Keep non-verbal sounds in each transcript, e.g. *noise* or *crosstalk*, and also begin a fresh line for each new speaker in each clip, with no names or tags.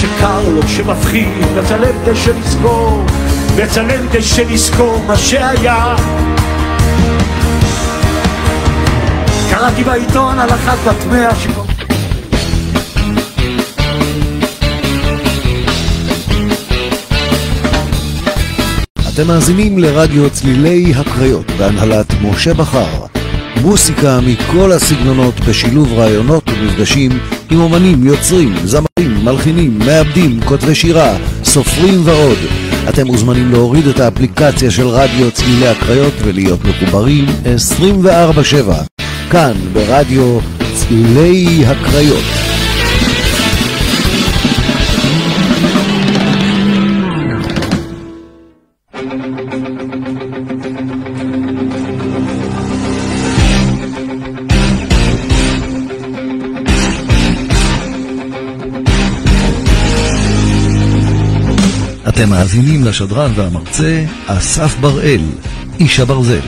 שקר לו, שמפחיד, מצלם דשא לזכור, מצלם דשא לזכור מה שהיה. קראתי בעיתון על אחת בת מאה שכל...
אתם מאזינים לרדיו צלילי הקריות בהנהלת משה בכר. מוסיקה מכל הסגנונות בשילוב רעיונות ומפגשים עם אומנים, יוצרים, זמרים, מלחינים, מעבדים, כותבי שירה, סופרים ועוד. אתם מוזמנים להוריד את האפליקציה של רדיו צלילי הקריות ולהיות מחוברים 24/7 כאן ברדיו צלילי הקריות. אתם מאזינים לשדרן והמרצה אסף בראל, איש הברזל,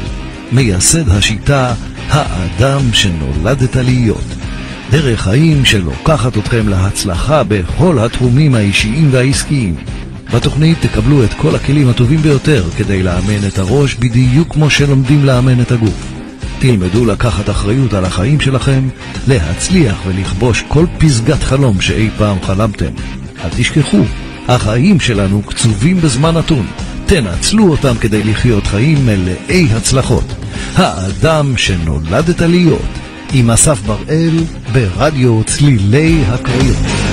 מייסד השיטה האדם שנולדת להיות. דרך חיים שלוקחת אתכם להצלחה בכל התחומים האישיים והעסקיים. בתוכנית תקבלו את כל הכלים הטובים ביותר כדי לאמן את הראש בדיוק כמו שלומדים לאמן את הגוף. תלמדו לקחת אחריות על החיים שלכם, להצליח ולכבוש כל פסגת חלום שאי פעם חלמתם. אל תשכחו, החיים שלנו קצובים בזמן נתון. תנצלו אותם כדי לחיות חיים מלאי הצלחות. האדם שנולדת להיות, עם אסף בראל ברדיו צלילי הקריות.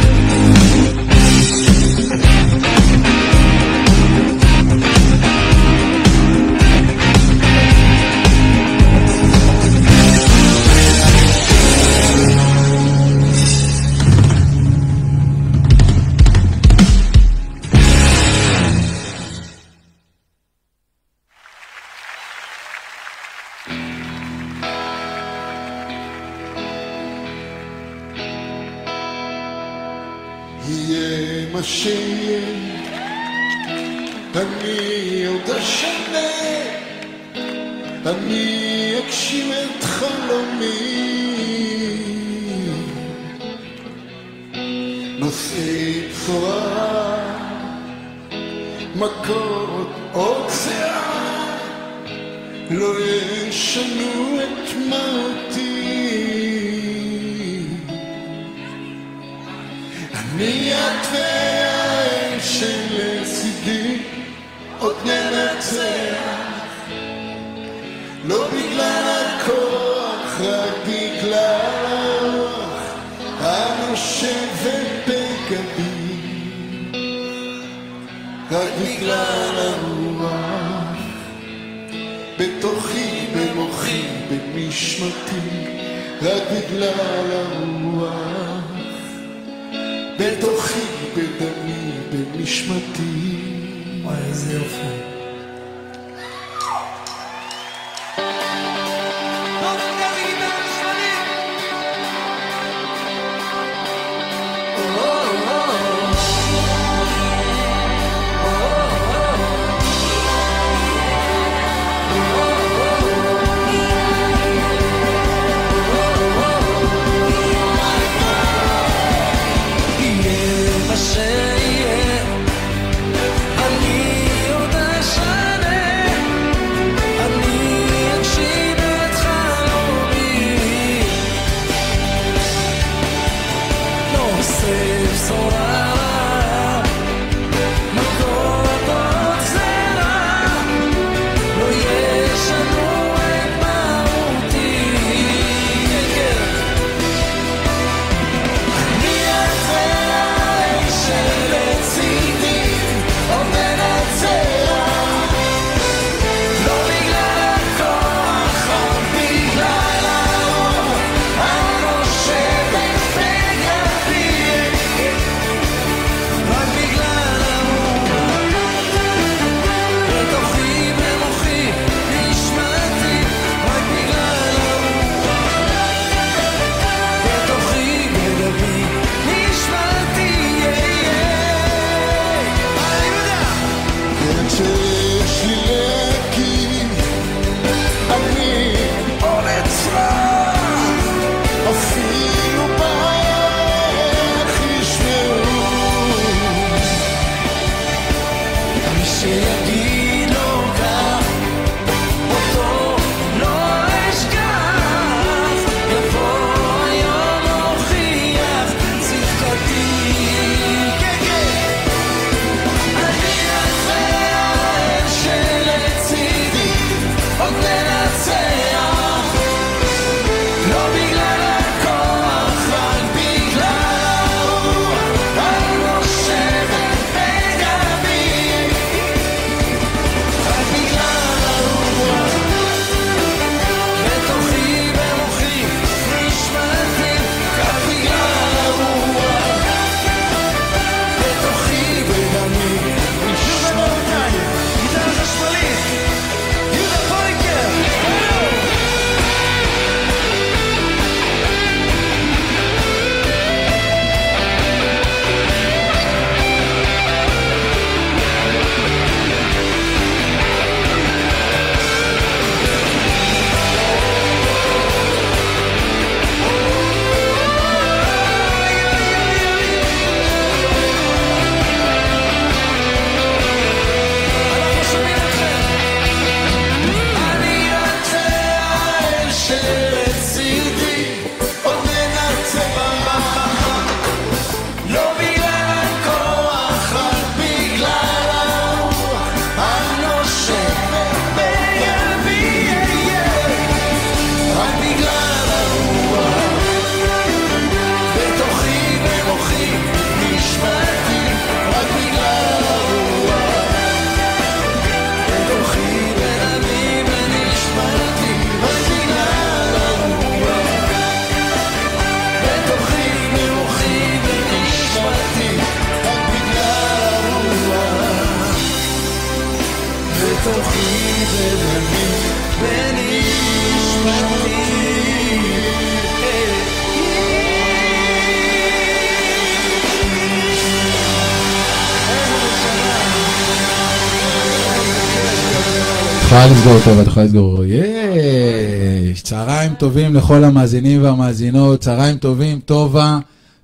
יכולה לסגור טוב, את יכולה לסגור. יש! צהריים טובים לכל המאזינים והמאזינות, צהריים טובים, טובה.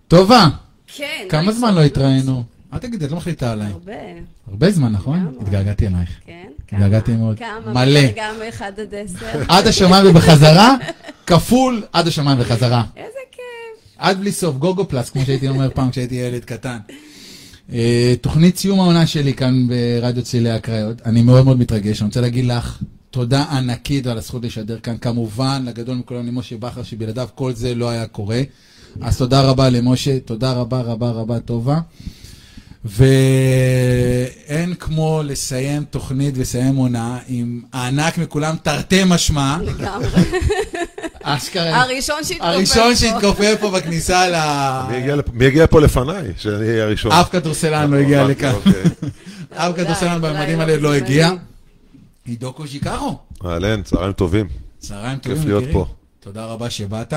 טובה!
כן.
כמה זמן. לא התראינו? אל תגידי, את לא מחליטה עליי.
הרבה,
הרבה זמן, נכון? התגעגעתי אלייך.
כן.
התגעגעתי
כמה?
מאוד.
כמה?
מלא.
גם מאחד עד עשר.
עד השמיים ובחזרה, כפול עד השמיים וחזרה.
איזה כיף.
עד בלי סוף, גוגו פלאס, כמו שהייתי אומר פעם כשהייתי ילד קטן. אה, תוכנית סיום העונה שלי כאן ברדיו צלילי הקריות. אני מאוד מאוד מתרגש, אני רוצה להגיד לך תודה ענקית על הזכות לשדר כאן. כמובן, לגדול מכולם למשה בכר, שבלעדיו כל זה לא היה קורה. אז תודה רבה למשה, תודה רבה רבה רבה טובה. ואין כמו לסיים תוכנית ולסיים עונה עם הענק מכולם, תרתי משמע.
לגמרי. *laughs*
אשכרה.
הראשון שהתכופף פה.
הראשון שהתכופף פה בכניסה ל...
מי הגיע פה לפניי? שאני אהיה הראשון.
אף כדורסלן לא הגיע לכאן.
אוקיי.
אף כדורסלן
אולי
במדים
לא
האלה לא. הגיע. עידו קוז'יקרו,
אהלן, צהריים טובים.
צהריים
כיף
טובים,
להיות
יקירי.
פה.
תודה רבה שבאת.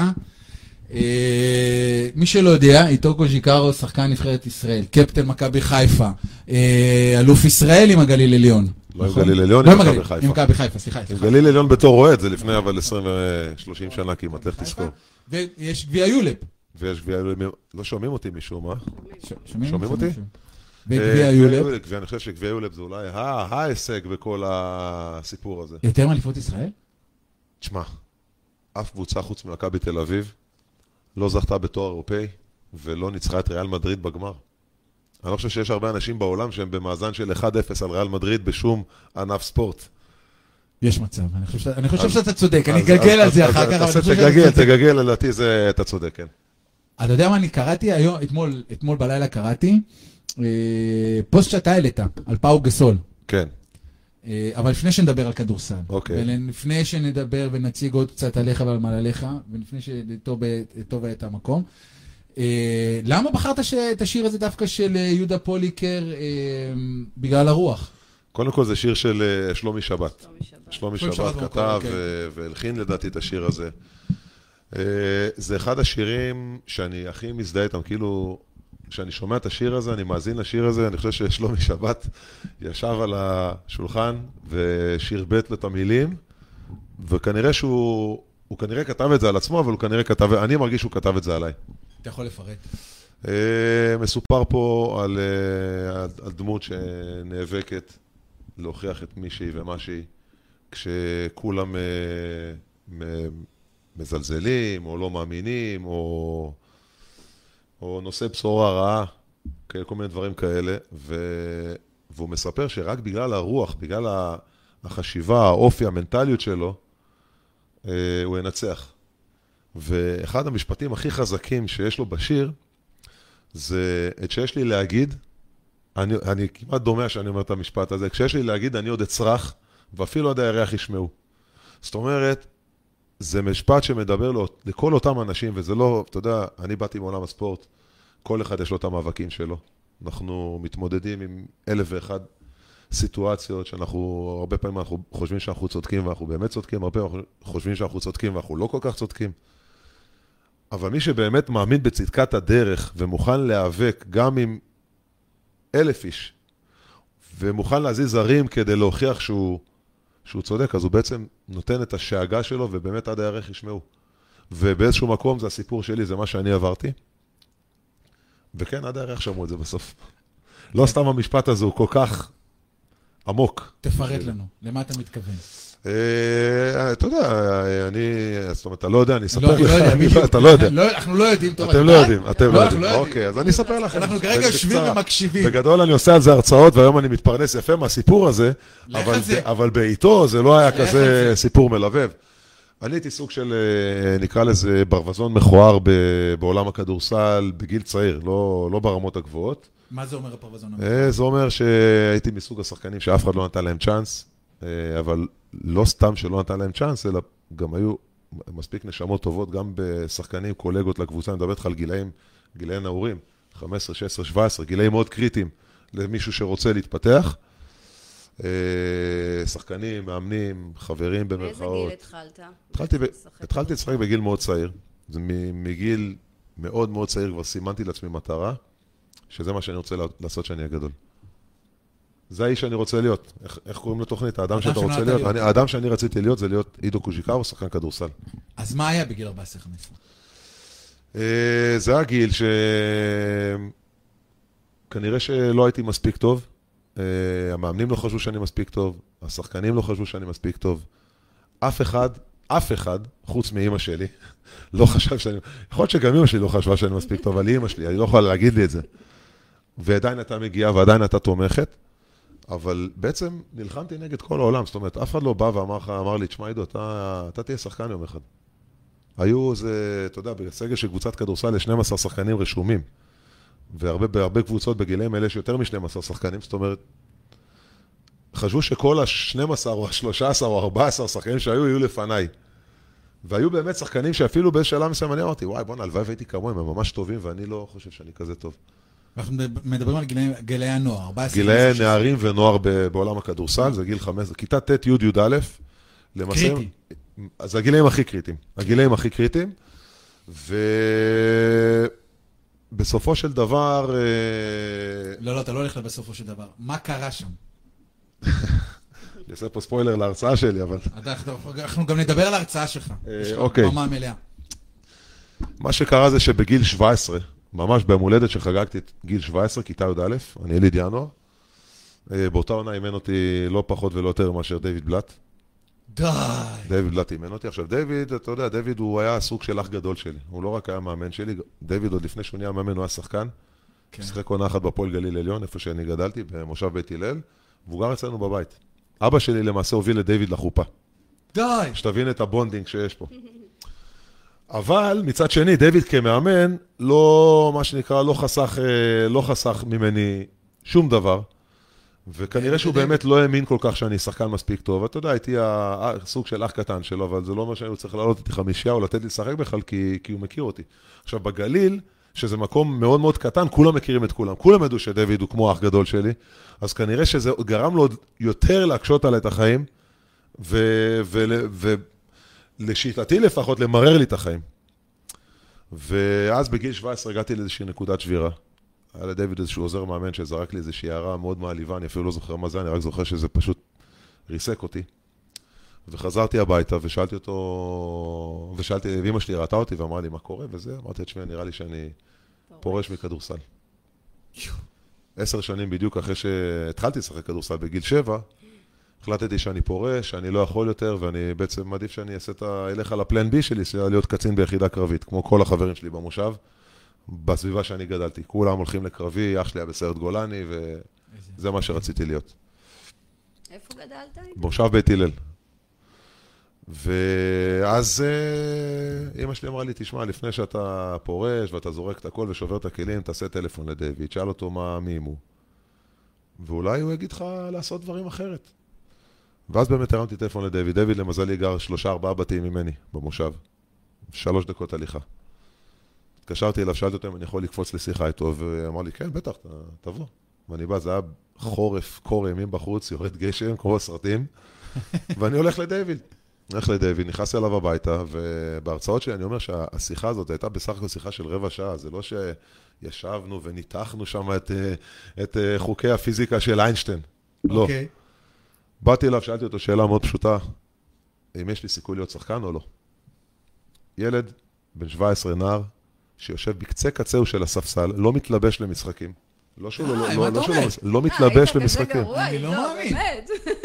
אה, מי שלא יודע, איתו קוז'יקרו, שחקן נבחרת ישראל, קפטן מכבי חיפה, אה, אלוף ישראל עם הגליל עליון.
לא עם? גליל עליון,
לא
עם מכבי חיפה.
עם מכבי חיפה, סליחה.
עם. גליל עליון בתור אוהד, זה לפני אבל 20 ו-30 שנה כמעט, לך תזכור.
ויש גביע יולפ.
ויש גביע, לא שומעים אותי משום מה.
שומעים?
אותי?
וגביע
אה,
יולפ.
ואני חושב שגביע יולפ זה אולי ההישג בכל הסיפור הזה.
יותר מאליפות ישראל?
תשמע, אף קבוצה חוץ ממכבי תל אביב לא זכתה בתואר אירופאי ולא ניצחה את ריאל מדריד בגמר. אני לא חושב שיש הרבה אנשים בעולם שהם במאזן של 1-0 על ריאל מדריד בשום ענף ספורט.
יש מצב, אני חושב ש- אני חושב
אז-
שאתה צודק, אני
אז-
אגלגל
אז-
על זה
אז-
אחר
אז
כך, חושב שאתה
תגלגל, לדעתי זה, אתה צודק, כן.
אתה יודע מה אני קראתי היום, אתמול, אתמול בלילה קראתי, אה, פוסט שאתה העלית, על פאו גסול.
כן.
אה, אבל לפני שנדבר על כדורסל,
אוקיי.
ולפני שנדבר ונציג עוד קצת עליך ועל מעלליך, ולפני שטוב טוב את המקום, אה, למה בחרת ש- את השיר הזה דווקא של אה, יהודה פוליקר אה, בגלל הרוח?
קודם כל זה שיר של אה, שלומי שבת.
שלומי שבת.
שבת כתב. ו- והלחין לדעתי את השיר הזה. אה, זה אחד השירים שאני הכי מזדהה איתם, כאילו, כשאני שומע את השיר הזה, אני מאזין לשיר הזה, אני חושב ששלומי שבת ישב על השולחן ושרבט לו את המילים, וכנראה שהוא, הוא כנראה כתב את זה על עצמו, אבל הוא כנראה כתב, אני מרגיש שהוא כתב את זה עליי.
אתה יכול לפרט.
אה, מסופר פה על, אה, על, על דמות שנאבקת להוכיח את מי שהיא ומה שהיא, כשכולם אה, מזלזלים, או לא מאמינים, או, או נושא בשורה רעה, כל מיני דברים כאלה, ו... והוא מספר שרק בגלל הרוח, בגלל החשיבה, האופי, המנטליות שלו, הוא ינצח. ואחד המשפטים הכי חזקים שיש לו בשיר, זה את שיש לי להגיד, אני, אני כמעט דומע שאני אומר את המשפט הזה, כשיש לי להגיד אני עוד אצרח, ואפילו עד הירח ישמעו. זאת אומרת, זה משפט שמדבר לו, לכל אותם אנשים, וזה לא, אתה יודע, אני באתי מעולם הספורט, כל אחד יש לו את המאבקים שלו. אנחנו מתמודדים עם אלף ואחד סיטואציות שאנחנו, הרבה פעמים אנחנו חושבים שאנחנו צודקים ואנחנו באמת צודקים, הרבה פעמים אנחנו חושבים שאנחנו צודקים ואנחנו לא כל כך צודקים. אבל מי שבאמת מאמין בצדקת הדרך ומוכן להיאבק גם עם אלף איש, ומוכן להזיז הרים כדי להוכיח שהוא, שהוא צודק, אז הוא בעצם נותן את השאגה שלו, ובאמת עד הירך ישמעו. ובאיזשהו מקום זה הסיפור שלי, זה מה שאני עברתי. וכן, עד הירך שמעו את זה בסוף. לא סתם המשפט הזה הוא כל כך עמוק.
תפרט לנו, למה אתה מתכוון?
אה, אתה יודע, אני, זאת אומרת, אתה לא יודע, אני אספר
לא,
לך,
לא בדיוק.
אתה לא יודע.
לא, אנחנו לא יודעים, טוב,
אתם לא
יודע?
יודעים, אתם לא יודעים. אוקיי, אז אני אספר לכם.
אנחנו כרגע. יושבים ומקשיבים.
בגדול אני עושה על זה הרצאות, והיום אני מתפרנס יפה מהסיפור הזה,
לך
אבל בעיתו זה לא היה
לך
כזה
זה.
סיפור מלבב. אני הייתי סוג של, אה, נקרא לזה, ברווזון מכוער בעולם הכדורסל בגיל צעיר, לא ברמות הגבוהות.
מה זה אומר הפרווזון?
אה, זה אומר שהייתי מסוג השחקנים שאף אחד לא נתן להם צ'אנס, אבל לא סתם שלא נתן להם צ'אנס, אלא גם היו מספיק נשמות טובות, גם בשחקנים, קולגות לקבוצה, אני מדבר איתך על גילאים, גילאי נעורים, 15, 16, 17, גילאים מאוד קריטיים למישהו שרוצה להתפתח. אה, שחקנים, מאמנים, חברים
באיזה
במרכאות.
גיל התחלת?
התחלתי, ב... התחלתי לשחק בגיל מאוד צעיר. זה מגיל מאוד מאוד צעיר כבר סימנתי לעצמי מטרה, שזה מה שאני רוצה לעשות כשאני אהיה גדול. זה האיש שאני רוצה להיות. איך, איך קוראים לתוכנית? האדם שאתה רוצה להיות?
להיות.
אני, האדם שאני רציתי להיות זה להיות עידו קוז'יקאו, שחקן כדורסל.
אז מה היה בגיל 14-15?
אה, זה הגיל ש... כנראה שלא הייתי מספיק טוב. אה, המאמנים לא חשבו שאני מספיק טוב, השחקנים לא חשבו שאני מספיק טוב. אף אחד, אף אחד, חוץ מאימא שלי, *laughs* לא חשב שאני... יכול להיות שגם אימא שלי לא חשבה שאני מספיק טוב, אבל היא אימא שלי, היא לא יכולה להגיד לי את זה. ועדיין הייתה מגיעה ועדיין הייתה תומכת, אבל בעצם נלחמתי נגד כל העולם. זאת אומרת, אף אחד לא בא ואמר לך, אמר לי, תשמע עידו, אתה, אתה תהיה שחקן יום אחד. היו איזה, אתה יודע, בסגל של קבוצת כדורסל יש 12 שחקנים רשומים. והרבה בהרבה קבוצות בגילאים האלה יש יותר מ-12 שחקנים, זאת אומרת, חשבו שכל ה-12 או ה-13 או ה-14 שחקנים שהיו, יהיו לפניי. והיו באמת שחקנים שאפילו באיזה שלב מסוים אני אמרתי, וואי, בואנה, הלוואי והייתי כמוהם, הם ממש טובים, ואני לא חושב שאני כזה טוב.
אנחנו מדברים על גילאי- גילאי הנוער, 14
גילאי
15.
נערים ונוער בעולם הכדורסל, זה גיל 5, כיתה ט', י', י"א. למעשה,
קריטי.
אז זה הגילאים הכי קריטיים. הגילאים הכי קריטיים. ובסופו של דבר, אה,
לא, לא, אתה לא הולך בסופו של דבר. מה קרה שם?
אני אעשה פה ספוילר להרצאה שלי, אבל
אנחנו- גם נדבר על ההרצאה שלך.
אה,
יש לך
אוקיי.
במה מלאה.
מה שקרה זה שבגיל 17, ממש ביום הולדת שחגגתי את גיל 17, כיתה י"א, אני יליד ינואר, אה, באותה עונה אימן אותי לא פחות ולא יותר מאשר דיוויד בלאט.
די.
דיוויד בלאט אימן אותי. עכשיו, דיוויד, אתה יודע, דיוויד הוא היה סוג של אח גדול שלי. הוא לא רק היה מאמן שלי, דיוויד עוד לפני שהוא נהיה מאמן, הוא היה שחקן.
כן.
שיחק עונה אחת בפועל גליל עליון, איפה שאני גדלתי, במושב בית הלל, והוא גר אצלנו בבית. אבא שלי למעשה הוביל את דיוויד לחופה.
די.
שתבין את ה bonding שיש פה. אבל מצד שני, דיוויד כמאמן, לא, מה שנקרא, לא חסך, אה, לא חסך ממני שום דבר. וכנראה שהוא באמת לא האמין כל כך שאני שחקן מספיק טוב. אתה יודע, הייתי ה- סוג של אח קטן שלו, אבל זה לא אומר שאני צריך לעלות איתי חמישייה או לתת לי לשחק בכלל, כי, כי הוא מכיר אותי. עכשיו, בגליל, שזה מקום מאוד מאוד קטן, כולם מכירים את כולם. כולם ידעו שדויד הוא כמו אח גדול שלי, אז כנראה שזה גרם לו יותר להקשות עליי את החיים, ו- ו- ולשיטתי לפחות, למרר לי את החיים. ואז בגיל 17 הגעתי לאיזושהי נקודת שבירה. היה לדויד איזשהו עוזר מאמן שזרק לי איזושהי הערה מאוד מעליבה, אני אפילו לא זוכר מה זה, אני רק זוכר שזה פשוט ריסק אותי. וחזרתי הביתה ושאלתי אותו, ושאלתי, ואמא שלי ראתה אותי ואמרה לי מה קורה וזה, אמרתי, תשמעי, נראה לי שאני פורש מכדורסל. עשר שנים בדיוק אחרי שהתחלתי לשחק כדורסל בגיל שבע, החלטתי שאני פורש, שאני לא יכול יותר, ואני בעצם מעדיף שאני אעשה את ה... אלך על הפלן בי שלי, שזה להיות קצין ביחידה קרבית, כמו כל החברים שלי במושב, בסביבה שאני גדלתי. כולם הולכים לקרבי, אח שלי היה בסיירת גולני, וזה מה שרציתי להיות.
איפה גדלת?
במושב בית הלל. ואז אה, אימא שלי אמרה לי, תשמע, לפני שאתה פורש ואתה זורק את הכל ושובר את הכלים, תעשה טלפון לדיוויד, שאל אותו מה, מי הוא. ואולי הוא יגיד לך לעשות דברים אחרת. ואז באמת הרמתי טלפון לדיוויד. דיוויד למזלי גר שלושה ארבעה בתים ממני במושב. שלוש דקות הליכה. התקשרתי אליו, שאלתי אותו אם אני יכול לקפוץ לשיחה איתו, ואמר לי, כן, בטח, תבוא. ואני בא, זה היה חורף, קור אימים בחוץ, יורד גשם, כמו בסרטים, *laughs* ואני הולך לדיוויד. הולך לדיוויד, נכנס אליו הביתה, ובהרצאות שלי אני אומר שהשיחה הזאת הייתה בסך הכל שיחה של רבע שעה, זה לא שישבנו וניתחנו שם את, את אה, חוקי הפיזיקה של איינשטיין. לא. באתי אליו, שאלתי אותו שאלה מאוד פשוטה, אם יש לי סיכוי להיות שחקן או לא. ילד, בן 17, נער, שיושב בקצה קצהו של הספסל, לא מתלבש למשחקים. לא שהוא לא,
אה,
לא, לא, לא? לא,
אה,
מתלבש למשחקים.
אני לא מאמין.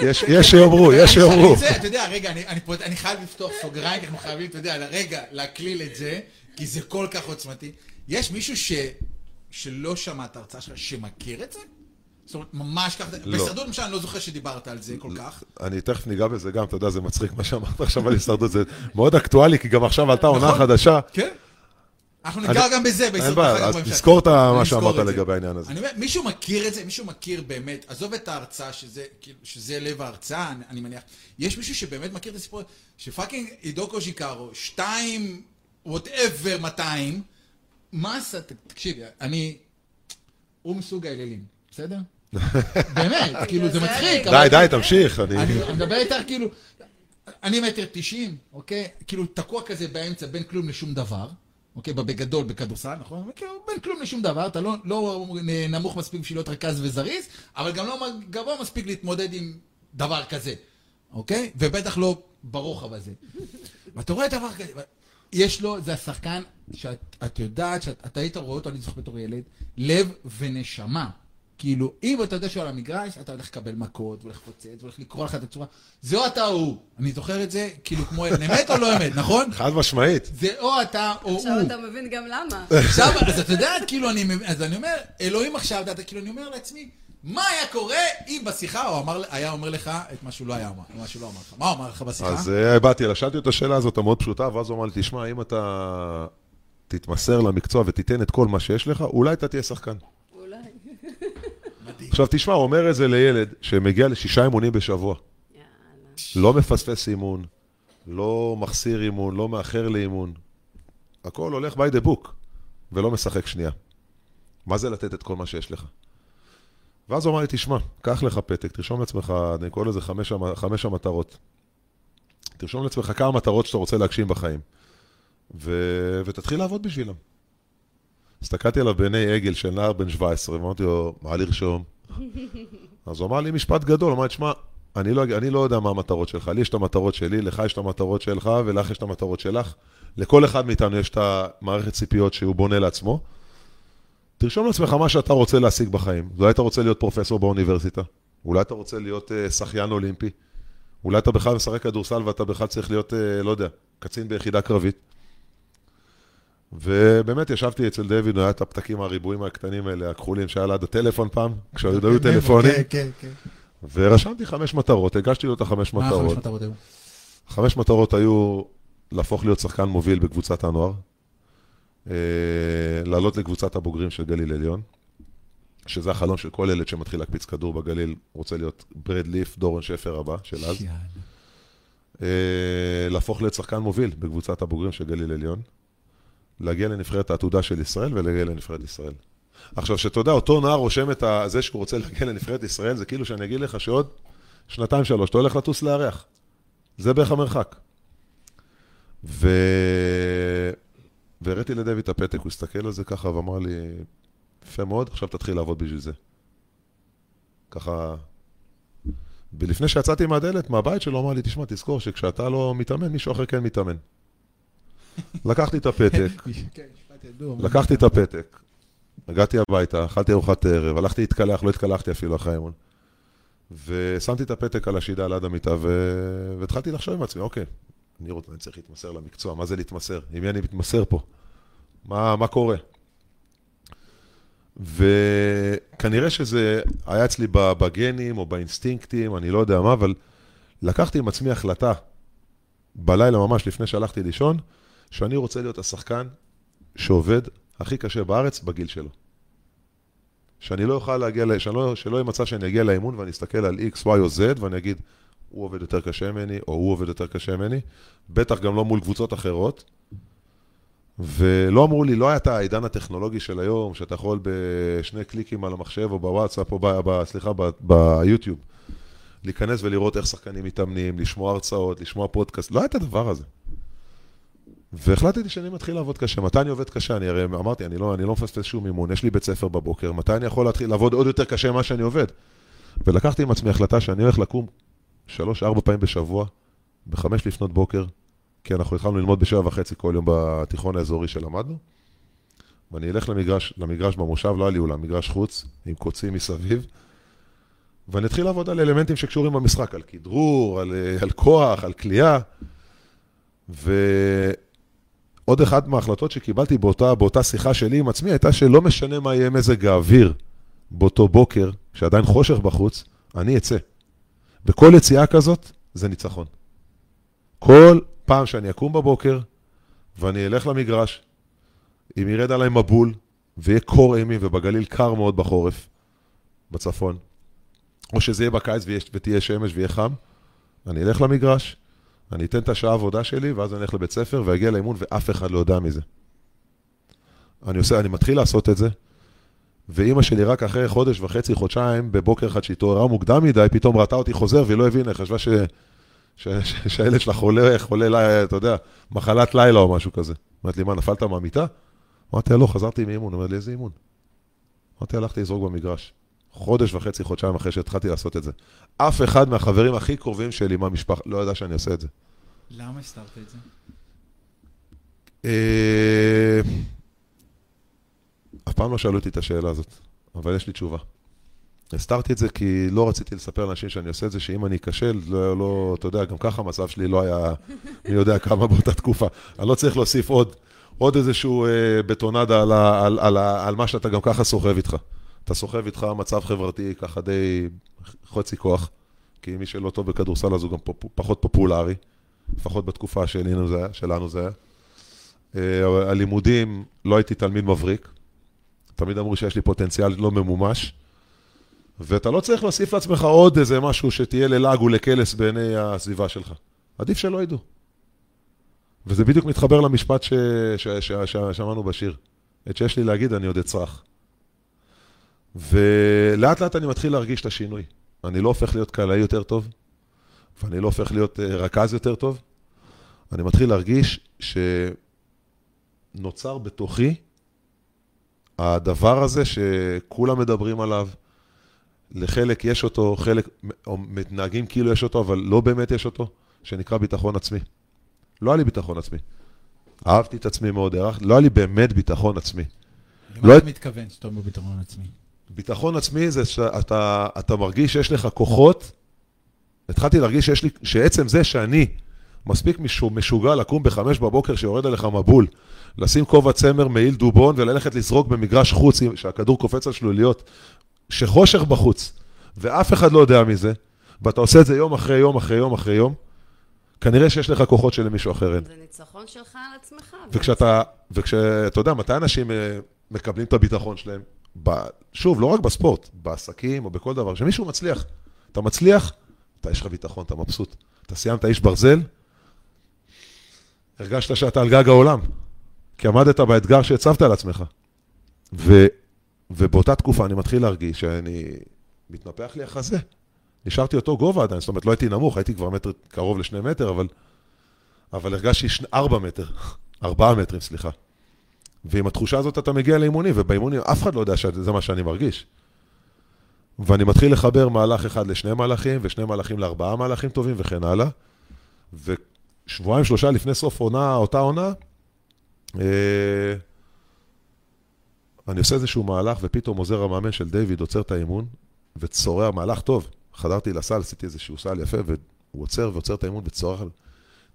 יש, יש שיאמרו, יש שיאמרו.
אתה יודע, רגע, אני- אני פה- אני חייב לפתוח סוגריים, כי אנחנו חייבים, אתה יודע, רגע, להקליל את זה, כי זה כל כך עוצמתי. יש מישהו ש... שלא שמע את ההרצאה שלך, שמכיר את זה? זאת אומרת, ממש ככה,
לא.
בהישרדות למשל, אני לא זוכר שדיברת על זה כל כך.
אני תכף ניגע בזה גם, אתה יודע, זה מצחיק מה שאמרת עכשיו על הישרדות, זה מאוד אקטואלי, כי גם עכשיו עלתה עונה
נכון.
חדשה.
כן. אנחנו ניגע
אני-
גם בזה
אין
בהישרדות.
בעיה,
אחר כך
אז. תזכור את מה שאמרת. לגבי העניין הזה.
אני אומר, מישהו מכיר את זה? מישהו מכיר באמת, עזוב את ההרצאה, שזה, כאילו, שזה לב ההרצאה, אני, אני מניח. יש מישהו שבאמת מכיר את הסיפור, ש fucking עידו קוז'יקרו, שתיים, whatever 200, מה עשה, תקשיב, אני, הוא מסוג האלילים, בסדר? באמת, כאילו זה מצחיק.
די, די, תמשיך. אני...
מדבר איתך כאילו, אני מטר תשעים, אוקיי? כאילו תקוע כזה באמצע בין כלום לשום דבר, אוקיי? בגדול בכדורסל, נכון? כאילו בין כלום לשום דבר, אתה לא, לא נמוך מספיק בשביל להיות רכז וזריז, אבל גם לא גבוה מספיק להתמודד עם דבר כזה, אוקיי? ובטח לא ברוחב הזה. ואתה רואה דבר כזה, יש לו, זה השחקן שאת את יודעת, שאת היית רואה אותו, אני זוכר בתור ילד, לב ונשמה. כאילו, אם אתה יודע שהוא על המגרש, אתה הולך לקבל מכות, והולך לפוצץ, והולך לקרוא לך את הצורה. זה או אתה או הוא. אני זוכר את זה, כאילו, כמו אמת או לא אמת, נכון?
חד משמעית.
זה או אתה או הוא.
עכשיו אתה מבין גם למה.
עכשיו, אז אתה יודע, כאילו, אני, מב- אז אני אומר, אלוהים עכשיו, אתה כאילו, אני אומר לעצמי, מה היה קורה אם בשיחה הוא אמר, היה אומר לך את מה שהוא לא היה אומר, מה שהוא לא אמר לך. מה הוא אמר לך בשיחה?
אז אה, באתי אליו, שאלתי אותו השאלה הזאת המאוד פשוטה, ואז הוא אמר לי, תשמע, אם אתה תתמסר למקצוע ותיתן את כל מה שיש לך, אולי אתה תהיה שחקן. עכשיו תשמע, הוא אומר את זה לילד שמגיע לשישה אימונים בשבוע. לא מפספס אימון, לא מחסיר אימון, לא מאחר לאימון. הכל הולך by the book, ולא משחק שנייה. מה זה לתת את כל מה שיש לך? ואז הוא אמר לי, תשמע, קח לך פתק, תרשום לעצמך, אני קורא לזה חמש, חמש המטרות. תרשום לעצמך כמה מטרות שאתה רוצה להגשים בחיים, ו... ותתחיל לעבוד בשבילם. הסתכלתי עליו בעיני עגל של נער בן 17, ואמרתי לו, מה לרשום? אז הוא אמר לי משפט גדול, הוא אמר תשמע, אני לא, אני לא יודע מה המטרות שלך, לי יש את המטרות שלי, לך יש את המטרות שלך, ולך יש את המטרות שלך. לכל אחד מאיתנו יש את המערכת ציפיות שהוא בונה לעצמו. תרשום לעצמך מה שאתה רוצה להשיג בחיים. אולי אתה רוצה להיות פרופסור באוניברסיטה, אולי אתה רוצה להיות uh, שחיין אולימפי, אולי אתה בכלל משחק כדורסל ואתה בכלל צריך להיות, uh, לא יודע, קצין ביחידה קרבית. ובאמת ישבתי אצל דיוויד, היה את הפתקים הריבועים הקטנים האלה, הכחולים, שהיה ליד הטלפון פעם, כשעוד היו טלפונים.
כן, כן, כן.
ורשמתי חמש מטרות, הגשתי לו את החמש
מה החמש
מטרות.
מטרות היו?
חמש מטרות היו להפוך להיות שחקן מוביל בקבוצת הנוער, אה, לעלות לקבוצת הבוגרים של גליל עליון, שזה החלום של כל ילד שמתחיל להקפיץ כדור בגליל, רוצה להיות ברד ליף, דורון שפר הבא של אז. אה, להפוך להיות שחקן מוביל בקבוצת הבוגרים של גליל עליון, להגיע לנבחרת העתודה של ישראל ולהגיע לנבחרת ישראל. עכשיו, שאתה יודע, אותו נער רושם את זה שהוא רוצה להגיע לנבחרת ישראל, זה כאילו שאני אגיד לך שעוד שנתיים, שלוש, אתה הולך לטוס לארח. זה בערך המרחק. ו... והראיתי לדויד את הפתק, הוא הסתכל על זה ככה ואמר לי, יפה מאוד, עכשיו תתחיל לעבוד בשביל זה. ככה... ולפני שיצאתי מהדלת, מהבית שלו, אמר לי, תשמע, תזכור שכשאתה לא מתאמן, מישהו אחר כן מתאמן. לקחתי את הפתק, *laughs*
כן.
לקחתי את הפתק, הגעתי הביתה, אכלתי ארוחת ערב, הלכתי להתקלח, לא התקלחתי אפילו אחרי האימון. ושמתי את הפתק על השידה ליד המיטה, ו... והתחלתי לחשוב עם עצמי, אוקיי, אני, רוצה, אני צריך להתמסר למקצוע, מה זה להתמסר? עם מי אני מתמסר פה? מה, מה קורה? וכנראה שזה היה אצלי בגנים או באינסטינקטים, אני לא יודע מה, אבל לקחתי עם עצמי החלטה בלילה ממש לפני שהלכתי לישון, שאני רוצה להיות השחקן שעובד הכי קשה בארץ בגיל שלו. שאני לא אוכל להגיע, ל- שלא, שלא יהיה מצב שאני אגיע לאימון ואני אסתכל על X, Y או Z ואני אגיד, הוא עובד יותר קשה ממני, או הוא עובד יותר קשה ממני, בטח גם לא מול קבוצות אחרות. ולא אמרו לי, לא היה את העידן הטכנולוגי של היום, שאתה יכול בשני קליקים על המחשב או בוואטסאפ או ב, סליחה, ביוטיוב, להיכנס ולראות איך שחקנים מתאמנים, לשמוע הרצאות, לשמוע פודקאסט, לא היה את הדבר הזה. והחלטתי שאני מתחיל לעבוד קשה. מתי אני עובד קשה? אני הרי אמרתי, אני לא, אני לא מפספס שום אימון, יש לי בית ספר בבוקר, מתי אני יכול להתחיל לעבוד עוד יותר קשה ממה שאני עובד? ולקחתי עם עצמי החלטה שאני הולך לקום שלוש-ארבע פעמים בשבוע, בחמש לפנות בוקר, כי אנחנו התחלנו ללמוד בשבע וחצי כל יום בתיכון האזורי שלמדנו, ואני אלך למגרש, למגרש במושב, לא היה לי אולם, מגרש חוץ, עם קוצים מסביב, ואני אתחיל לעבוד על אלמנטים שקשורים במשחק, על כדרור, על, אה, על כוח, על כליאה, ועוד אחת מההחלטות שקיבלתי באותה, באותה שיחה שלי עם עצמי, הייתה שלא משנה מה יהיה מזג האוויר באותו בוקר, כשעדיין חושך בחוץ, אני אצא. וכל יציאה כזאת זה ניצחון. כל פעם שאני אקום בבוקר ואני אלך למגרש, אם ירד עליי מבול ויהיה קור אימים ובגליל קר מאוד בחורף, בצפון, או שזה יהיה בקיץ ויש, ותהיה שמש ויהיה חם, אני אלך למגרש, אני אתן את השעה העבודה שלי, ואז אני אלך לבית ספר ואגיע לאימון ואף אחד לא יודע מזה. אני עושה, אני מתחיל לעשות את זה, ואימא שלי רק אחרי חודש וחצי, חודשיים, בבוקר אחד שהתעוררה מוקדם מדי, פתאום ראתה אותי חוזר והיא לא הבינה, חשבה ש... ש... ש... שהילד שלה חולה, חולה, לי- אתה יודע, מחלת לילה או משהו כזה. אמרת לי, מה, נפלת מהמיטה? אמרתי לה, לא, חזרתי מאימון. אמרת לי, איזה אימון? אמרתי, הלכתי לזרוק במגרש. חודש וחצי, חודשיים אחרי שהתחלתי לעשות את זה. אף אחד מהחברים הכי קרובים שלי מהמשפחה לא ידע שאני עושה את זה.
למה הסתרת את זה?
אה, אף פעם לא שאלו אותי את השאלה הזאת, אבל יש לי תשובה. הסתרתי את זה כי לא רציתי לספר לאנשים שאני עושה את זה, שאם אני אכשל, לא, לא, אתה יודע, גם ככה המצב שלי לא היה מי יודע כמה באותה תקופה. אני לא צריך להוסיף עוד, עוד איזשהו אה, בטונדה על, ה, על, על, ה- על מה שאתה גם ככה סוחב איתך. אתה סוחב איתך מצב חברתי ככה די חצי כוח, כי מי שלא טוב בכדורסל אז הוא גם פופ, פחות פופולרי, לפחות בתקופה שלנו זה. שלנו זה היה. אה, הלימודים, לא הייתי תלמיד מבריק. תמיד אמרו שיש לי פוטנציאל לא ממומש. ואתה לא צריך להוסיף לעצמך עוד איזה משהו שתהיה ללעג ולקלס בעיני הסביבה שלך. עדיף שלא ידעו. וזה בדיוק מתחבר למשפט. ששמענו בשיר. את שיש לי להגיד אני עוד אצרח. ולאט לאט אני מתחיל להרגיש את השינוי. אני לא הופך להיות קלעי יותר טוב, ואני לא הופך להיות אה, רכז יותר טוב. אני מתחיל להרגיש שנוצר בתוכי הדבר הזה שכולם מדברים עליו, לחלק יש אותו, חלק או מתנהגים כאילו יש אותו, אבל לא באמת יש אותו, שנקרא ביטחון עצמי. לא היה לי ביטחון עצמי. אהבתי את עצמי מאוד, הערכתי, לא היה לי באמת ביטחון עצמי.
למה
לא-
אתה מתכוון שאתה אומר ביטחון עצמי?
ביטחון עצמי זה שאתה אתה מרגיש שיש לך כוחות. התחלתי להרגיש שיש לי, שעצם זה שאני מספיק משו- משוגע לקום בחמש בבוקר שיורד עליך מבול, לשים כובע צמר מעיל דובון וללכת לזרוק במגרש חוץ, שהכדור קופץ על שלוליות, שחושך בחוץ, ואף אחד לא יודע מזה, ואתה עושה את זה יום אחרי יום אחרי יום אחרי יום, כנראה שיש לך כוחות שלמישהו אחר אין.
זה ניצחון שלך על עצמך.
וכשאתה, וכשאתה יודע, מתי אנשים אה, מקבלים את הביטחון שלהם? ב, שוב, לא רק בספורט, בעסקים או בכל דבר. כשמישהו מצליח, אתה מצליח, אתה יש לך ביטחון, אתה מבסוט. אתה סיימת איש ברזל, הרגשת שאתה על גג העולם, כי עמדת באתגר שהצבת על עצמך. ו, ובאותה תקופה אני מתחיל להרגיש שאני, מתנפח לי החזה. נשארתי אותו גובה עדיין, זאת אומרת, לא הייתי נמוך, הייתי כבר מטר, קרוב לשני מטר, אבל, אבל הרגשתי ארבע מטר, ארבעה מטרים, סליחה. ועם התחושה הזאת אתה מגיע לאימונים, ובאימונים אף אחד לא יודע שזה מה שאני מרגיש. ואני מתחיל לחבר מהלך אחד לשני מהלכים, ושני מהלכים לארבעה מהלכים טובים, וכן הלאה. ושבועיים, שלושה לפני סוף עונה, אותה עונה, אה, אני עושה איזשהו מהלך, ופתאום עוזר המאמן של דיוויד עוצר את האימון, וצורע מהלך טוב, חדרתי לסל, עשיתי איזשהו סל יפה, והוא עוצר ועוצר את האימון וצורח,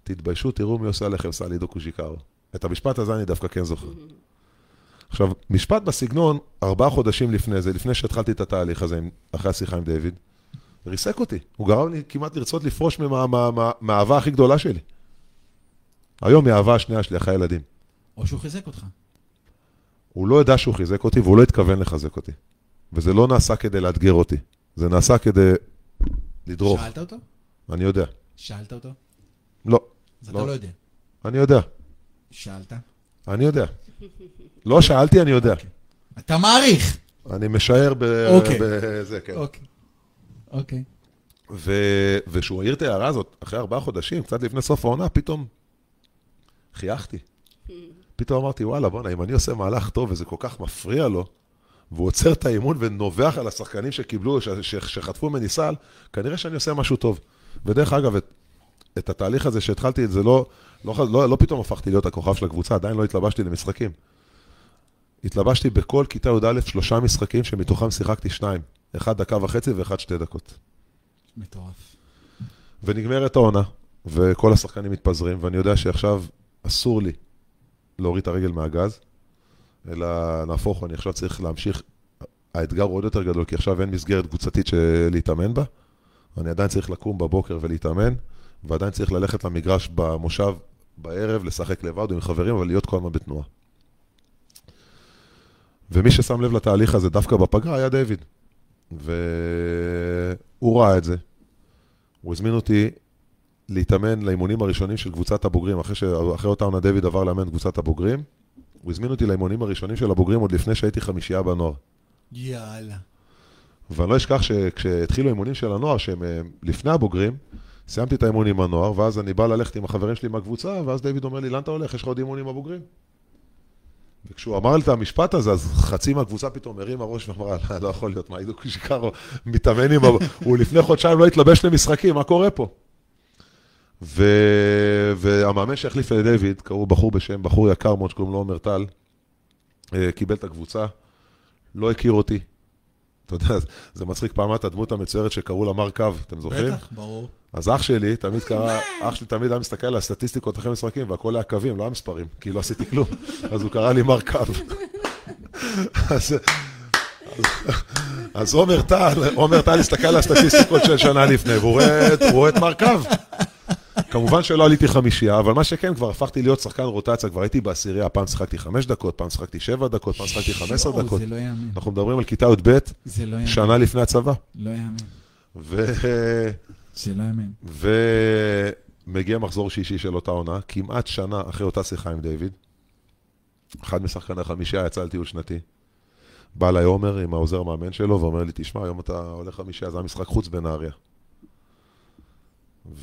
תתביישו, תראו מי עושה לכם סל עידו קוז'יקרו. את המשפט הזה אני דווקא כן זוכר. עכשיו, משפט בסגנון, ארבעה חודשים לפני זה, לפני שהתחלתי את התהליך הזה, אחרי השיחה עם דיוויד, ריסק אותי. הוא גרם לי כמעט לרצות לפרוש מה- מה- מה- מהאהבה הכי גדולה שלי. היום היא האהבה השנייה שלי, אחרי הילדים.
או שהוא חיזק אותך.
הוא לא ידע שהוא חיזק אותי, והוא לא התכוון לחזק אותי. וזה לא נעשה כדי לאתגר אותי, זה נעשה כדי לדרוך.
שאלת אותו?
אני יודע.
שאלת אותו?
לא,
אז
לא.
אתה לא יודע.
אני יודע.
שאלת?
אני יודע. לא שאלתי, אני יודע.
אתה מעריך.
אני משער ב...
אוקיי.
בזה, כן.
אוקיי. אוקיי.
וכשהוא העיר את ההערה הזאת, אחרי ארבעה חודשים, קצת לפני סוף העונה, פתאום חייכתי. פתאום אמרתי, וואלה, בואנה, אם אני עושה מהלך טוב וזה כל כך מפריע לו, והוא עוצר את האימון ונובח על השחקנים שקיבלו, ש- ש- שחטפו ממני סל, כנראה שאני עושה משהו טוב. ודרך אגב, את, את התהליך הזה שהתחלתי, זה לא, לא, לא, לא פתאום הפכתי להיות הכוכב של הקבוצה, עדיין לא התלבשתי למשחקים. התלבשתי בכל כיתה י"א שלושה משחקים שמתוכם שיחקתי שניים. אחד דקה וחצי ואחד שתי דקות.
מטורף.
ונגמרת העונה, וכל השחקנים מתפזרים, ואני יודע שעכשיו אסור לי להוריד את הרגל מהגז, אלא נהפוך, אני עכשיו צריך להמשיך. האתגר הוא עוד יותר גדול, כי עכשיו אין מסגרת קבוצתית להתאמן בה. אני עדיין צריך לקום בבוקר ולהתאמן, ועדיין צריך ללכת למגרש במושב בערב, לשחק לבד עם חברים, אבל להיות כל הזמן בתנועה. ומי ששם לב לתהליך הזה דווקא בפגרה היה דיוויד. והוא ראה את זה, הוא הזמין אותי להתאמן לאימונים הראשונים של קבוצת הבוגרים, אחרי, ש... אחרי אותה עונה דיוויד עבר לאמן קבוצת הבוגרים. הוא הזמין אותי לאימונים הראשונים של הבוגרים עוד לפני שהייתי חמישייה בנוער.
יאללה.
ואני לא אשכח שכשהתחילו האימונים של הנוער, שהם אה, לפני הבוגרים, סיימתי את האימון עם הנוער, ואז אני בא ללכת עם החברים שלי מהקבוצה, ואז דיוויד אומר לי, לאן אתה הולך? יש לך עוד אימון עם הבוגרים? וכשהוא אמר לי את המשפט הזה, אז חצי מהקבוצה פתאום הרימה ראש ואמרה, "לא, לא יכול להיות, מה, עידו קושיקרו מתאמן עם... הוא לפני חודשיים לא התלבש למשחקים, מה קורה פה? ו... והמאמן שהחליף את דיוויד, קראו בחור בשם, בחור יקר מאוד שקוראים לו עומר טל, אה, קיבל את הקבוצה, לא הכיר אותי. אתה יודע, זה מצחיק פעם את הדמות המצוירת שקראו לה מר קו, אתם זוכרים?
בטח, ברור.
אז אח שלי תמיד קרא, אח שלי תמיד היה מסתכל על הסטטיסטיקות אחרי משחקים, והכל היה קווים, לא היה מספרים, כי לא עשיתי כלום. אז הוא קרא לי מר קו. אז, עומר טל, עומר טל הסתכל על הסטטיסטיקות של שנה לפני, והוא רואה את מר קו. כמובן שלא עליתי חמישייה, אבל מה שכן, כבר הפכתי להיות שחקן רוטציה, כבר הייתי בעשירייה, פעם שיחקתי חמש דקות, פעם שיחקתי שבע דקות, פעם שיחקתי חמש
יואו,
דקות.
זה לא יאמן.
אנחנו מדברים על כיתה י"ב,
לא.
שנה לפני הצבא.
לא יאמן.
ו...
זה לא יאמן.
ומגיע מחזור שישי של אותה עונה, כמעט שנה אחרי אותה שיחה עם דיוויד. אחד משחקני החמישייה יצא לטיול שנתי. בא אליי עומר עם העוזר המאמן שלו ואומר לי, תשמע, היום אתה הולך חמישייה, זה המשחק חוץ בנהריה.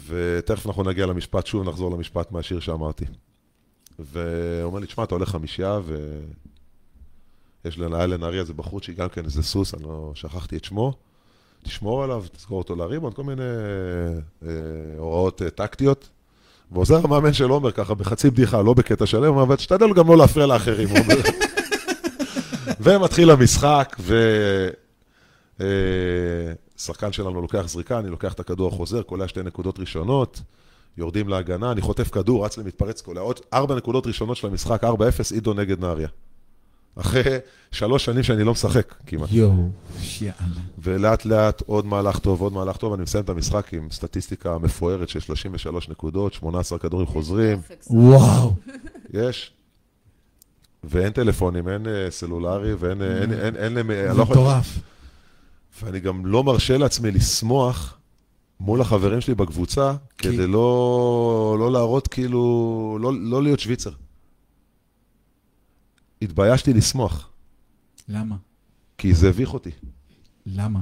ותכף אנחנו נגיע למשפט, שוב נחזור למשפט מהשיר שאמרתי. והוא אומר לי, תשמע, אתה הולך חמישייה, ויש לנהל לנהריה איזה בחורצ'י, גם כן איזה סוס, אני לא שכחתי את שמו. תשמור עליו, תזכור אותו לריבון, כל מיני אה, הוראות אה, טקטיות. ועוזר המאמן של עומר ככה, בחצי בדיחה, לא בקטע שלם, הוא אבל תשתדל גם לא להפריע לאחרים, הוא אומר. *laughs* ומתחיל המשחק, ו... אה, שחקן שלנו לוקח זריקה, אני לוקח את הכדור החוזר, קולע שתי נקודות ראשונות, יורדים להגנה, אני חוטף כדור, רץ למתפרץ, קולע עוד ארבע נקודות ראשונות של המשחק, 4-0, עידו נגד נהריה. אחרי שלוש שנים שאני לא משחק כמעט.
יואו, שיאללה.
ולאט לאט עוד מהלך טוב, עוד מהלך טוב, אני מסיים את המשחק עם סטטיסטיקה מפוארת של 33 נקודות, 18 כדורים חוזרים,
וואו.
יש. ואין טלפונים, אין אה, סלולרי, ואין, אה, אין, אין, אין, להם, אה, אני לא.
מטורף.
ואני גם לא מרשה לעצמי לשמוח מול החברים שלי בקבוצה, כדי לא, לא להראות כאילו, לא, לא להיות שוויצר. התביישתי לשמוח,
למה?
כי זה הביך אותי.
למה?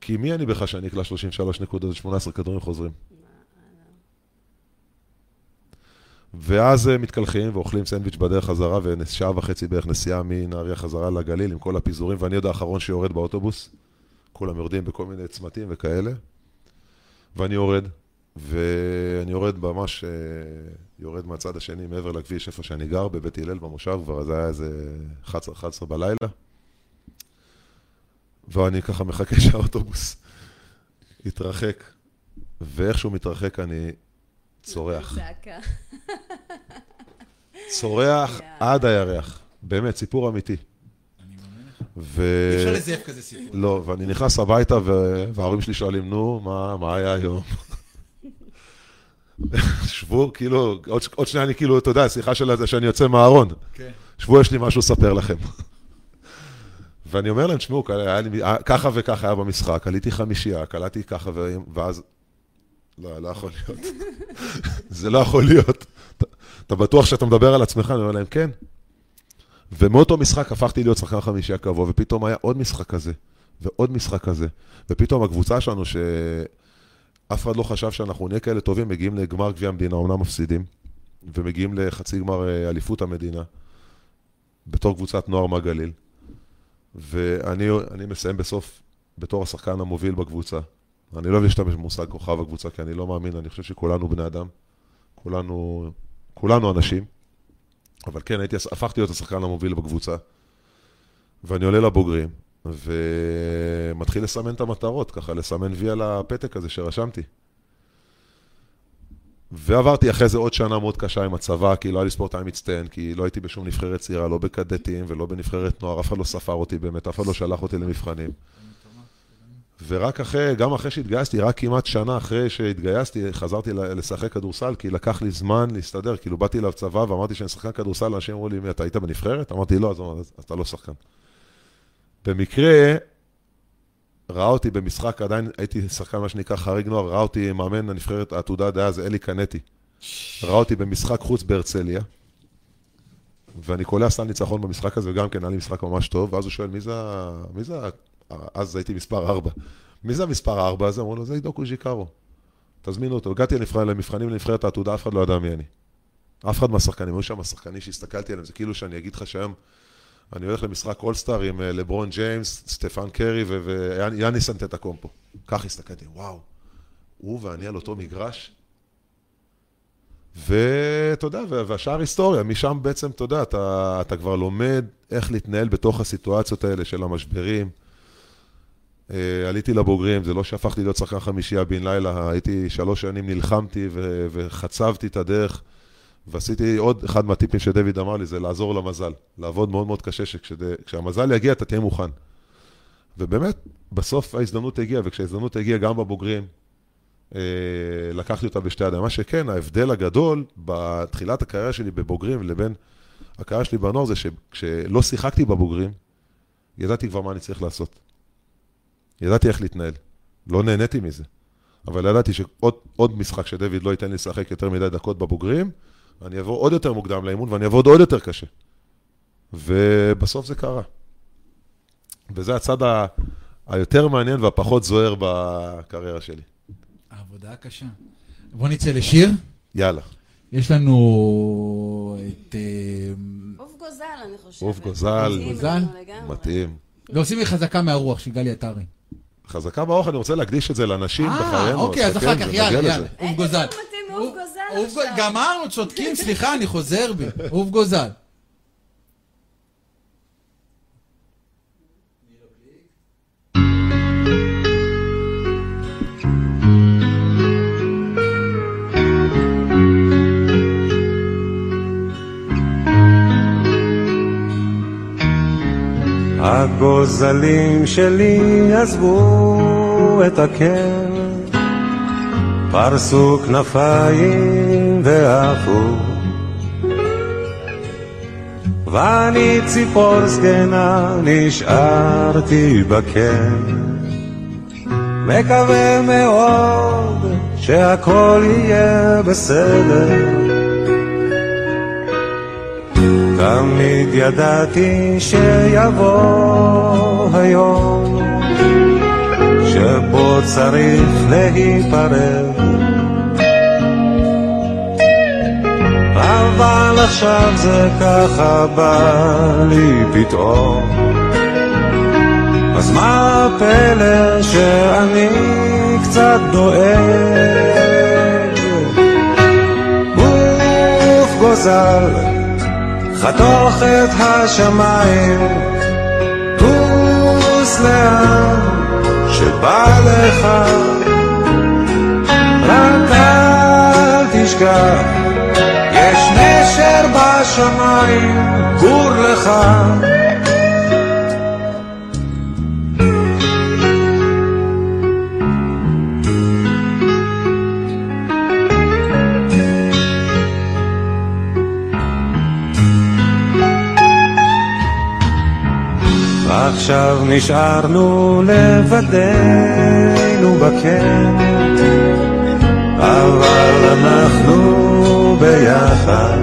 כי מי אני בכלל שאני אקלע 33 נקודות ו-18 כדורים חוזרים? ואז אה, מתקלחים ואוכלים סנדוויץ' בדרך חזרה, ושעה וחצי בערך נסיעה מנהריה חזרה לגליל עם כל הפיזורים, ואני עוד האחרון שיורד באוטובוס. כולם יורדים בכל מיני צמתים וכאלה. ואני יורד, ואני יורד ממש, אה, יורד מהצד השני, מעבר לכביש, איפה שאני גר, בבית הלל במושב, כבר זה היה איזה 11, 11 בלילה. ואני ככה מחכה *laughs* שהאוטובוס התרחק, ואיך שהוא מתרחק אני צורח. צורח עד הירח. באמת, סיפור אמיתי. ו...
אי אפשר לזייף כזה סיפור.
לא, ואני נכנס הביתה. וההורים שלי שואלים, נו, מה, מה היה היום? *laughs* שבו, כאילו, עוד, עוד שנייה אני כאילו, אתה יודע, שיחה של זה שאני יוצא מהארון.
כן.
שבו, יש לי משהו לספר לכם. *laughs* ואני אומר להם, תשמעו, ככה וככה היה במשחק, עליתי חמישייה, קלעתי ככה. ואז... לא, לא יכול להיות. *laughs* זה לא יכול להיות. אתה, בטוח שאתה מדבר על עצמך? אני אומר להם, כן. ומאותו משחק הפכתי להיות שחקן חמישייה קבוע, ופתאום היה עוד משחק כזה, ועוד משחק כזה, ופתאום הקבוצה שלנו, שאף אחד לא חשב שאנחנו נהיה כאלה טובים, מגיעים לגמר גביע המדינה, אומנם מפסידים, ומגיעים לחצי גמר אה, אליפות המדינה, בתור קבוצת נוער מהגליל, ואני אני מסיים בסוף בתור השחקן המוביל בקבוצה. אני לא אוהב להשתמש במושג כוכב הקבוצה, כי אני לא מאמין, אני חושב שכולנו בני אדם, כולנו, כולנו אנשים. אבל כן, הייתי, הפכתי להיות השחקן המוביל בקבוצה, ואני עולה לבוגרים, ומתחיל לסמן את המטרות, ככה, לסמן וי על הפתק הזה שרשמתי. ועברתי אחרי זה עוד שנה מאוד קשה עם הצבא, כי לא היה לי ספורטאי מצטיין, כי לא הייתי בשום נבחרת צעירה, לא בקדטים ולא בנבחרת נוער, אף אחד לא ספר אותי באמת, אף אחד לא שלח אותי למבחנים. ורק אחרי, גם אחרי שהתגייסתי, רק כמעט שנה אחרי שהתגייסתי, חזרתי לשחק כדורסל, כי לקח לי זמן להסתדר, כאילו באתי לצבא ואמרתי שאני שחקן כדורסל, אנשים אמרו לי, מי, אתה היית בנבחרת? אמרתי, לא, אז אז אתה לא שחקן. במקרה, ראה אותי במשחק, עדיין הייתי שחקן מה שנקרא חריג נוער, ראה אותי מאמן הנבחרת העתודה דאז, אלי קנטי. ראה אותי במשחק חוץ בהרצליה, ואני קולע סל ניצחון במשחק הזה, וגם כן היה לי משחק ממש טוב, ואז הוא שואל, מי זה. מי זה. אז הייתי מספר 4. מי זה המספר 4 הזה? אמרו לו, זה עידו קוז'יקרו. תזמינו אותו. הגעתי לנבחר, למבחנים לנבחרת העתודה, אף אחד לא ידע מי אני. אף אחד מהשחקנים, היו שם שחקנים שהסתכלתי עליהם, זה כאילו שאני אגיד לך שהיום אני הולך למשחק אולסטאר עם אה, לברון ג'יימס, סטפן קרי ו- ויאניס אנטטקומפו. כך הסתכלתי, וואו, הוא ואני על אותו מגרש. ואתה יודע, וה- והשאר היסטוריה, משם בעצם, אתה יודע, אתה, אתה כבר לומד איך להתנהל בתוך הסיטואציות האלה של המשברים. אה, עליתי לבוגרים, זה לא שהפכתי להיות שחקן חמישייה בן לילה, הייתי שלוש שנים, נלחמתי ו- וחצבתי את הדרך, ועשיתי עוד אחד מהטיפים שדויד אמר לי, זה לעזור למזל. לעבוד מאוד מאוד קשה, שכשהמזל יגיע אתה תהיה מוכן. ובאמת, בסוף ההזדמנות הגיעה, וכשההזדמנות הגיעה גם בבוגרים, אה, לקחתי אותה בשתי ידיים. מה שכן, ההבדל הגדול בתחילת הקריירה שלי בבוגרים לבין הקריירה שלי בנוער, זה שכשלא שיחקתי בבוגרים, ידעתי כבר מה אני צריך לעשות. ידעתי איך להתנהל. לא נהניתי מזה. אבל ידעתי שעוד עוד משחק שדויד לא ייתן לי לשחק יותר מדי דקות בבוגרים, אני אעבור עוד יותר מוקדם לאימון ואני אעבוד עוד יותר קשה. ובסוף זה קרה. וזה הצד ה... היותר מעניין והפחות זוהר בקריירה שלי.
העבודה הקשה. בוא נצא לשיר.
יאללה.
יש לנו את... אה,
עוף גוזל, אני חושבת.
עוף גוזל.
מתאים.
מתאים.
לא, עושים לי חזקה מהרוח של גלי עטרי.
חזקה באורך, אני רוצה להקדיש את זה לאנשים
אה,
בחיינו.
אוקיי, אז
חכה,
אחר כך, יאללה. יאללה. עוף גוזל.
איזה מתאים עוף גוזל
עוף
עכשיו.
גוזל. גמרנו, צודקים, סליחה, אני חוזר בי. עוף גוזל.
הגוזלים שלי עזבו את הקר, פרסו כנפיים ועפו. ואני ציפור זקנה נשארתי בקר, מקווה מאוד שהכל יהיה בסדר. תמיד ידעתי שיבוא היום שבו צריך להיפרד. אבל עכשיו זה ככה בא לי פתאום. אז מה הפלא שאני קצת דואג? גוף גוזל חתוך את השמיים, טוס לאן שבא לך, רק אל תשכח, יש נשר בשמיים, גור לך. עכשיו נשארנו לבדנו בקר, אבל אנחנו ביחד.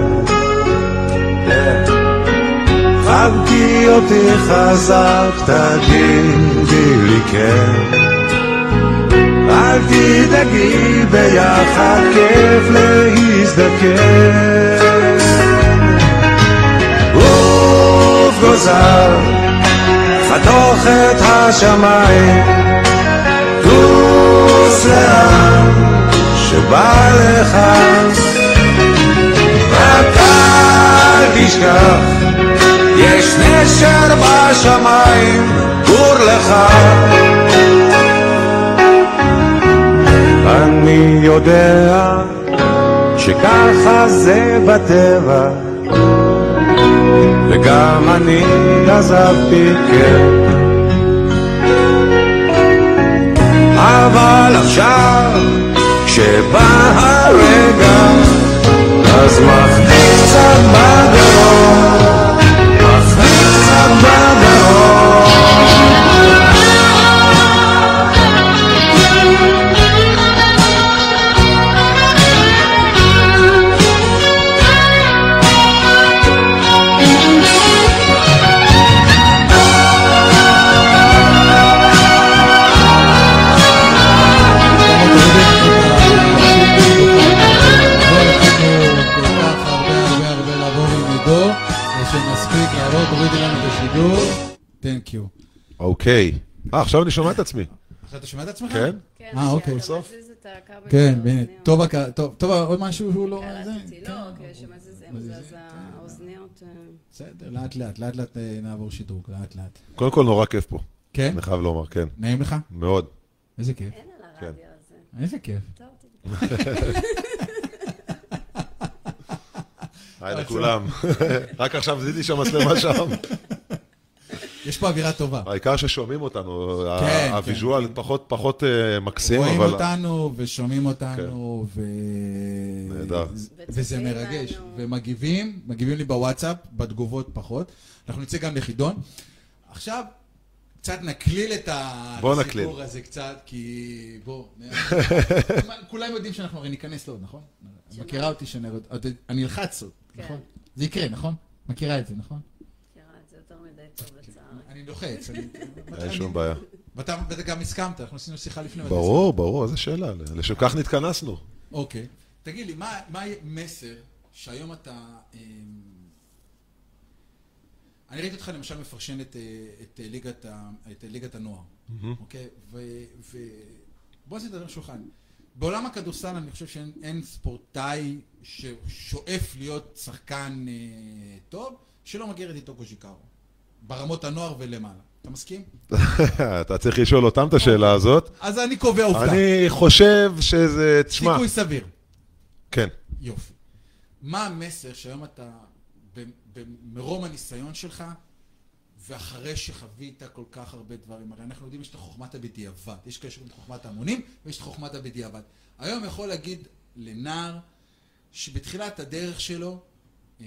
חבקי אותי חזק, תגידי לי כן. אל תדאגי, ביחד כיף להזדקן. עוף גוזר חתוך את השמיים, טוס לאן שבא לך, רק אל תשכח, יש נשר בשמיים, גור לך. אני יודע שככה זה בטבע וגם אני עזבתי כן. אבל עכשיו, כשבא הרגע, אז מחניק קצת בגרון, מחניק קצת בגרון.
אוקיי. אה, עכשיו אני שומע את עצמי.
עכשיו אתה שומע את עצמך?
כן?
כן,
אה, אוקיי.
כשאתה
סוף.
מזיז את הכבל
כן, הנה. טוב, טוב, טוב, עוד משהו שהוא לא...
קלטתי,
כן.
לא, כשמזיזים את זה, אז האוזניות... אה,
בסדר, לאט לאט, לאט לאט אה, נעבור שדרוג, לאט לאט.
קודם כל נורא כיף פה,
כן?
אני חייב לומר, כן.
נעים לך?
מאוד.
איזה כיף.
אין על
כן.
הרדיו הזה.
איזה כיף. *laughs*
היי לכולם. *laughs* רק עכשיו זיהיתי שהמצלמה שם. *laughs*
יש פה אווירה טובה.
העיקר ששומעים אותנו,
כן,
ה visual פחות פחות אה, מקסים,
רואים
אבל...
אותנו ושומעים אותנו, ו...
נהדר.
וזה מרגש.
בנו.
ומגיבים, מגיבים לי בוואטסאפ, בתגובות פחות. אנחנו נצא גם לחידון. עכשיו, קצת נקליל את
בוא
הסיפור
נקליל.
הזה קצת, כי בוא, *laughs* כולם יודעים שאנחנו הרי ניכנס לעוד, נכון? מכירה אותי שאני אני אלחץ עוד,
כן.
נכון? זה יקרה, נכון? מכירה את זה, נכון?
מכירה את זה יותר מדי טוב לצערי.
אני לוחץ.
אין שום בעיה.
ואתה גם הסכמת, אנחנו עשינו שיחה לפני.
ברור, ברור, איזה שאלה. לשם כך נתכנסנו.
אוקיי. תגיד לי, מה המסר שהיום אתה... אמ, אני ראיתי אותך למשל מפרשן את, אה, את, אה, ליגת, ה- את אה, ליגת הנוער, אוקיי? ו... ו... בוא נעשה את זה על השולחן. בעולם הכדורסל אני חושב שאין אין ספורטאי ששואף להיות שחקן אה, טוב, שלא מגיע את איתו קוז'יקרו. ברמות הנוער ולמעלה. אתה מסכים? *laughs*
אתה צריך לשאול אותם את השאלה הזאת.
אז אני קובע עובדה.
אני חושב שזה... תשמע,
סיכוי סביר.
כן.
יופי. מה המסר שהיום אתה, במרום הניסיון שלך, ואחרי שחווית כל כך הרבה דברים, הרי אנחנו יודעים, יש את חוכמת הבדיעבד, יש כאלה שאומרים חוכמת ההמונים, ויש את חוכמת הבדיעבד. היום יכול להגיד לנער, שבתחילת הדרך שלו, אה,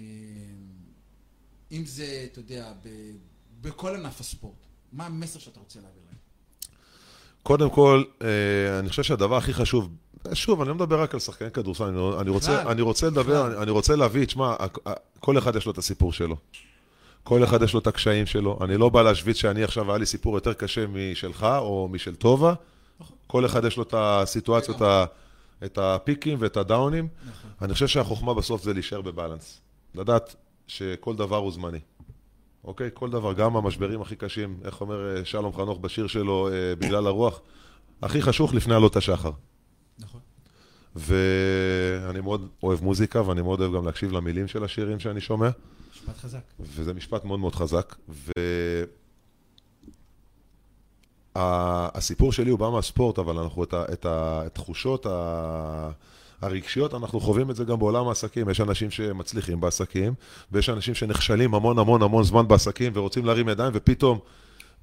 אם זה, אתה יודע, בכל ענף הספורט, מה המסר שאתה רוצה להעביר להם?
קודם כל, אה, אני חושב שהדבר הכי חשוב, שוב, אני לא מדבר רק על שחקני כדורסל, אני, אני, רוצה,
בכלל.
אני רוצה לדבר, אני, אני רוצה להביא, תשמע, כל אחד יש לו את הסיפור שלו. כל אחד יש לו את הקשיים שלו. אני לא בא להשוויץ שאני עכשיו, היה לי סיפור יותר קשה משלך או משל טובה. כל אחד יש לו את הסיטואציות, ה- את הפיקים ואת הדאונים. אני חושב שהחוכמה בסוף זה להישאר בבלנס. לדעת שכל דבר הוא זמני. אוקיי? כל דבר, גם המשברים הכי קשים, איך אומר אה, שלום חנוך בשיר שלו, אה, בגלל הרוח, הכי חשוך לפני עלות השחר.
נכון.
ואני מאוד אוהב מוזיקה, ואני מאוד אוהב גם להקשיב למילים של השירים שאני שומע,
משפט חזק.
וזה משפט מאוד מאוד חזק. והסיפור שלי הוא בא מהספורט, אבל אנחנו את ה- את התחושות ה- הרגשיות, אנחנו חווים את זה גם בעולם העסקים. יש אנשים שמצליחים בעסקים, ויש אנשים שנכשלים המון המון המון זמן בעסקים ורוצים להרים ידיים, ופתאום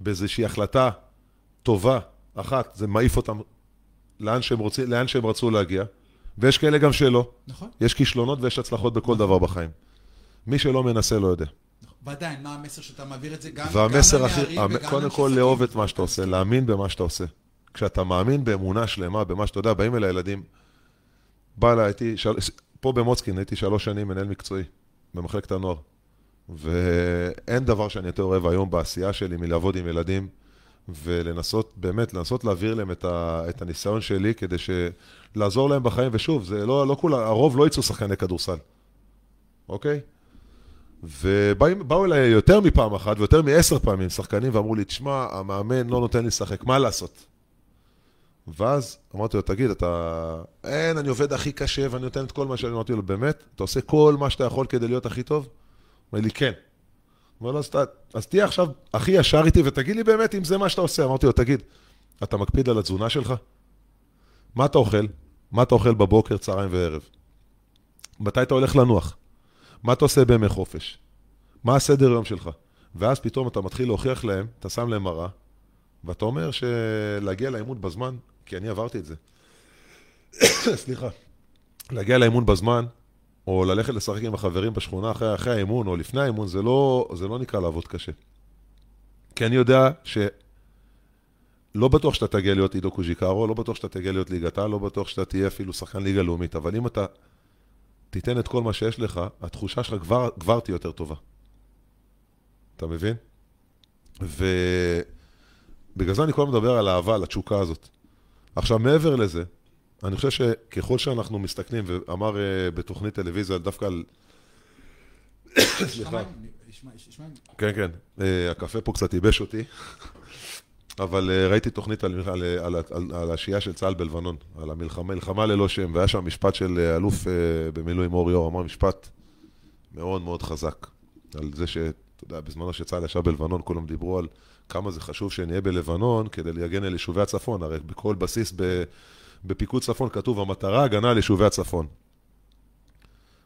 באיזושהי החלטה טובה אחת, זה מעיף אותם לאן שהם, רוצים, לאן שהם רצו להגיע, ויש כאלה גם שלא.
נכון.
יש כישלונות ויש הצלחות בכל דבר בחיים. מי שלא מנסה לא יודע.
ועדיין, מה המסר שאתה מעביר את זה גם,
והמסר
גם
הכי,
לנערים
המ-
וגם
קודם כל? לאהוב את מה שאתה עושה, להאמין במה שאתה עושה. כשאתה מאמין באמונה שלמה, במה שאתה יודע, באים אליי ילדים, בא אליי, הייתי, של... פה במוצקין, הייתי שלוש שנים מנהל מקצועי, במחלקת הנוער. ואין דבר שאני יותר אוהב היום בעשייה שלי מלעבוד עם ילדים, ולנסות, באמת, לנסות להעביר להם את, ה... את הניסיון שלי, כדי ש... לעזור להם בחיים, ושוב, זה לא, לא כולה, הרוב לא יצאו שחקני כדורסל, אוקיי? ובאו אליי יותר מפעם אחת ויותר מעשר פעמים שחקנים ואמרו לי, תשמע, המאמן לא נותן לי לשחק, מה לעשות? ואז אמרתי לו, תגיד, אתה... אין, אני עובד הכי קשה ואני נותן את כל מה שאני... אמרתי לו, באמת? אתה עושה כל מה שאתה יכול כדי להיות הכי טוב? אומר לי, כן. אומר לו, אז. אז תהיה עכשיו הכי ישר איתי ותגיד לי באמת אם זה מה שאתה עושה. אמרתי לו, תגיד, אתה מקפיד על התזונה שלך? מה אתה אוכל? מה אתה אוכל בבוקר, צהריים וערב? מתי אתה הולך לנוח? מה אתה עושה בימי חופש? מה הסדר יום שלך? ואז פתאום אתה מתחיל להוכיח להם, אתה שם להם מראה, ואתה אומר שלהגיע לאימון בזמן, כי אני עברתי את זה. *coughs* סליחה. להגיע לאימון בזמן, או ללכת לשחק עם החברים בשכונה אחרי, אחרי האימון, או לפני האימון, זה לא, זה לא נקרא לעבוד קשה. כי אני יודע ש... לא בטוח שאתה תגיע להיות עידו קוז'יקרו, לא בטוח שאתה תגיע להיות ליגת העל, לא בטוח שאתה תהיה אפילו שחקן ליגה לאומית, אבל אם אתה תיתן את כל מה שיש לך, התחושה שלך כבר, כבר תהיה יותר טובה. אתה מבין? ובגלל זה אני כל הזמן מדבר על האהבה, על התשוקה הזאת. עכשיו, מעבר לזה, אני חושב שככל שאנחנו מסתכלים, ואמר uh, בתוכנית טלוויזיה דווקא על... סליחה. כן, כן. Uh, הקפה פה קצת ייבש אותי. אבל uh, ראיתי תוכנית על, על, על, על, על השהייה של צה"ל בלבנון, על המלחמה, מלחמה ללא שם, והיה שם משפט של אה, אלוף במילואים אור יור, אמר משפט מאוד מאוד חזק, על זה שאתה יודע, בזמנו שצה"ל ישב בלבנון, כולם דיברו על כמה זה חשוב שנהיה בלבנון כדי להגן על יישובי הצפון, הרי בכל בסיס בפיקוד צפון כתוב, המטרה הגנה על יישובי הצפון.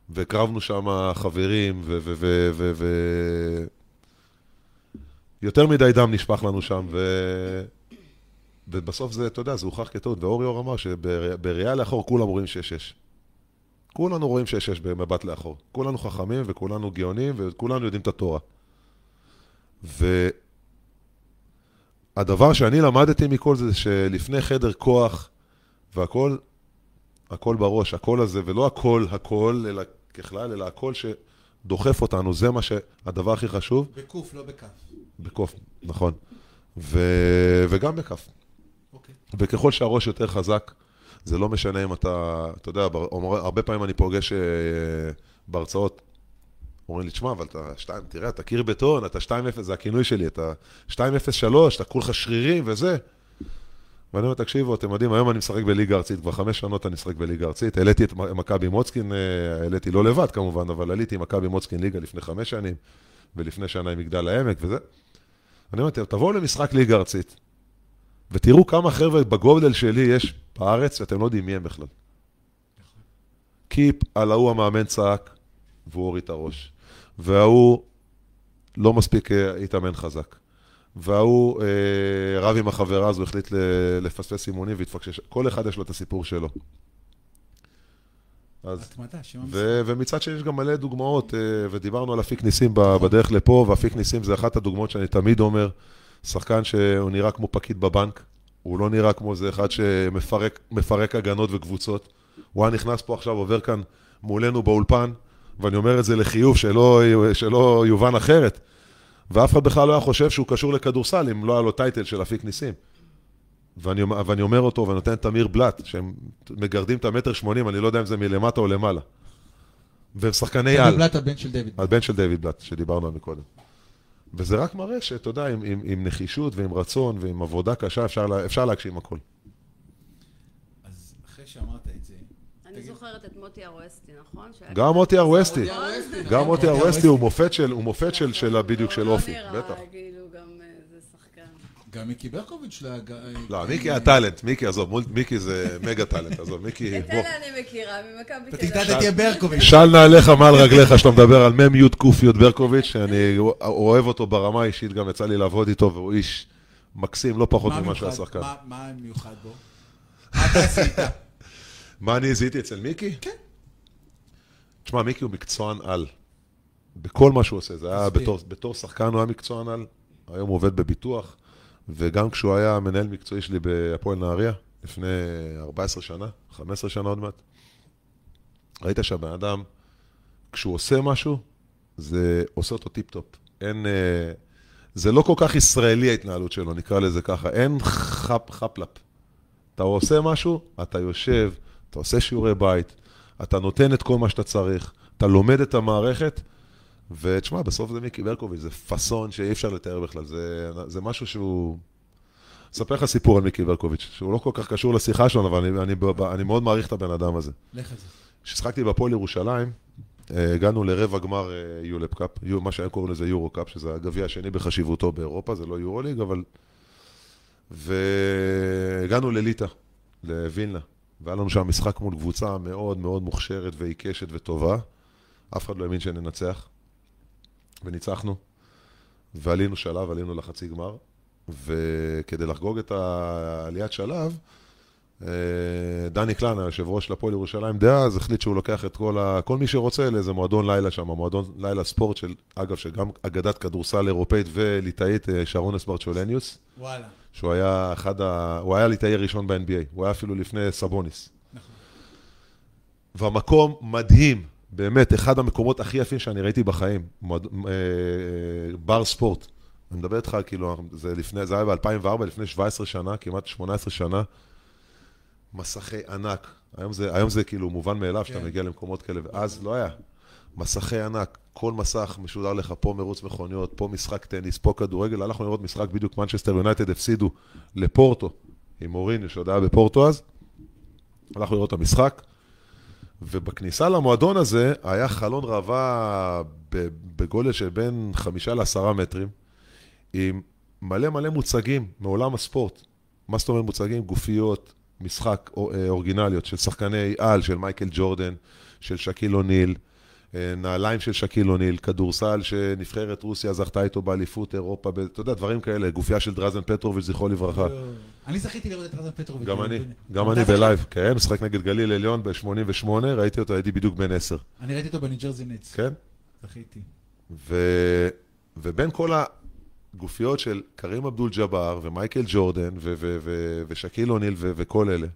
והקרבנו שם חברים, ו... ו, ו, ו, ו יותר מדי דם נשפך לנו שם, ו... ובסוף זה, אתה יודע, זה הוכח כטעות. ואורי אור אמר שבראייה לאחור כולם רואים 6-6. כולנו רואים 6-6 במבט לאחור. כולנו חכמים וכולנו גאונים וכולנו יודעים את התורה. והדבר שאני למדתי מכל זה, שלפני חדר כוח והכל, הכל בראש, הכל הזה, ולא הכל הכל, אלא ככלל, אלא הכל שדוחף אותנו, זה מה שהדבר הכי חשוב.
בקוף, לא בכף.
בקוף, נכון. ו... וגם בכף.
אוקיי.
וככל שהראש יותר חזק, זה לא משנה אם אתה, אתה יודע, הרבה פעמים אני פוגש אה, בהרצאות, אומרים לי, תשמע, אבל אתה שתיים, תראה, אתה קיר בטון, אתה 2-0, זה הכינוי שלי, אתה 2-0-3, אתה כולך שרירים וזה. ואני אומר, תקשיבו, אתם יודעים, היום אני משחק בליגה ארצית, כבר חמש שנות אני משחק בליגה ארצית, העליתי את מכבי מוצקין, אה, העליתי לא לבד כמובן, אבל עליתי עם מכבי מוצקין ליגה לפני חמש שנים, ולפני שנה עם מגדל העמק וזה. אני אומר, תבואו למשחק ליגה ארצית, ותראו כמה חבר'ה בגודל שלי יש בארץ, שאתם לא יודעים מי הם בכלל. קיפ על ההוא המאמן צעק, והוא הוריד את הראש. וההוא לא מספיק אה, התאמן חזק. וההוא אה, רב עם החברה הזו, החליט ל- לפספס אימונים והתפקשש. כל אחד יש לו את הסיפור שלו. אז,
התמדה.
ו- ומצד שני יש גם מלא דוגמאות, אה, ודיברנו על אפיק ניסים ב- בדרך לפה, ואפיק ניסים זה אחת הדוגמאות שאני תמיד אומר, שחקן שהוא נראה כמו פקיד בבנק, הוא לא נראה כמו זה אחד שמפרק מפרק הגנות וקבוצות. הוא היה נכנס פה עכשיו, עובר כאן מולנו באולפן, ואני אומר את זה לחיוב, שלא, שלא יובן אחרת. ואף אחד בכלל לא היה חושב שהוא קשור לכדורסל, אם לא היה לו טייטל של אפיק ניסים. ואני, ואני אומר אותו, ואני נותן את אמיר בלאט, שהם מגרדים את המטר שמונים, אני לא יודע אם זה מלמטה או למעלה. והם שחקני על.
בלאט הבן של דיוויד.
הבן של דיוויד בלאט, שדיברנו עליו מקודם. וזה רק מראה שאתה יודע, עם, עם, עם נחישות ועם רצון ועם עבודה קשה, אפשר, לה, אפשר להגשים הכל.
אז אחרי שאמרת.
אני זוכרת את מוטי ארואסטי, נכון?
גם מוטי ארואסטי, גם. מוטי ארואסטי הוא מופת של, הוא מופת של, של בדיוק של
לא
אופי, בטח.
כאילו גם אה.
גם מיקי ברקוביץ' לא. ג-
לא, מיקי היה טאלנט, מיקי, עזוב, מיקי זה מגה טאלנט, עזוב, מיקי,
את
בוא.
אלה אני מכירה, ממכבי
אתה
תל אביב.
אתה תהיה ברקוביץ'.
של נעליך מעל רגליך שאתה מדבר על מ"ם י' ק' י' ברקוביץ', שאני אוהב אותו ברמה האישית, גם יצא לי לעבוד איתו, והוא איש מקסים, לא פחות
מה
ממה שהוא היה
מיוחד-
שחקן.
מה- מה מיוחד בו? מה אתה עשית?
מה אני זיהיתי אצל מיקי?
כן.
תשמע, מיקי הוא מקצוען על. בכל מה שהוא עושה. זה היה. בתור, בתור שחקן הוא היה מקצוען על, היום הוא עובד בביטוח, וגם כשהוא היה מנהל מקצועי שלי בהפועל נהריה, לפני 14 שנה, 15 שנה עוד מעט, ראית שהבן אדם, כשהוא עושה משהו, זה עושה אותו טיפ-טופ. אין... אה, זה לא כל כך ישראלי ההתנהלות שלו, נקרא לזה ככה. אין חפ, חפלפ. אתה עושה משהו, אתה יושב, אתה עושה שיעורי בית, אתה נותן את כל מה שאתה צריך, אתה לומד את המערכת, ותשמע, בסוף זה מיקי ברקוביץ', זה פאסון שאי אפשר לתאר בכלל, זה, זה משהו שהוא... אספר לך סיפור על מיקי ברקוביץ', שהוא לא כל כך קשור לשיחה שלנו, אבל אני, אני, אני מאוד מעריך את הבן אדם הזה.
לך על זה.
כששחקתי בהפועל ירושלים, אה, הגענו לרבע גמר אה, ULEB Cup, מה שהם קוראים לזה EuroCup, שזה הגביע השני בחשיבותו באירופה, זה לא Euroleague, אבל... והגענו לליטא, לווילנה, והיה לנו שם משחק מול קבוצה מאוד מאוד מוכשרת ועיקשת וטובה. אף אחד לא האמין שננצח, וניצחנו, ועלינו שלב, עלינו לחצי גמר, וכדי לחגוג את העליית שלב, אה, דני קלן, היושב ראש של הפועל ירושלים דאז, החליט שהוא לוקח את כל, ה... כל מי שרוצה לאיזה מועדון לילה שם, מועדון לילה ספורט של, אגב, שגם אגדת כדורסל אירופאית וליטאית אה, שרונאס מרצ'ולניוס,
וואלה.
שהוא היה אחד ה... הוא היה ליטאי הראשון ב-NBA, הוא היה אפילו לפני סבוניס.
נכון.
והמקום מדהים, באמת, אחד המקומות הכי יפים שאני ראיתי בחיים, מועד... אה, בר ספורט. אני מדבר איתך, כאילו, זה, לפני, זה היה ב-2004, לפני 17 שנה, כמעט 18 שנה. מסכי ענק. היום זה, היום זה כאילו מובן מאליו שאתה
כן.
מגיע למקומות כאלה, ואז לא היה. מסכי ענק, כל מסך משודר לך, פה מרוץ מכוניות, פה משחק טניס, פה כדורגל. הלכנו לראות משחק בדיוק, מנצ'סטר יונייטד הפסידו לפורטו, עם מוריניו שעוד היה בפורטו אז. הלכנו לראות את המשחק, ובכניסה למועדון הזה היה חלון ראווה בגודל של בין חמישה לעשרה מטרים, עם מלא מלא מוצגים מעולם הספורט. מה זאת אומרת מוצגים? גופיות, משחק אה, אורגינליות של שחקני על, של מייקל ג'ורדן, של שקיל אוניל, נעליים של שקיל אוניל, כדורסל שנבחרת רוסיה זכתה איתו באליפות אירופה, ב- אתה יודע, דברים כאלה, גופייה של דרזן פטרוביץ', זכרו לברכה.
אני זכיתי לראות את דראזן פטרוביץ'.
גם אני, גם אני?
ב
live, כן, משחק נגד גליל עליון ב-88, ראיתי אותו, הייתי בדיוק בן עשר,
אני ראיתי אותו בניו ג'רזי נטס.
כן?
זכיתי.
ובין כל הגופיות של קרים אבדול ג'אבר ומייקל ג'ורדן ושקיל אוניל וכל אלה.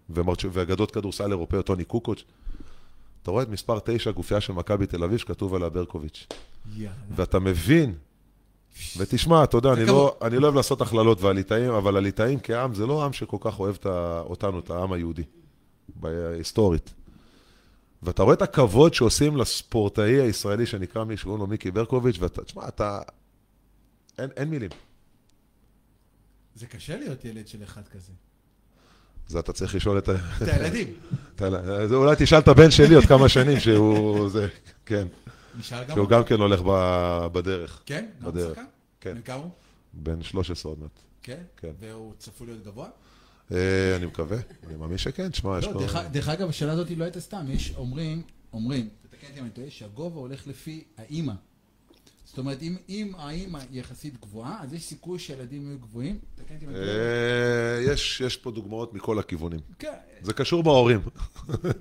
ואגדות כדורסל אירופאיות, טוני קוקוץ', אתה רואה את מספר תשע, גופייה של מכבי תל אביב, שכתוב עליה ברקוביץ'.
יאללה.
ואתה מבין, ותשמע, אתה יודע, אני לא, אני לא אוהב לעשות הכללות והליטאים, אבל הליטאים כעם זה לא עם שכל כך אוהב אותנו, את העם היהודי, בהיסטורית. ואתה רואה את הכבוד שעושים לספורטאי הישראלי שנקרא מי שקוראים לו מיקי ברקוביץ', ואתה, תשמע, אתה... אין, אין מילים.
זה קשה להיות ילד של אחד כזה.
זה אתה צריך לשאול את.
את הילדים.
אולי תשאל את הבן שלי עוד כמה שנים שהוא... זה, כן.
נשאל גם
שהוא
הוא.
גם כן הולך בדרך.
כן?
בדרך. כן.
בן כמה הוא?
בן 13 עוד מעט.
כן?
כן.
והוא צפוי להיות גבוה?
אה, אני מקווה, אני מאמין שכן, תשמע, יש
לא. דרך- דרך אגב, השאלה הזאת לא הייתה סתם. יש, אומרים, אומרים, תתקן אותי אם אני טועה, שהגובה הולך לפי האימא. זאת אומרת, אם, אם האימא יחסית גבוהה, אז יש סיכוי שהילדים יהיו גבוהים.
אה, יש, יש פה דוגמאות מכל הכיוונים.
כן,
זה קשור בהורים.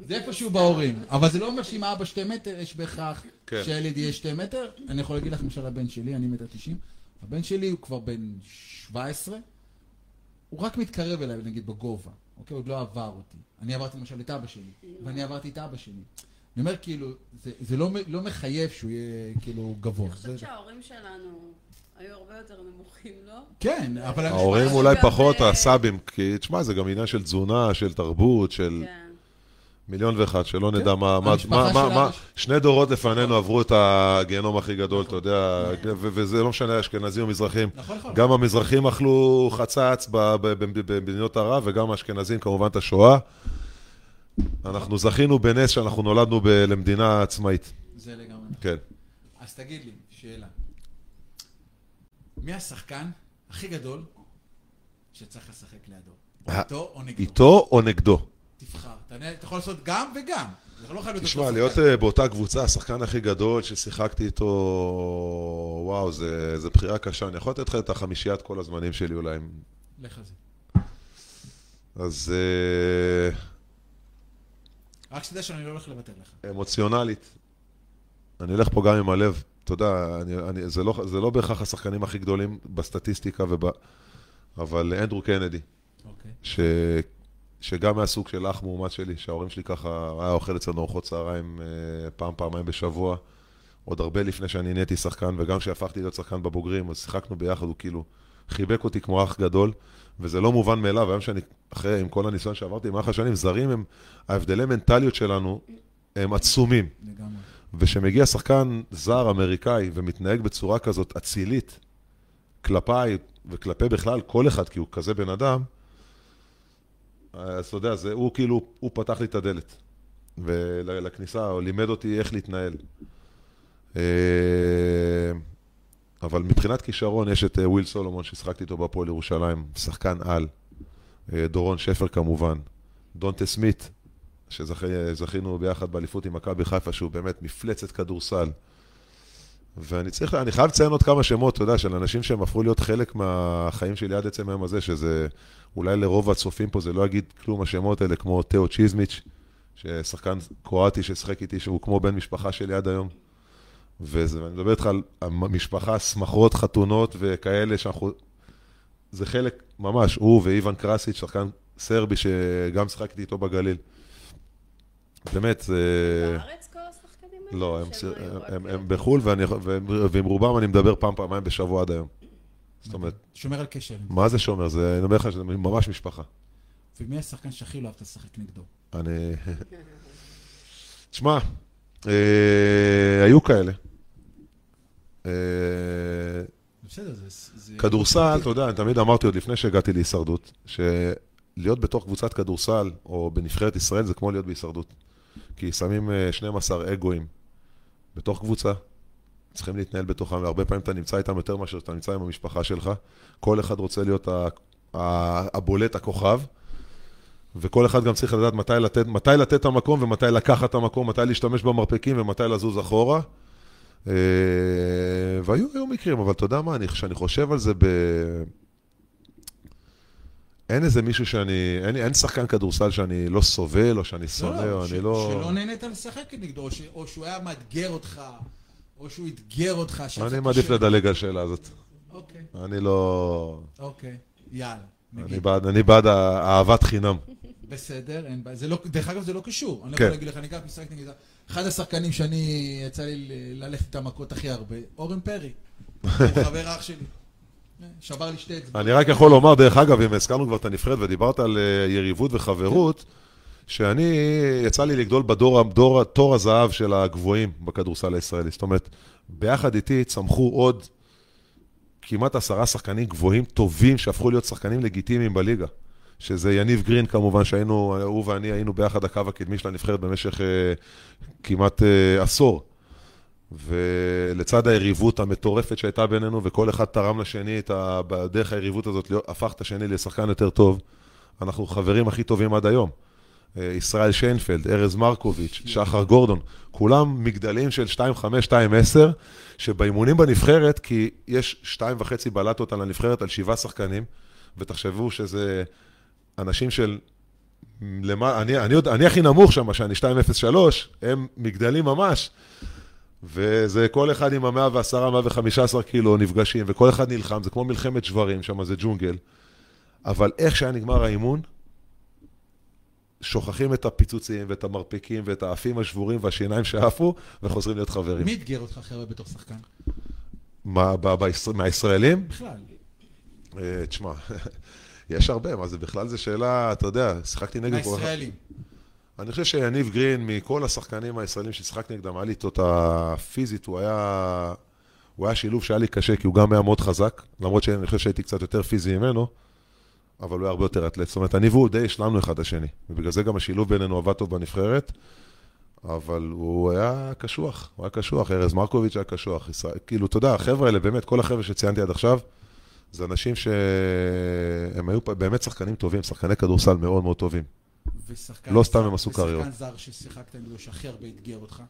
זה איפשהו בהורים. אבל זה לא אומר שאם האבא שתי מטר, יש בהכרח
כן.
שהילד יהיה שתי מטר. אני יכול להגיד לך, למשל, הבן שלי, אני מטר תשעים, הבן שלי הוא כבר בן 17, הוא רק מתקרב אליי, נגיד, בגובה. אוקיי? עוד לא עבר אותי. אני עברתי למשל את אבא שלי, ואני עברתי את אבא שלי. אני אומר, כאילו, זה, זה לא, לא מחייב שהוא יהיה, כאילו, גבוה.
אני חושבת
זה-
שההורים שלנו היו הרבה יותר נמוכים, לא?
כן, אבל...
ההורים אולי פחות,
אה,
הסבים, כי תשמע, זה גם עניין של תזונה, של תרבות, של
כן.
מיליון ואחד, שלא
כן.
נדע מה, מה, מה, שני דורות לפנינו עברו את הגיהנום הכי גדול, אתה יודע, ו- וזה לא משנה, אשכנזים או מזרחים.
נכון, נכון.
גם המזרחים אכלו חצץ במדינות ערב, וגם האשכנזים כמובן את השואה. אנחנו זכינו בנס שאנחנו נולדנו ב- למדינה עצמאית.
זה לגמרי.
כן.
אז תגיד לי, שאלה. מי השחקן הכי גדול שצריך לשחק לידו?
אה,
איתו או נגדו?
איתו או נגדו?
תבחר. אתה יכול לעשות גם וגם. לא
תשמע, להיות. אה, באותה קבוצה, השחקן הכי גדול ששיחקתי איתו, וואו, זה בחירה קשה. אני יכול לתת לך את החמישיית כל הזמנים שלי אולי.
לך זה.
אז אה,
רק שתדע שאני לא הולך לוותר לך.
אמוציונלית, אני אלך פה גם עם הלב. אתה יודע, אני, אני, זה, לא, זה לא בהכרח השחקנים הכי גדולים בסטטיסטיקה, וב, אבל אנדרו קנדי,
אוקיי.
ש, שגם מהסוג של אח מאומץ שלי, שההורים שלי ככה, היה אוכל אצלנו ארוחות צהריים אה, פעם, פעמיים בשבוע, עוד הרבה לפני שאני נהייתי שחקן, וגם כשהפכתי להיות שחקן בבוגרים, אז שיחקנו ביחד, הוא כאילו חיבק אותי כמו אח גדול, וזה לא מובן מאליו, היום שאני, אחרי, עם כל הניסיון שעברתי במהלך השנים, זרים הם, ההבדלי מנטליות שלנו הם עצומים.
לגמרי.
וכשמגיע שחקן זר אמריקאי ומתנהג בצורה כזאת אצילית כלפיי וכלפי בכלל כל אחד, כי הוא כזה בן אדם, אז אתה יודע, זה, הוא כאילו, הוא פתח לי את הדלת לכניסה, או לימד אותי איך להתנהל. אה, אבל מבחינת כישרון יש את אה, וויל סולומון ששחקתי איתו בהפועל ירושלים, שחקן על, אה, דורון שפר כמובן, דונטה סמית, שזכינו ביחד באליפות עם מכבי חיפה, שהוא באמת מפלצת כדורסל. ואני צריך, אני חייב לציין עוד כמה שמות, אתה יודע, של אנשים שהם הפכו להיות חלק מהחיים שלי עד עצם היום הזה, שזה, אולי לרוב הצופים פה זה לא יגיד כלום השמות האלה, כמו תאו צ'יזמיץ', ששחקן קרואטי ששיחק איתי, שהוא כמו בן משפחה שלי עד היום. וזה- ואני מדבר איתך על המשפחה, שמחות, חתונות וכאלה שאנחנו... זה חלק, ממש, הוא ואיוון קרסיץ', שחקן סרבי שגם שיחקתי איתו בגליל. באמת, זה...
בארץ כל השחקנים האלה?
לא, הם,
שהם
הם,
רק-
הם, הם בחו"ל, ואני, והם- ועם רובם אני מדבר פעם, פעמיים בשבוע עד היום. זאת אומרת,
שומר על קשר.
מה זה שומר? זה, אני אומר לך שזה ממש משפחה.
ומי השחקן שהכי לא אהבת לשחק נגדו?
אני... *laughs* תשמע, היו כאלה. אה, כדורסל, אתה יודע, אני תמיד אמרתי עוד לפני שהגעתי להישרדות, שלהיות בתוך קבוצת כדורסל, או בנבחרת ישראל, זה כמו להיות בהישרדות. כי שמים אה, 12 אגואים בתוך קבוצה, צריכים להתנהל בתוכם, והרבה פעמים אתה נמצא איתם יותר מאשר שאתה נמצא עם המשפחה שלך. כל אחד רוצה להיות הבולט, הכוכב, וכל אחד גם צריך לדעת מתי לתת, מתי לתת את המקום ומתי לקחת את המקום, מתי להשתמש במרפקים ומתי לזוז אחורה. אה, והיו היו מקרים, אבל אתה יודע מה, אני- כשאני חושב על זה ב... אין איזה מישהו שאני, אין, אין שחקן כדורסל שאני לא סובל, או שאני שונא, או
ש-
אני לא...
שלא נהנית לשחק נגדו, או ש- או שהוא היה מאתגר אותך, או שהוא אתגר אותך. שהיה
אני
לך
מעדיף
קשה.
לדלג על השאלה הזאת.
אוקיי,
אני לא...
אוקיי, יאללה.
אני. בעד, אני בעד אהבת חינם.
בסדר, אין בעיה. לא, דרך אגב, זה לא קשור. אני לא
כן.
יכול להגיד לך, אני גם משחק נגד... אחד השחקנים שאני, יצא לי ללכת את המכות הכי הרבה, אורן פרי. הוא *laughs* חבר אח שלי. שבר לי שתי אצבעות.
אני רק יכול לומר, דרך אגב, אם הזכרנו כבר את הנבחרת ודיברת על אה, יריבות וחברות, שאני, יצא לי לגדול בדור, דור, תור הזהב של הגבוהים בכדורסל הישראלי. זאת אומרת, ביחד איתי צמחו עוד כמעט עשרה שחקנים גבוהים טובים שהפכו להיות שחקנים לגיטימיים בליגה. שזה יניב גרין כמובן, שהיינו, הוא ואני היינו ביחד הקו הקדמי של הנבחרת במשך אה, כמעט אה, עשור. ולצד היריבות המטורפת שהייתה בינינו, וכל אחד תרם לשני את ה... בדרך היריבות הזאת, הפך את השני לשחקן יותר טוב, אנחנו חברים הכי טובים עד היום. אה, ישראל שיינפלד, ארז מרקוביץ', שחר גורדון, כולם מגדלים של 2.5, 2.10, שבאימונים בנבחרת, כי יש 2.5 בלטות על הנבחרת על שבעה שחקנים, ותחשבו שזה אנשים של... למה, אני, אני, יודע- אני הכי נמוך שם, שאני 2.03, הם מגדלים ממש. וזה כל אחד עם המאה ועשרה, מאה וחמישה עשר קילו נפגשים, וכל אחד נלחם, זה כמו מלחמת שברים, שם זה ג'ונגל. אבל איך שהיה נגמר האימון, שוכחים את הפיצוצים ואת המרפקים ואת האפים השבורים והשיניים שעפו, וחוזרים להיות חברים.
מי אתגר אותך חבר'ה בתור שחקן?
מה, ב- בישראל- מהישראלים?
בכלל.
אה, תשמע, *laughs* יש הרבה, מה זה בכלל זה שאלה, אתה יודע, שיחקתי נגד.
מהישראלים.
אני חושב שיניב גרין, מכל השחקנים הישראלים ששיחקתי נגדם, היה לי איתו את הפיזית, הוא היה... הוא היה שילוב שהיה לי קשה, כי הוא גם היה מאוד חזק, למרות שאני חושב שהייתי קצת יותר פיזי ממנו, אבל הוא היה הרבה יותר אתלט. זאת אומרת, אני והוא די השלמנו אחד את השני, ובגלל זה גם השילוב בינינו עבד טוב בנבחרת, אבל הוא היה קשוח, הוא היה קשוח, ארז מרקוביץ' היה קשוח, ישראל, כאילו, אתה יודע, החבר'ה האלה, באמת, כל החבר'ה שציינתי עד עכשיו, זה אנשים שהם היו באמת שחקנים טובים, שחקני כדורסל מאוד מאוד טובים.
ושחקן
לא סתם הם עשו קריירות.
ושחקן זר ששיחקת נגדו שהכי הרבה אתגר אותך?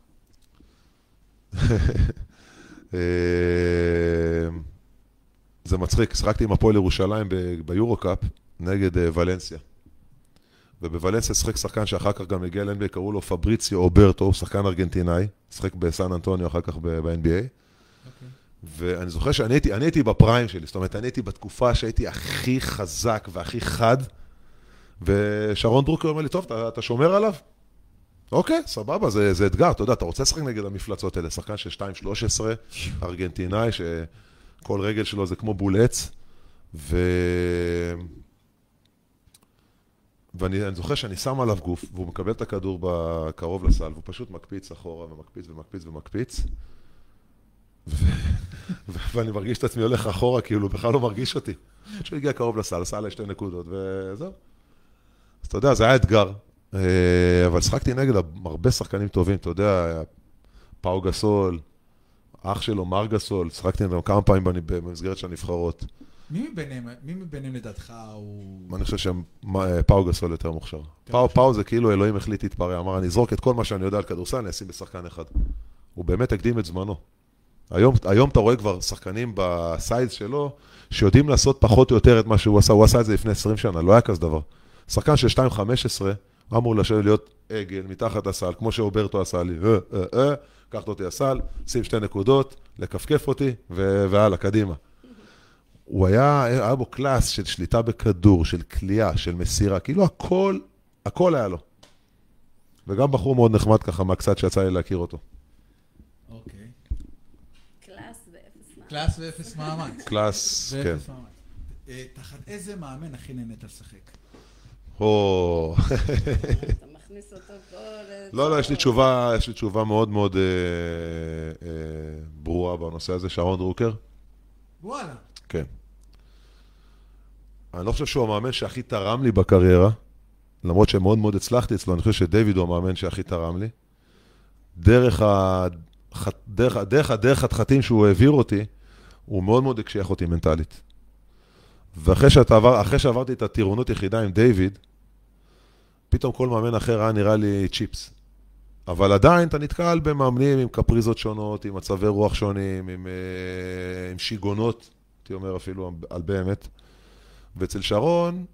*laughs*
אה, זה מצחיק, שיחקתי עם הפועל ירושלים ביורו-קאפ נגד אה, ולנסיה. ובוולנסיה שיחק שחקן שאחר כך גם הגיע ל-NBA, קראו לו פבריציו אוברטו, שחקן ארגנטינאי, שיחק בסן אנטוניו אחר כך ב-NBA. ואני זוכר שאני הייתי, הייתי ב prime שלי, זאת אומרת, אני הייתי בתקופה שהייתי הכי חזק והכי חד, ושרון דרוקר אומר לי, טוב, אתה, אתה שומר עליו? אוקיי, סבבה, זה, זה אתגר, אתה יודע, אתה רוצה לשחק נגד המפלצות האלה, שחקן של 2-13, ארגנטינאי, שכל רגל שלו זה כמו בול עץ, ו... ואני אני זוכר שאני שם עליו גוף, והוא מקבל את הכדור קרוב לסל, והוא פשוט מקפיץ אחורה, ומקפיץ ומקפיץ ומקפיץ. ו... ואני מרגיש את עצמי הולך אחורה, כאילו, בכלל לא מרגיש אותי. עד שהוא הגיע קרוב לסל, עשה עליי שתי נקודות, וזהו. אז אתה יודע, זה היה אתגר. אה, אבל שחקתי נגד הרבה שחקנים טובים, אתה יודע, פאו גסול, אח שלו, מארק גסול, שחקתי נגדם כמה פעמים במסגרת של הנבחרות.
מי מביניהם, מי מביניהם לדעתך הוא...
אני חושב שפאו גסול יותר מוכשר. פאו, פאו זה כאילו אלוהים החליט להתפרע, אמר, אני אזרוק את כל מה שאני יודע על כדורסל, אני אשים בשחקן אחד. הוא באמת הקדים את זמנו. היום, היום אתה רואה כבר שחקנים ב size שלו, שיודעים לעשות פחות או יותר את מה שהוא עשה, הוא עשה את זה לפני 20 שנה, לא היה כזה דבר. שחקן של 2.15, אמור לשבת להיות עגל מתחת הסל, כמו שאוברטו עשה לי, אה, אה, אה, קח אותי הסל, שים שתי נקודות, לכפכף אותי, והלאה, קדימה. הוא היה, היה בו קלאס של שליטה בכדור, של כליאה, של מסירה, כאילו הכל, הכל היה לו. וגם בחור מאוד נחמד ככה, מהקצת שיצא לי להכיר אותו.
אוקיי.
קלאס ואפס מאמץ.
קלאס ואפס מאמץ.
קלאס, כן.
אה, תחת איזה מאמן הכי נהנית לשחק?
או...
אתה מכניס אותו פה ל...
לא, לא, יש לי תשובה, יש לי תשובה מאוד מאוד אה, אה, ברורה בנושא הזה, שרון דרוקר.
וואלה.
כן. אני לא חושב שהוא המאמן שהכי תרם לי בקריירה, למרות שמאוד מאוד הצלחתי אצלו, אני חושב שדיוויד הוא המאמן שהכי תרם לי. דרך, ה... דרך, דרך, דרך החתחתים שהוא העביר אותי, הוא מאוד מאוד הקשיח אותי מנטלית. ואחרי שאתה עבר, אחרי שעברתי את הטירונות יחידה עם דיוויד, פתאום כל מאמן אחר היה נראה לי צ'יפס. אבל עדיין אתה נתקל במאמנים עם קפריזות שונות, עם מצבי רוח שונים, עם, אה, עם שיגעונות, הייתי אומר אפילו על באמת. ואצל שרון,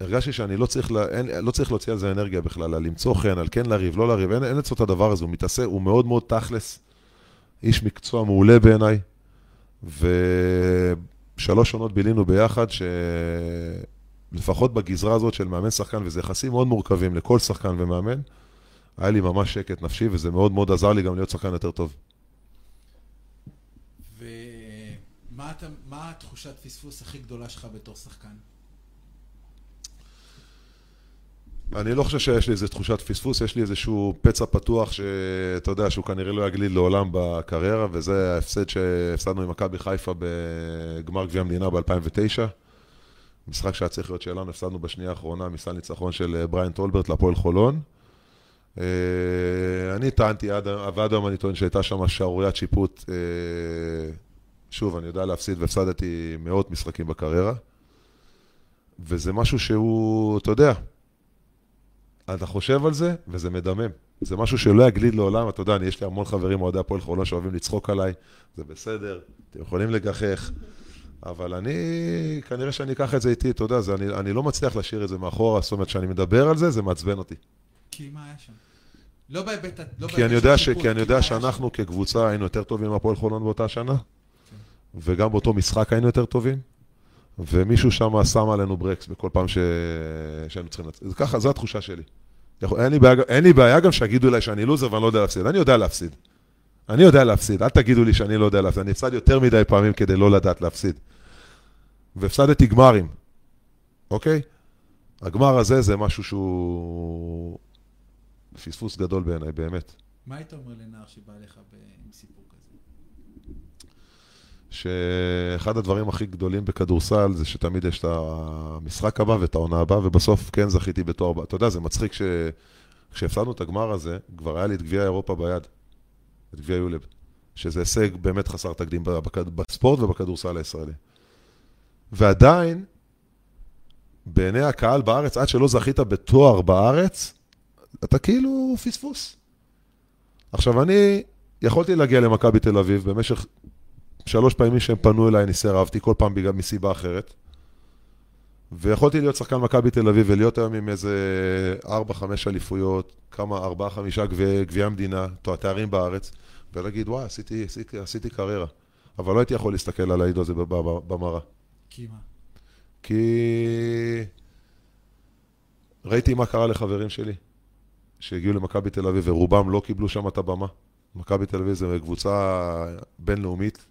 הרגשתי שאני לא צריך, לה, אין, לא צריך להוציא על זה אנרגיה בכלל, על למצוא חן, על כן לריב, לא לריב, אין, אין אצלו את הדבר הזה, הוא מתעסק, הוא מאוד מאוד תכלס, איש מקצוע מעולה בעיניי, ושלוש עונות בילינו ביחד, שלפחות בגזרה הזאת של מאמן שחקן, וזה יחסים מאוד מורכבים לכל שחקן ומאמן, היה לי ממש שקט נפשי, וזה מאוד מאוד עזר לי גם להיות שחקן יותר טוב.
ומה אתה- התחושת פספוס הכי גדולה שלך בתור שחקן?
אני לא חושב שיש לי איזו תחושת פספוס, יש לי איזשהו פצע פתוח שאתה יודע שהוא כנראה לא יגליד לעולם בקריירה, וזה ההפסד שהפסדנו עם מכבי חיפה בגמר גביע המדינה ב-2009. משחק שהיה צריך להיות שלנו, הפסדנו בשנייה האחרונה מסל ניצחון של בריין טולברט להפועל חולון. אה, אני טענתי, עד- ועד היום אני טוען שהייתה שם שערוריית שיפוט. אה, שוב, אני יודע להפסיד והפסדתי מאות משחקים בקריירה. וזה משהו שהוא, אתה יודע, אתה חושב על זה, וזה מדמם. זה משהו שלא יגליד לעולם, אתה יודע, אני, יש לי המון חברים אוהדי הפועל חולון שאוהבים לצחוק עליי, זה בסדר, אתם יכולים לגחך, אבל אני, כנראה שאני אקח את זה איתי, אתה יודע, זה, אני, אני לא מצליח להשאיר את זה מאחורה, זאת אומרת, כשאני מדבר על זה, זה מעצבן אותי.
כי מה היה שם? לא בהיבט... לא
כי אני יודע, ש, כי אני יודע? שאנחנו כקבוצה היינו יותר טובים מהפועל חולון באותה שנה, וגם באותו משחק היינו יותר טובים, ומישהו שם שם עלינו ברקס בכל פעם. שהיינו צריכים. זה ככה, זו התחושה שלי. אין לי, בעיה, אין לי בעיה גם שיגידו אליי שאני לוזר ואני לא יודע להפסיד. אני יודע להפסיד. אני יודע להפסיד, אל תגידו לי שאני לא יודע להפסיד. אני הפסד יותר מדי פעמים כדי לא לדעת להפסיד. והפסדתי גמרים, אוקיי? הגמר הזה זה משהו שהוא פספוס גדול בעיניי, באמת.
מה היית אומר לנער שבא ב- עם סיפור?
שאחד הדברים הכי גדולים בכדורסל זה שתמיד יש את המשחק הבא ואת העונה הבאה, ובסוף כן זכיתי בתואר. אתה יודע, זה מצחיק ש... כשהפסדנו את הגמר הזה, כבר היה לי את גביע אירופה ביד, את גביע יולב, שזה הישג באמת חסר תקדים בספורט ובכדורסל הישראלי. ועדיין, בעיני הקהל בארץ, עד שלא זכית בתואר בארץ, אתה כאילו פספוס. עכשיו, אני יכולתי להגיע למכבי תל אביב במשך שלוש פעמים שהם פנו אליי, אני סירבתי, כל פעם בגלל מסיבה אחרת. ויכולתי להיות שחקן מכבי תל אביב ולהיות היום עם איזה ארבע, חמש אליפויות, כמה, ארבעה, חמישה גביעי גביע המדינה, תארים בארץ, ולהגיד, וואי, עשיתי, עשיתי, עשיתי קריירה. אבל לא הייתי יכול להסתכל על העידו הזה במראה.
כי מה?
כי ראיתי מה קרה לחברים שלי שהגיעו למכבי תל אביב ורובם לא קיבלו שם את הבמה. מכבי תל אביב זה קבוצה בינלאומית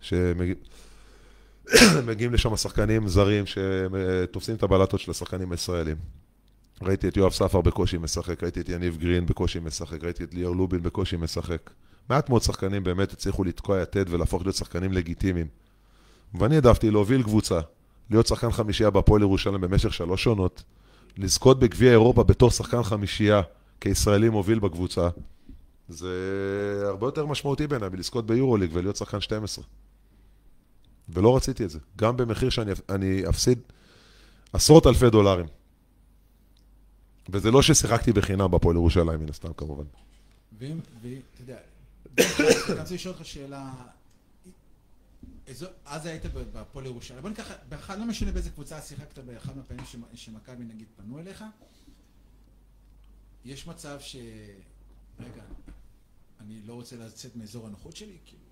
שמגיעים *coughs* לשם שחקנים זרים שתופסים את הבלטות של השחקנים הישראלים. ראיתי את יואב ספר בקושי משחק, ראיתי את יניב גרין בקושי משחק, ראיתי את ליאור לובין בקושי משחק. מעט מאוד שחקנים באמת הצליחו לתקוע יתד ולהפוך להיות שחקנים לגיטימיים. ואני העדפתי להוביל קבוצה, להיות שחקן חמישייה בהפועל ירושלים במשך שלוש עונות, לזכות בגביע אירופה בתור שחקן חמישייה כישראלי מוביל בקבוצה, זה הרבה יותר משמעותי בעיניי מלזכות ביורוליג ולהיות שחקן 12. ולא רציתי את זה. גם במחיר שאני אני אפסיד עשרות אלפי דולרים. וזה לא ששיחקתי בחינם בהפועל ירושלים, מן הסתם כמובן.
ואם, ואתה יודע, אני רוצה לשאול אותך שאלה, אז היית בהפועל ירושלים, בוא ניקח, באחד, לא משנה באיזה קבוצה שיחקת באחד מהפעמים שמכבי נגיד פנו אליך, יש מצב ש... רגע, אני לא רוצה לצאת מאזור הנוחות שלי? כאילו,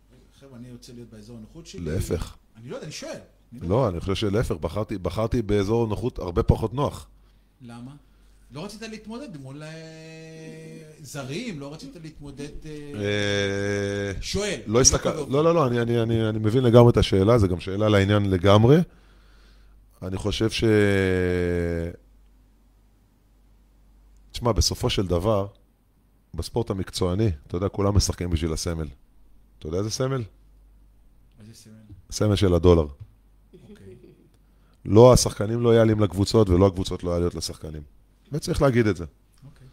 חבר'ה, אני רוצה להיות באזור הנוחות שלי?
להפך.
אני לא יודע, אני שואל.
לא, אני חושב שלהפך, בחרתי, בחרתי באזור נוחות הרבה פחות נוח.
למה? לא רצית להתמודד מול אה, זרים, לא רצית להתמודד... אה, שואל.
לא הסתכל... לא, לא, לא, אני, אני, אני, אני מבין לגמרי את השאלה, זו גם שאלה לעניין לגמרי. אני חושב ש... תשמע, בסופו של דבר, בספורט המקצועני, אתה יודע, כולם משחקים בשביל הסמל. אתה יודע איזה סמל?
איזה סמל?
סמל של הדולר.
אוקיי.
לא, השחקנים לא יעלים לקבוצות, ולא הקבוצות לא יעליות לשחקנים. וצריך להגיד את זה.
אוקיי.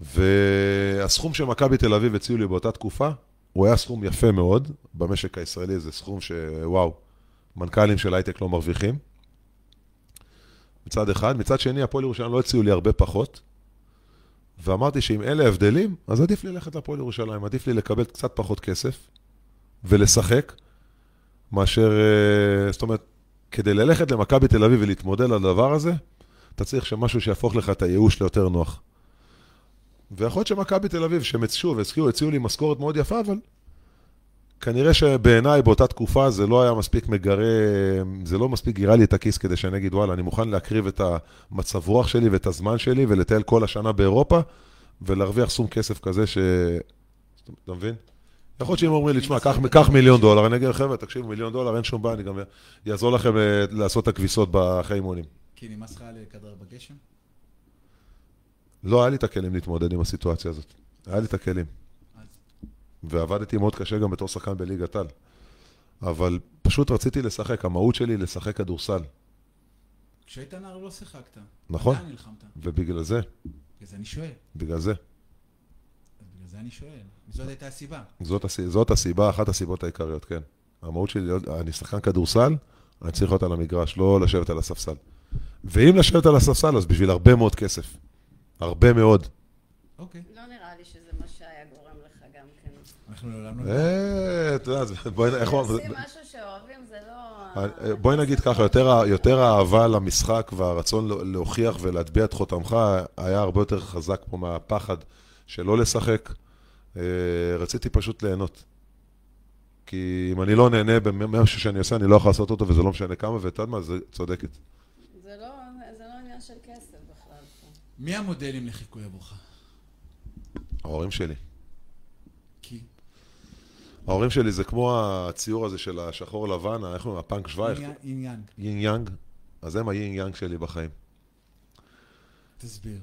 והסכום שמכבי תל אביב הציעו לי באותה תקופה, הוא היה סכום יפה מאוד. במשק הישראלי זה סכום שוואו, מנכ"לים של הייטק לא מרוויחים. מצד אחד. מצד שני, הפועל ירושלים לא הציעו לי הרבה פחות. ואמרתי שאם אלה ההבדלים, אז עדיף לי ללכת לפועל ירושלים, עדיף לי לקבל קצת פחות כסף ולשחק, מאשר, אה, זאת אומרת, כדי ללכת למכבי תל אביב ולהתמודד על הדבר הזה, אתה צריך שמשהו שיהפוך לך את הייאוש ליותר נוח. ויכול להיות שמכבי תל אביב, שהם שוב, הציעו, הציעו לי משכורת מאוד יפה, אבל כנראה שבעיניי באותה תקופה זה לא היה מספיק מגרה, זה לא מספיק גירה לי את הכיס כדי שאני אגיד, וואלה, אני מוכן להקריב את המצב רוח שלי ואת הזמן שלי ולטייל כל השנה באירופה ולהרוויח סכום כסף כזה ש... אתה מבין? יכול להיות שאם אומרים לי, תשמע, קח מיליון דולר, אני אגיד, חבר'ה, תקשיבו, מיליון דולר, אין שום בעיה, אני גם אעזור לכם אה, לעשות את הכביסות אחרי אימונים.
כי נמאס לך לכדרר בגשם?
לא, היה לי את הכלים להתמודד עם הסיטואציה הזאת. היה לי את הכלים. ועבדתי מאוד קשה גם בתור שחקן בליגת על. אבל פשוט רציתי לשחק, המהות שלי היא לשחק כדורסל.
כשהיית נער לא שיחקת.
נכון.
לאן נלחמת?
ובגלל זה.
בגלל זה אני שואל.
בגלל זה.
בגלל זה אני שואל. זאת הייתה הסיבה.
זאת, הס... זאת הסיבה, אחת הסיבות העיקריות, כן. המהות שלי, אני שחקן כדורסל, אני צריך להיות על המגרש, לא לשבת על הספסל. ואם לשבת על הספסל, אז בשביל הרבה מאוד כסף. הרבה מאוד.
אוקיי.
לא נראה לי שזה מה שהיה גורם לך גם כן.
אנחנו לעולם לא...
אה, אתה יודע, בואי, איך הוא...
עושים משהו שאוהבים זה לא...
אה, בואי נגיד ככה, יותר, יותר האהבה למשחק והרצון להוכיח ולהטביע את חותמך היה הרבה יותר חזק פה מהפחד שלא לשחק. אה, רציתי פשוט ליהנות. כי אם אני לא נהנה במשהו שאני עושה, אני לא יכול לעשות אותו, וזה לא משנה כמה, ואת יודעת מה, זה צודקת.
זה לא, זה לא עניין של כסף בכלל.
מי המודלים לחיקוי עבורך?
ההורים שלי. ההורים שלי זה כמו הציור הזה של השחור לבן, איך קוראים? הפנג שוואי.
יין יאנג.
יין יאנג. אז הם היין יאנג שלי בחיים.
תסביר.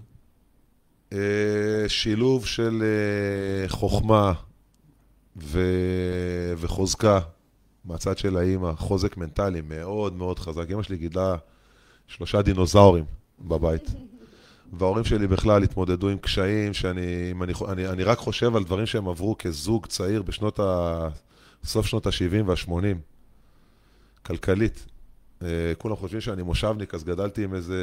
אה, שילוב של אה, חוכמה ו... וחוזקה מהצד של האימא, חוזק מנטלי מאוד מאוד חזק. אמא שלי גידלה שלושה דינוזאורים בבית. וההורים שלי בכלל התמודדו עם קשיים, שאני אני, אני, אני רק חושב על דברים שהם עברו כזוג צעיר בשנות ה... סוף שנות ה-70 וה-80, כלכלית. אה, כולם חושבים שאני מושבניק, אז גדלתי עם איזה...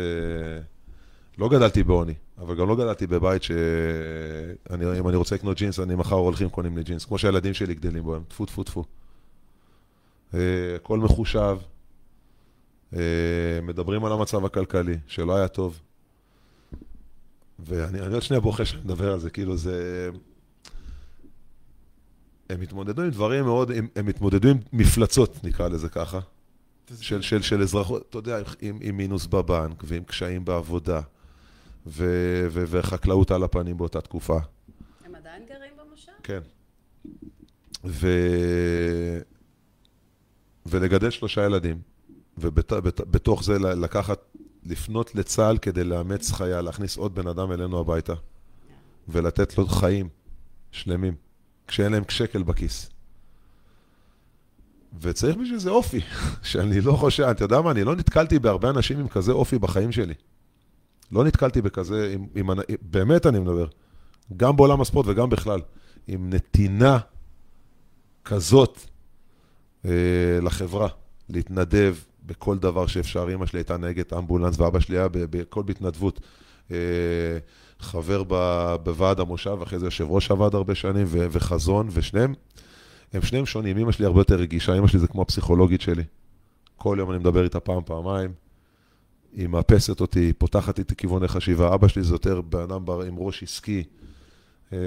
לא גדלתי בעוני, אבל גם לא גדלתי בבית שאם אני רוצה לקנות ג'ינס, אני מחר הולכים קונים לי ג'ינס, כמו שהילדים שלי גדלים בו, הם טפו טפו טפו. אה, הכל מחושב, אה, מדברים על המצב הכלכלי, שלא היה טוב. ואני אני עוד שנייה בוכה שאני מדבר על זה, כאילו זה... הם התמודדו עם דברים מאוד, הם, הם התמודדו עם מפלצות, נקרא לזה ככה, של, של, של אזרחות, אתה יודע, עם, עם מינוס בבנק, ועם קשיים בעבודה, ו, ו, וחקלאות על הפנים באותה תקופה.
הם עדיין גרים במושב?
כן. ו... ולגדל שלושה ילדים, ובתוך זה לקחת, לפנות לצה"ל כדי לאמץ חייל, להכניס עוד בן אדם אלינו הביתה, ולתת לו חיים שלמים, כשאין להם שקל בכיס. וצריך בשביל זה אופי, *laughs* שאני לא חושב, אתה יודע מה, אני לא נתקלתי בהרבה אנשים עם כזה אופי בחיים שלי. לא נתקלתי בכזה, עם, עם, באמת אני מדבר, גם בעולם הספורט וגם בכלל, עם נתינה כזאת אה, לחברה, להתנדב בכל דבר שאפשר. אמא שלי הייתה נהגת אמבולנס ואבא שלי היה בכל בהתנדבות. אה, חבר בוועד המושב, אחרי זה יושב ראש הוועד הרבה שנים, ו- וחזון, ושניהם, הם שניהם שונים. אמא שלי הרבה יותר רגישה, אמא שלי זה כמו הפסיכולוגית שלי. כל יום אני מדבר איתה פעם, פעמיים. היא מאפסת אותי, היא פותחת איתי כיווני חשיבה. אבא שלי זה יותר בן אדם עם ראש עסקי, אה,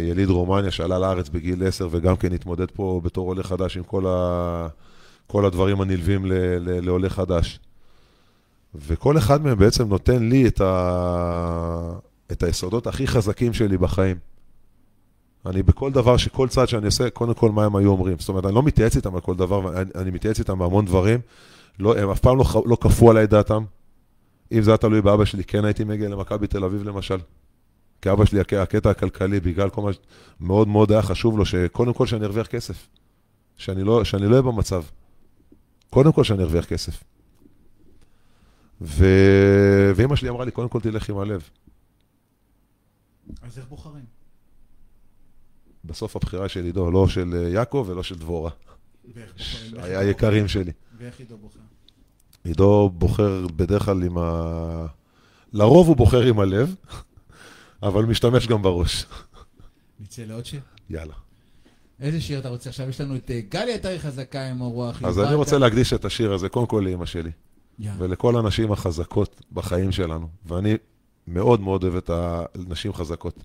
יליד רומניה שעלה לארץ בגיל 10 וגם כן התמודד פה בתור עולה חדש עם כל. כל הדברים הנלווים. לעולה חדש. וכל אחד מהם בעצם נותן לי את, ה... את היסודות הכי חזקים שלי בחיים. אני בכל דבר, שכל צעד שאני עושה, קודם כל מה הם היו אומרים. זאת אומרת, אני לא מתייעץ איתם על כל דבר, אני, אני מתייעץ איתם בהמון דברים. לא, הם אף פעם לא, לא כפו עליי דעתם. אם זה היה תלוי באבא שלי, כן הייתי מגיע למכבי תל אביב למשל. כי אבא שלי, הקטע הכלכלי, בגלל כל מה מאוד מאוד היה חשוב לו, שקודם כל שאני ארוויח כסף. שאני לא, לא אהיה במצב. קודם כל שאני ארוויח כסף. ו... ואימא שלי אמרה לי, קודם כל תלך עם הלב.
אז איך בוחרים?
בסוף הבחירה של עידו, לא של אה, יעקב ולא של דבורה. היה היקרים שלי.
ואיך עידו בוחר?
עידו בוחר בדרך כלל עם ה... לרוב הוא בוחר עם הלב, אבל משתמש גם בראש.
נצא לעוד שיר?
יאללה.
איזה שיר אתה רוצה? עכשיו יש לנו את אה, גלי יותר חזקה עם הרוח.
אז אני רוצה להקדיש את השיר הזה קודם כל לאמא שלי. ולכל הנשים החזקות בחיים שלנו. ואני מאוד מאוד אוהב את הנשים חזקות.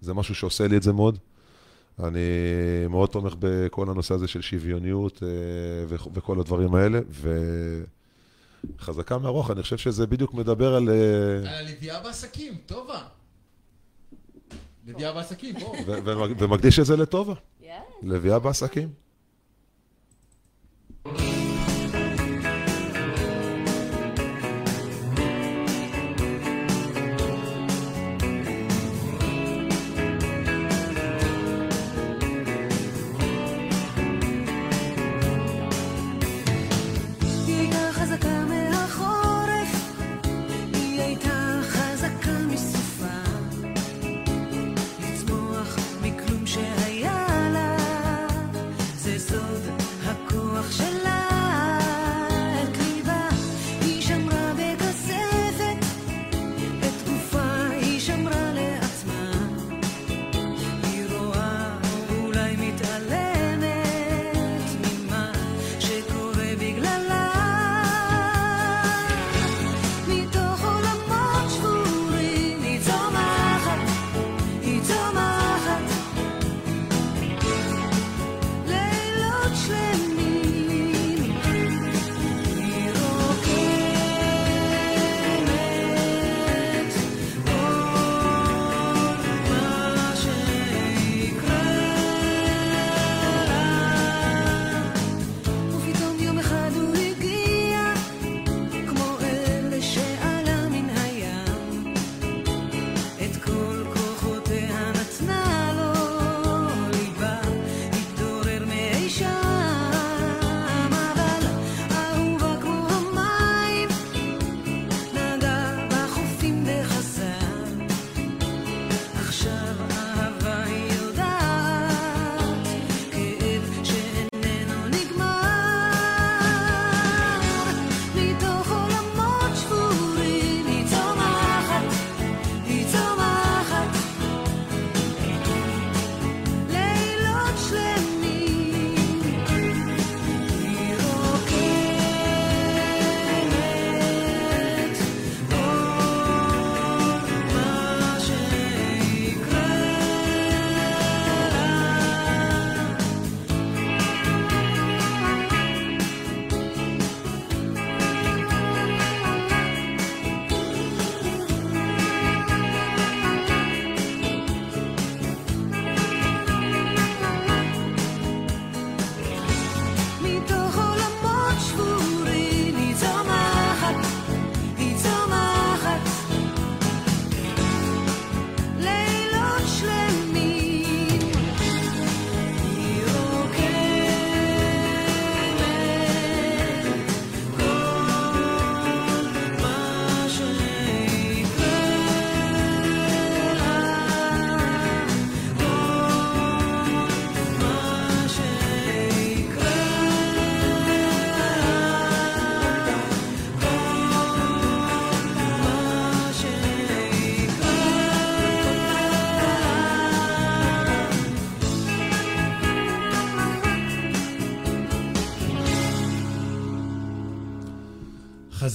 זה משהו שעושה לי את זה מאוד. אני מאוד תומך בכל הנושא הזה של שוויוניות אה, וכל הדברים האלה, וחזקה מהרוח, אני חושב שזה בדיוק מדבר על... אה,
על הלוויה בעסקים, טובה. לוויה בעסקים, בוא.
ו- ו- ומקדיש את זה לטובה. לביאה בעסקים.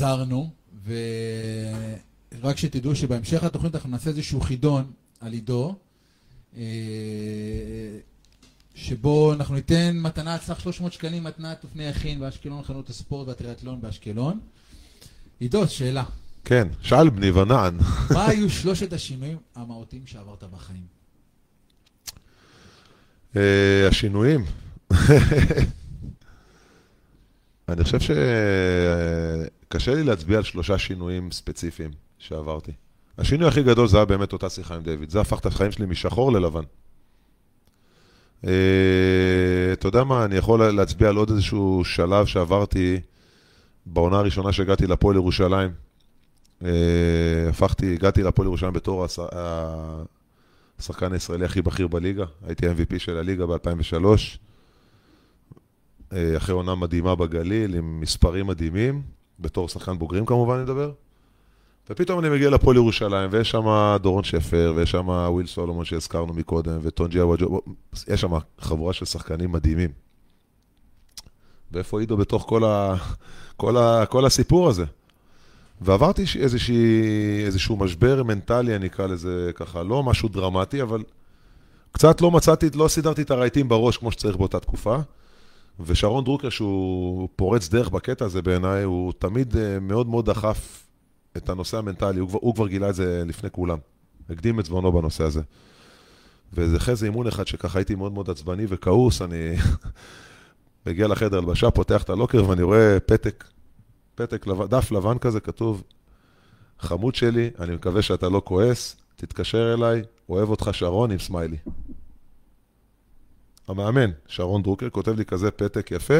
חזרנו, ורק שתדעו שבהמשך התוכנית אנחנו נעשה איזשהו חידון על עידו, אה, שבו אנחנו ניתן מתנה על סך 300 שקלים, מתנת אופני יכין באשקלון, חנות הספורט והטריאטלון באשקלון. עידו, שאלה.
כן, שאל בני ונען.
מה *laughs* היו שלושת השינויים המהותיים שעברת בחיים?
אה, השינויים. *laughs* אני חושב שקשה לי להצביע על שלושה שינויים ספציפיים שעברתי. השינוי הכי גדול זה היה באמת אותה שיחה עם דיוויד. זה הפך את החיים שלי משחור ללבן. אה, אתה יודע מה, אני יכול להצביע על עוד איזשהו שלב שעברתי בעונה הראשונה שהגעתי לפועל ירושלים. אה, הפכתי, הגעתי לפועל ירושלים בתור הש- השחקן הישראלי הכי בכיר בליגה. הייתי MVP של הליגה ב-2003. אה, אחרי עונה מדהימה בגליל, עם מספרים מדהימים, בתור שחקן בוגרים כמובן אני מדבר. ופתאום אני מגיע לפועל ירושלים, ויש שם דורון שפר, ויש שם וויל סולומון שהזכרנו מקודם, וטונג'י אוואג'ו, יש שם חבורה של שחקנים מדהימים. ואיפה עידו בתוך כל, ה, כל, ה, כל הסיפור הזה? ועברתי איזושהי, איזשהו משבר מנטלי, אני אקרא לזה ככה, לא משהו דרמטי, אבל קצת לא מצאתי, לא סידרתי את הרהיטים בראש כמו שצריך באותה תקופה. ושרון דרוקר, שהוא פורץ דרך בקטע הזה בעיניי, הוא תמיד אה, מאוד מאוד דחף את הנושא המנטלי, הוא כבר, הוא כבר גילה את זה לפני כולם. הקדים את זמנו בנושא הזה. וזה אחרי זה אימון אחד שככה הייתי מאוד מאוד עצבני וכעוס, אני *laughs* מגיע לחדר הלבשה, פותח את הלוקר ואני רואה פתק, פתק, לבן, דף לבן כזה, כתוב, חמוד שלי, אני מקווה שאתה לא כועס, תתקשר אליי, אוהב אותך שרון עם סמיילי. המאמן, שרון דרוקר, כותב לי כזה פתק יפה,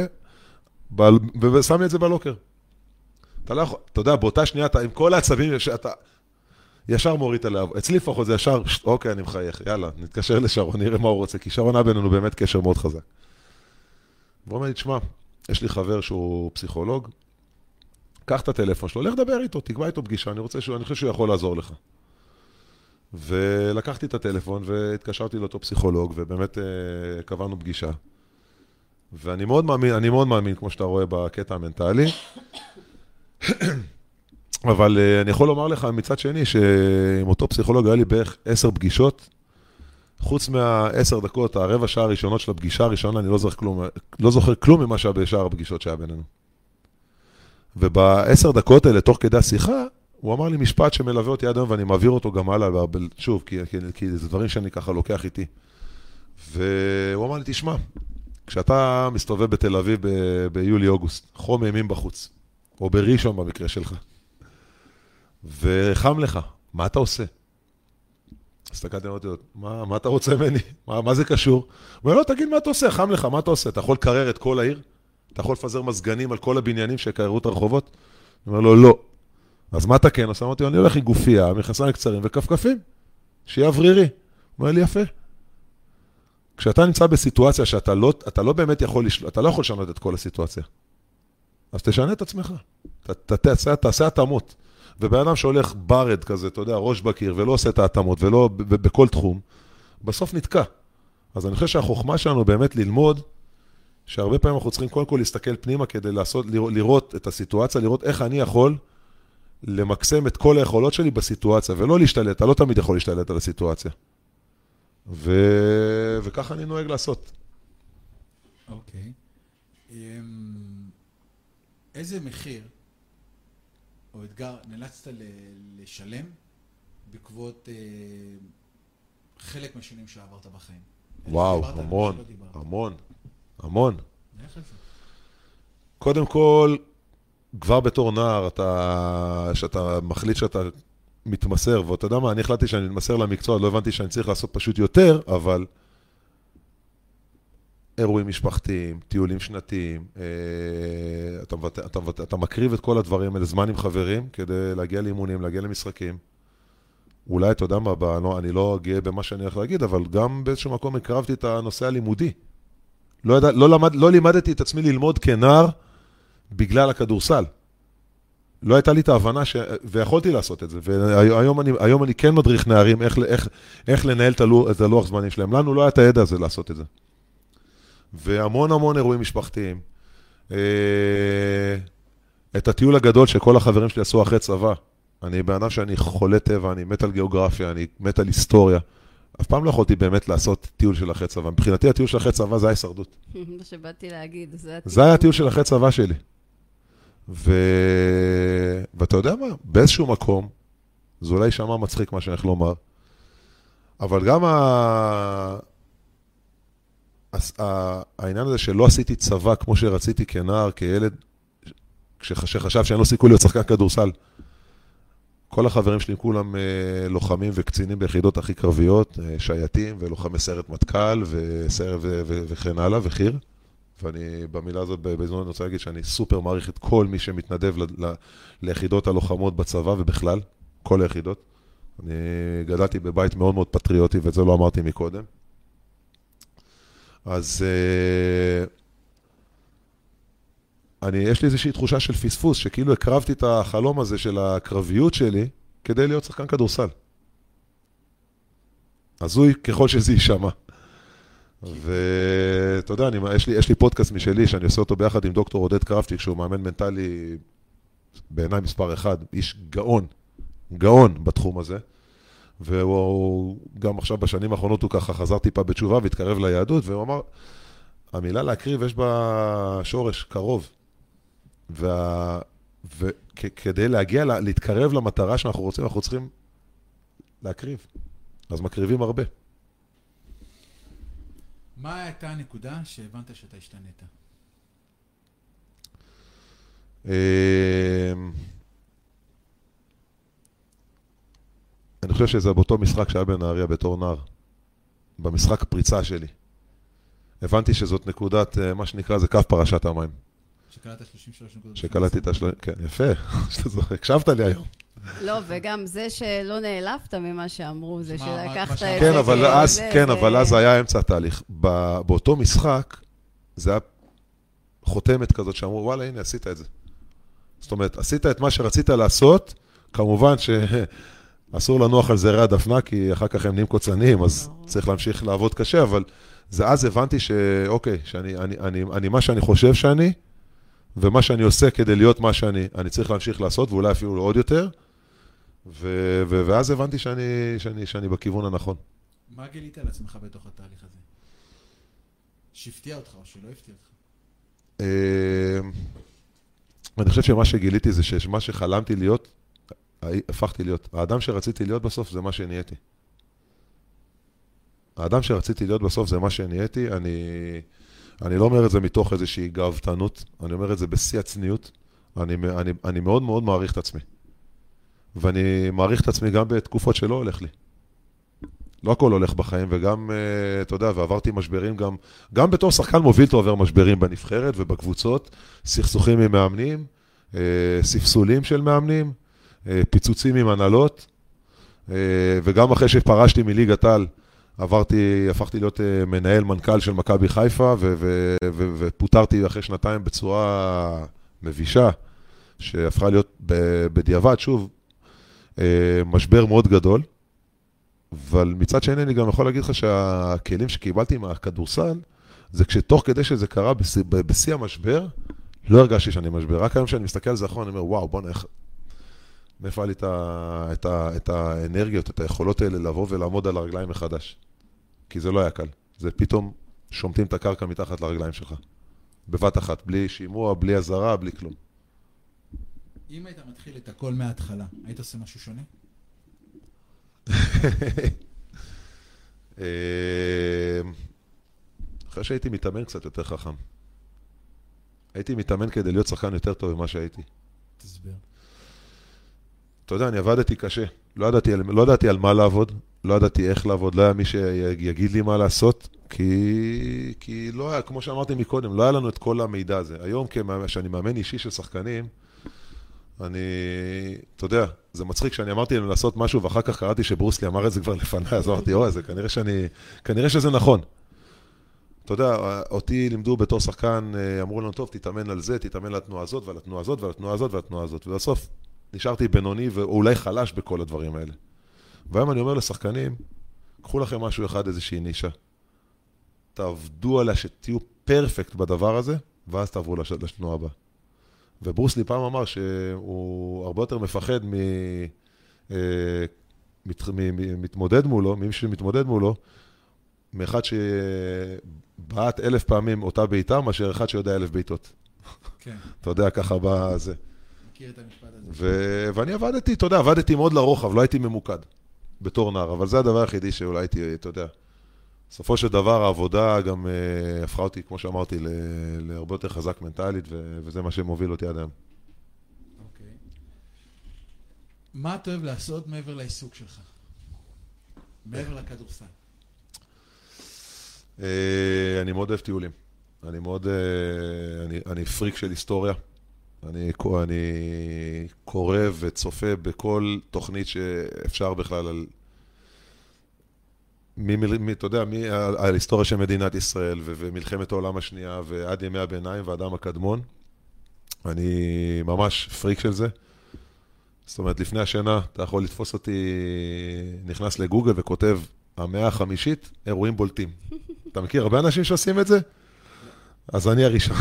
בל- ושם לי את זה בלוקר. אתה לא יכול, אתה יודע, באותה שנייה, אתה עם כל העצבים, שאתה ישר מוריד עליו. אצלי לפחות זה ישר, "שט, אוקיי, אני מחייך, יאללה, נתקשר לשרון, נראה מה הוא רוצה, כי שרון היה בינינו באמת קשר מאוד חזק. והוא אומר לי, תשמע, יש לי חבר שהוא פסיכולוג, קח את הטלפון שלו, לך דבר איתו, תקבע איתו פגישה, אני רוצה שהוא, אני חושב שהוא יכול לעזור לך. ולקחתי את הטלפון והתקשרתי לאותו פסיכולוג, ובאמת אה, קבענו פגישה. ואני מאוד מאמין, אני מאוד מאמין, כמו שאתה רואה בקטע המנטלי. *clears throat* אבל אה, אני יכול לומר לך מצד שני, שעם אותו פסיכולוג היה לי בערך עשר פגישות. חוץ מהעשר דקות, הרבע שעה הראשונות של הפגישה הראשונה, אני לא זוכר כלום, לא זוכר כלום ממה שהיה בשאר הפגישות שהיה בינינו. ובעשר דקות האלה, תוך כדי השיחה, הוא אמר לי משפט שמלווה אותי עד היום ואני מעביר אותו גם הלאה, שוב, כי, כי, כי זה דברים שאני ככה לוקח איתי. והוא אמר לי, תשמע, כשאתה מסתובב בתל אביב ביולי-אוגוסט, חום אימים בחוץ, או בראשון במקרה שלך, וחם לך, מה אתה עושה? הסתכלתי ואמרתי לו, מה, מה אתה רוצה ממני? מה, מה זה קשור? הוא אומר, לא, תגיד מה אתה עושה, חם לך, מה אתה עושה? אתה יכול לקרר את כל העיר? אתה יכול לפזר מזגנים על כל הבניינים שיקררו את הרחובות? הוא אומר לו, לא. אז מה אתה כן עושה? אמרתי לו, אני הולך עם גופייה, מכנסיים קצרים וכפכפים, שיהיה אוורירי. הוא אומר לי, יפה. כשאתה נמצא בסיטואציה שאתה לא, אתה לא באמת יכול, לשל... אתה לא יכול לשנות את כל הסיטואציה. אז תשנה את עצמך. ת, ת, תעשה, תעשה התאמות. ובן אדם שהולך ברד כזה, אתה יודע, ראש בקיר, ולא עושה את ההתאמות, ולא בכל תחום, בסוף נתקע. אז אני חושב שהחוכמה שלנו באמת ללמוד, שהרבה פעמים אנחנו צריכים קודם כל להסתכל פנימה כדי לעשות, לראות את הסיטואציה, לראות איך אני יכול למקסם את כל היכולות שלי בסיטואציה, ולא להשתלט, אתה לא תמיד יכול להשתלט על הסיטואציה. ו... וככה אני נוהג לעשות.
אוקיי. אמ, איזה מחיר או אתגר נאלצת לשלם בעקבות אה, חלק מהשינויים שעברת בחיים?
וואו, המון. המון, המון. קודם כל, כבר בתור נער, אתה, שאתה מחליט שאתה מתמסר, ואתה יודע מה, אני החלטתי שאני מתמסר למקצוע, לא הבנתי שאני צריך לעשות פשוט יותר, אבל אירועים משפחתיים, טיולים שנתיים, אה, אתה, מבט, אתה, מבט, אתה מקריב את כל הדברים האלה, זמן עם חברים, כדי להגיע לאימונים, להגיע למשחקים. אולי, אתה יודע מה, לא, אני לא גאה במה שאני הולך להגיד, אבל גם באיזשהו מקום הקרבתי את הנושא הלימודי. לא, ידע, לא, למד, לא לימדתי את עצמי ללמוד כנער בגלל הכדורסל. לא הייתה לי את ההבנה, ש... ויכולתי לעשות את זה. והיום אני, אני כן מדריך נערים איך, איך, איך לנהל את הלוח, את הלוח זמנים שלהם. לנו לא היה את הידע הזה לעשות את זה. והמון המון אירועים משפחתיים. אה, את הטיול הגדול שכל החברים שלי עשו אחרי צבא. אני בן אדם שאני חולה טבע, אני מת על גיאוגרפיה, אני מת על היסטוריה. אף פעם לא יכולתי באמת לעשות טיול של אחרי צבא. מבחינתי הטיול של אחרי צבא זה ההישרדות. *laughs*
מה שבאתי להגיד, זה
זה היה הטיול של אחרי צבא שלי. ו... ואתה יודע מה? באיזשהו מקום, זה אולי יישמע מצחיק מה שאני הולך לומר, אבל גם ה... העניין הזה שלא עשיתי צבא כמו שרציתי כנער, כילד, שחשב שאין לו סיכוי להיות שחקן כדורסל. כל החברים שלי כולם אה, לוחמים וקצינים ביחידות הכי קרביות, אה, שייטים ולוחמי סיירת מטכ"ל וסיירת וכן הלאה, וחי"ר. ואני במילה הזאת, בהזדמנות אני רוצה להגיד שאני סופר מעריך את כל מי שמתנדב ל- ל- ליחידות הלוחמות בצבא ובכלל, כל היחידות. אני גדלתי בבית מאוד מאוד פטריוטי, ואת זה לא אמרתי מקודם. אז אה, אני, יש לי איזושהי תחושה של פספוס, שכאילו הקרבתי את החלום הזה של הקרביות שלי כדי להיות שחקן כדורסל. הזוי ככל שזה יישמע. ואתה יודע, אני, יש, לי, יש לי פודקאסט משלי שאני עושה אותו ביחד עם דוקטור עודד קרפטיק, שהוא מאמן מנטלי בעיניי מספר אחד, איש גאון, גאון בתחום הזה. והוא גם עכשיו בשנים האחרונות הוא ככה חזר טיפה בתשובה והתקרב ליהדות, והוא אמר, המילה להקריב יש בה שורש, קרוב. וה... וכדי להגיע, לה- להתקרב למטרה שאנחנו רוצים, אנחנו צריכים להקריב. אז מקריבים הרבה.
מה הייתה הנקודה שהבנת שאתה השתנית?
אמ, אני חושב שזה באותו משחק שהיה בנהריה בתור נער. במשחק פריצה שלי. הבנתי שזאת נקודת, אה, מה שנקרא, זה קו פרשת המים.
שקלטת 33 נקודות.
שקלטתי את השל... כן, יפה, *laughs* שאתה זוכר, הקשבת לי היום. *laughs*
לא, וגם זה שלא נעלבת ממה שאמרו, זה שלקחת את.
כן, אבל אז, כן, אבל אז היה אמצע התהליך. באותו משחק, זה היה חותמת כזאת שאמרו, וואלה, הנה, עשית את זה. זאת אומרת, עשית את מה שרצית לעשות, כמובן שאסור *laughs* לנוח על זרי הדפנה, כי אחר כך הם נהיים קוצניים, אז. צריך להמשיך לעבוד קשה, אבל זה אז הבנתי שאוקיי, שאני אני, אני, אני מה שאני חושב שאני, ומה שאני עושה כדי להיות מה שאני, אני צריך להמשיך לעשות, ואולי אפילו עוד יותר, ו, ו, ואז הבנתי שאני, שאני, שאני בכיוון הנכון.
מה גילית על עצמך בתוך התהליך הזה? שהפתיע אותך או שלא הפתיע אותך?
אה, אני חושב שמה שגיליתי זה שמה שחלמתי להיות, הי- הפכתי להיות. האדם שרציתי להיות בסוף זה מה שנהייתי. האדם שרציתי להיות בסוף זה מה שנהייתי. אני, אני לא אומר את זה מתוך איזושהי גאוותנות, אני אומר את זה בשיא הצניעות. אני, אני, אני מאוד מאוד מעריך את עצמי. ואני מעריך את עצמי גם בתקופות שלא הולך לי. לא הכל הולך בחיים, וגם, אה, אתה יודע, ועברתי משברים גם, גם בתור שחקן מוביל אתה עובר משברים בנבחרת ובקבוצות, סכסוכים עם מאמנים, אה, ספסולים של מאמנים, אה, פיצוצים עם הנהלות, וגם אחרי שפרשתי מליגת על, עברתי, הפכתי להיות מנהל מנכ"ל של מכבי חיפה, ופוטרתי אחרי שנתיים בצורה מבישה, שהפכה להיות בדיעבד, שוב, משבר מאוד גדול. אבל מצד שני, אני גם יכול להגיד לך שהכלים שקיבלתי מהכדורסל, זה כשתוך כדי שזה קרה בשיא, בשיא המשבר, לא הרגשתי שאני משבר. רק היום כשאני מסתכל על זה אחורה, אני אומר, וואו, בוא'נה, איך... מאיפה היה לי את, ה... את, ה... את האנרגיות, את היכולות האלה לבוא ולעמוד על הרגליים מחדש? כי זה לא היה קל. זה פתאום שומטים את הקרקע מתחת לרגליים שלך. בבת אחת, בלי שימוע, בלי אזהרה, בלי כלום.
אם היית מתחיל את הכל מההתחלה, היית עושה משהו שונה?
אה, אחרי שהייתי מתאמן קצת יותר חכם. הייתי מתאמן כדי להיות שחקן יותר טוב ממה שהייתי.
תסביר.
אתה יודע, אני עבדתי קשה. לא ידעתי, לא ידעתי על מה לעבוד, לא ידעתי איך לעבוד, לא היה מי שיגיד לי מה לעשות, כי, כי לא היה, כמו שאמרתי מקודם, לא היה לנו את כל המידע הזה. היום, כשאני מאמן אישי של שחקנים, אני, אתה יודע, זה מצחיק שאני אמרתי להם לעשות משהו, ואחר כך קראתי שברוסלי אמר את זה כבר לפניי, אז אמרתי, אוי, זה כנראה שאני, כנראה שזה נכון. אתה יודע, אותי לימדו בתור שחקן, אה, אמרו לנו, טוב, תתאמן על זה, תתאמן על התנועה הזאת, ועל התנועה הזאת, ועל התנועה הזאת, ועל התנועה הזאת. ובסוף נשארתי בינוני ואולי חלש בכל הדברים האלה. והיום אני אומר לשחקנים, קחו לכם משהו אחד, איזושהי נישה. תעבדו עליה שתהיו פרפקט בדבר הזה, ואז תעברו לתנועה הבאה. וברוסלי פעם אמר שהוא הרבה יותר מפחד מ... אה, מת- מ- מ- מתמודד מולו, ממי שמתמודד מולו, מאחד שבעט אלף פעמים אותה בעיטה, מאשר אחד שיודע אלף בעיטות.
כן, *laughs*
אתה יודע, ככה בזה.
מכיר את המשפט הזה.
ו... ואני עבדתי, אתה יודע, עבדתי מאוד לרוחב, לא הייתי ממוקד בתור נער, אבל זה הדבר היחידי שאולי הייתי, אתה יודע, בסופו של דבר העבודה גם אה, הפכה אותי, כמו שאמרתי, ל... להרבה יותר חזק מנטלית, ו... וזה מה שמוביל אותי עד היום.
אוקיי. מה אתה אוהב לעשות מעבר לעיסוק שלך? מעבר לכדורסל.
אה, אני מאוד אוהב טיולים. אני מאוד, אה, אני, אני פריק של היסטוריה. אני, אני קורא וצופה בכל תוכנית שאפשר בכלל על... מי, מי, מי, אתה יודע, מי, על, על היסטוריה של מדינת ישראל ו- ומלחמת העולם השנייה ועד ימי הביניים והאדם הקדמון. אני ממש פריק של זה. זאת אומרת, לפני השינה אתה יכול לתפוס אותי נכנס לגוגל וכותב המאה החמישית, אירועים בולטים. *laughs* אתה מכיר הרבה אנשים שעושים את זה? אז אני הראשון.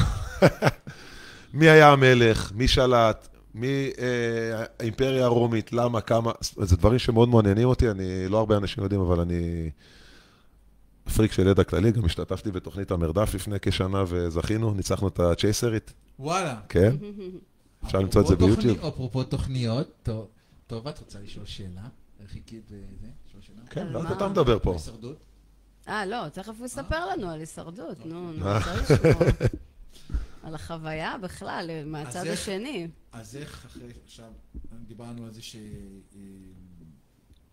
*laughs* מי היה המלך? מי שלט? מי אה, האימפריה הרומית? למה? כמה? זה דברים שמאוד מעניינים אותי, אני, לא הרבה אנשים יודעים, אבל אני פריק של ידע כללי, גם השתתפתי בתוכנית המרדף לפני כשנה וזכינו, ניצחנו את הצ'ייסרית,
וואלה.
כן? אפשר למצוא את זה ביוטיוב.
אפרופו תוכניות, טוב, טוב, את רוצה לשאול שאלה? חיכית וזה? לשאול שאלה?
כן, רק? אתה מדבר פה.
הישרדות?
אה, לא, תכף הוא יספר לנו על הישרדות, נו, נו,
אה.
צריך לשמוע. *laughs* על החוויה בכלל, מהצד
איך-
השני.
אז איך אחרי, עכשיו, דיברנו על זה ש... אה,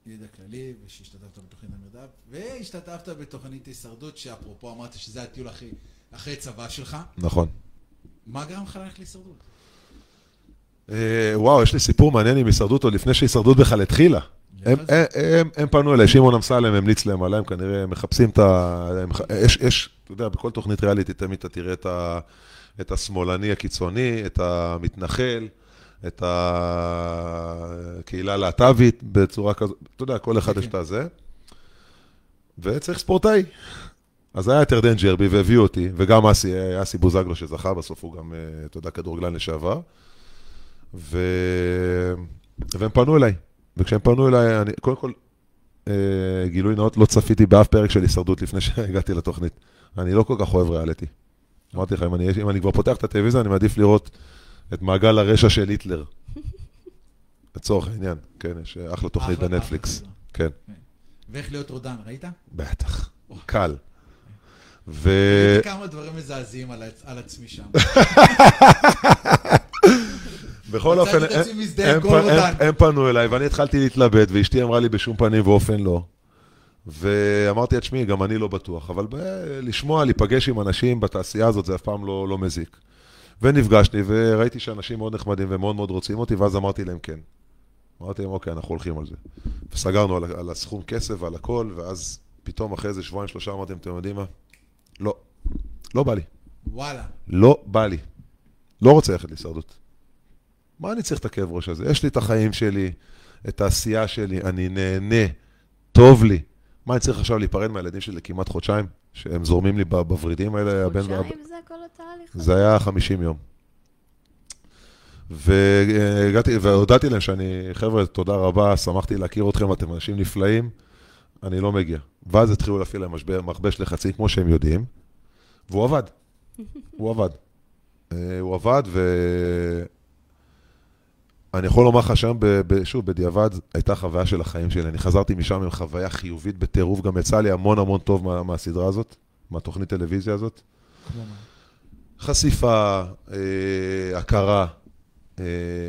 ידע כללי, ושהשתתפת בתוכנית המרדף, והשתתפת בתוכנית הישרדות, שאפרופו אמרת שזה הטיול אחרי, אחרי צבא שלך.
נכון.
מה גרם לך ללכת להישרדות?
אה, וואו, יש לי סיפור מעניין עם הישרדות עוד לפני שהישרדות בכלל התחילה. הם,
לך על
הם, הם, הם פנו אליי, שמעון אמסלם המליץ להם עליהם, כנראה הם מחפשים את ה... הם, יש, יש, אתה יודע, בכל תוכנית ריאליטי תמיד אתה תראה את, ה, את השמאלני הקיצוני, את המתנחל, את הקהילה הלהט"בית בצורה כזאת, אתה יודע, כל אחד
כן,
יש
כן.
את הזה. וצריך ספורטאי. אז היה את ירדן ג'רבי והביאו אותי, וגם אסי, אסי בוזגלו שזכה, בסוף הוא גם, אה, אתה יודע, כדורגלן לשעבר. ו... והם פנו אליי. וכשהם פנו אליי, אני, קודם כל, אה, גילוי נאות, לא צפיתי באף פרק של הישרדות לפני שהגעתי לתוכנית. אני לא כל כך אוהב ריאליטי. אמרתי לך, אם אני, אם אני כבר פותח את הטלוויזיה, אני מעדיף לראות את מעגל הרשע של היטלר. *laughs* לצורך העניין, כן, יש אחלה תוכנית בנטפליקס.
אחלה
כן,
ואיך להיות רודן, ראית?
בטח, קל. ו...
כמה דברים מזעזעים על עצ- על עצמי שם. *laughs*
בכל אופן, הם פנו אליי, ואני התחלתי להתלבט, ואשתי אמרה לי בשום פנים ואופן לא. ואמרתי לה, תשמעי, גם אני לא בטוח, אבל ב- לשמוע, להיפגש עם אנשים בתעשייה הזאת, זה אף פעם לא, לא מזיק. ונפגשתי, וראיתי שאנשים מאוד נחמדים ומאוד מאוד רוצים אותי, ואז אמרתי להם כן. אמרתי להם, אוקיי, אנחנו הולכים על זה. וסגרנו על, על הסכום כסף ועל הכל, ואז פתאום אחרי איזה שבועיים, שלושה, אמרתי להם, אתם יודעים מה? לא. לא בא לי.
וואלה.
לא בא לי. לא רוצה ללכת להישרדות. מה אני צריך את הכאב ראש הזה? יש לי את החיים שלי, את העשייה שלי, אני נהנה, טוב לי. מה אני צריך עכשיו להיפרד מהילדים שלי כמעט חודשיים? שהם זורמים לי בוורידים האלה? הבן
חודשיים זה כל התהליך?
זה היה 50 יום. והגעתי, והודעתי להם שאני, חבר'ה, תודה רבה, שמחתי להכיר אתכם, אתם אנשים נפלאים, אני לא מגיע. ואז התחילו להפעיל להם מכבש לחצים, כמו שהם יודעים, והוא עבד. *laughs* הוא עבד. אה, הוא עבד, ואני יכול לומר לך שהיום, ב- ב- שוב, בדיעבד, הייתה חוויה של החיים שלי. אני חזרתי משם עם חוויה חיובית בטירוף, גם יצא לי המון המון טוב מה, מהסדרה הזאת, מהתוכנית טלוויזיה הזאת. חשיפה, אה, הכרה. אה,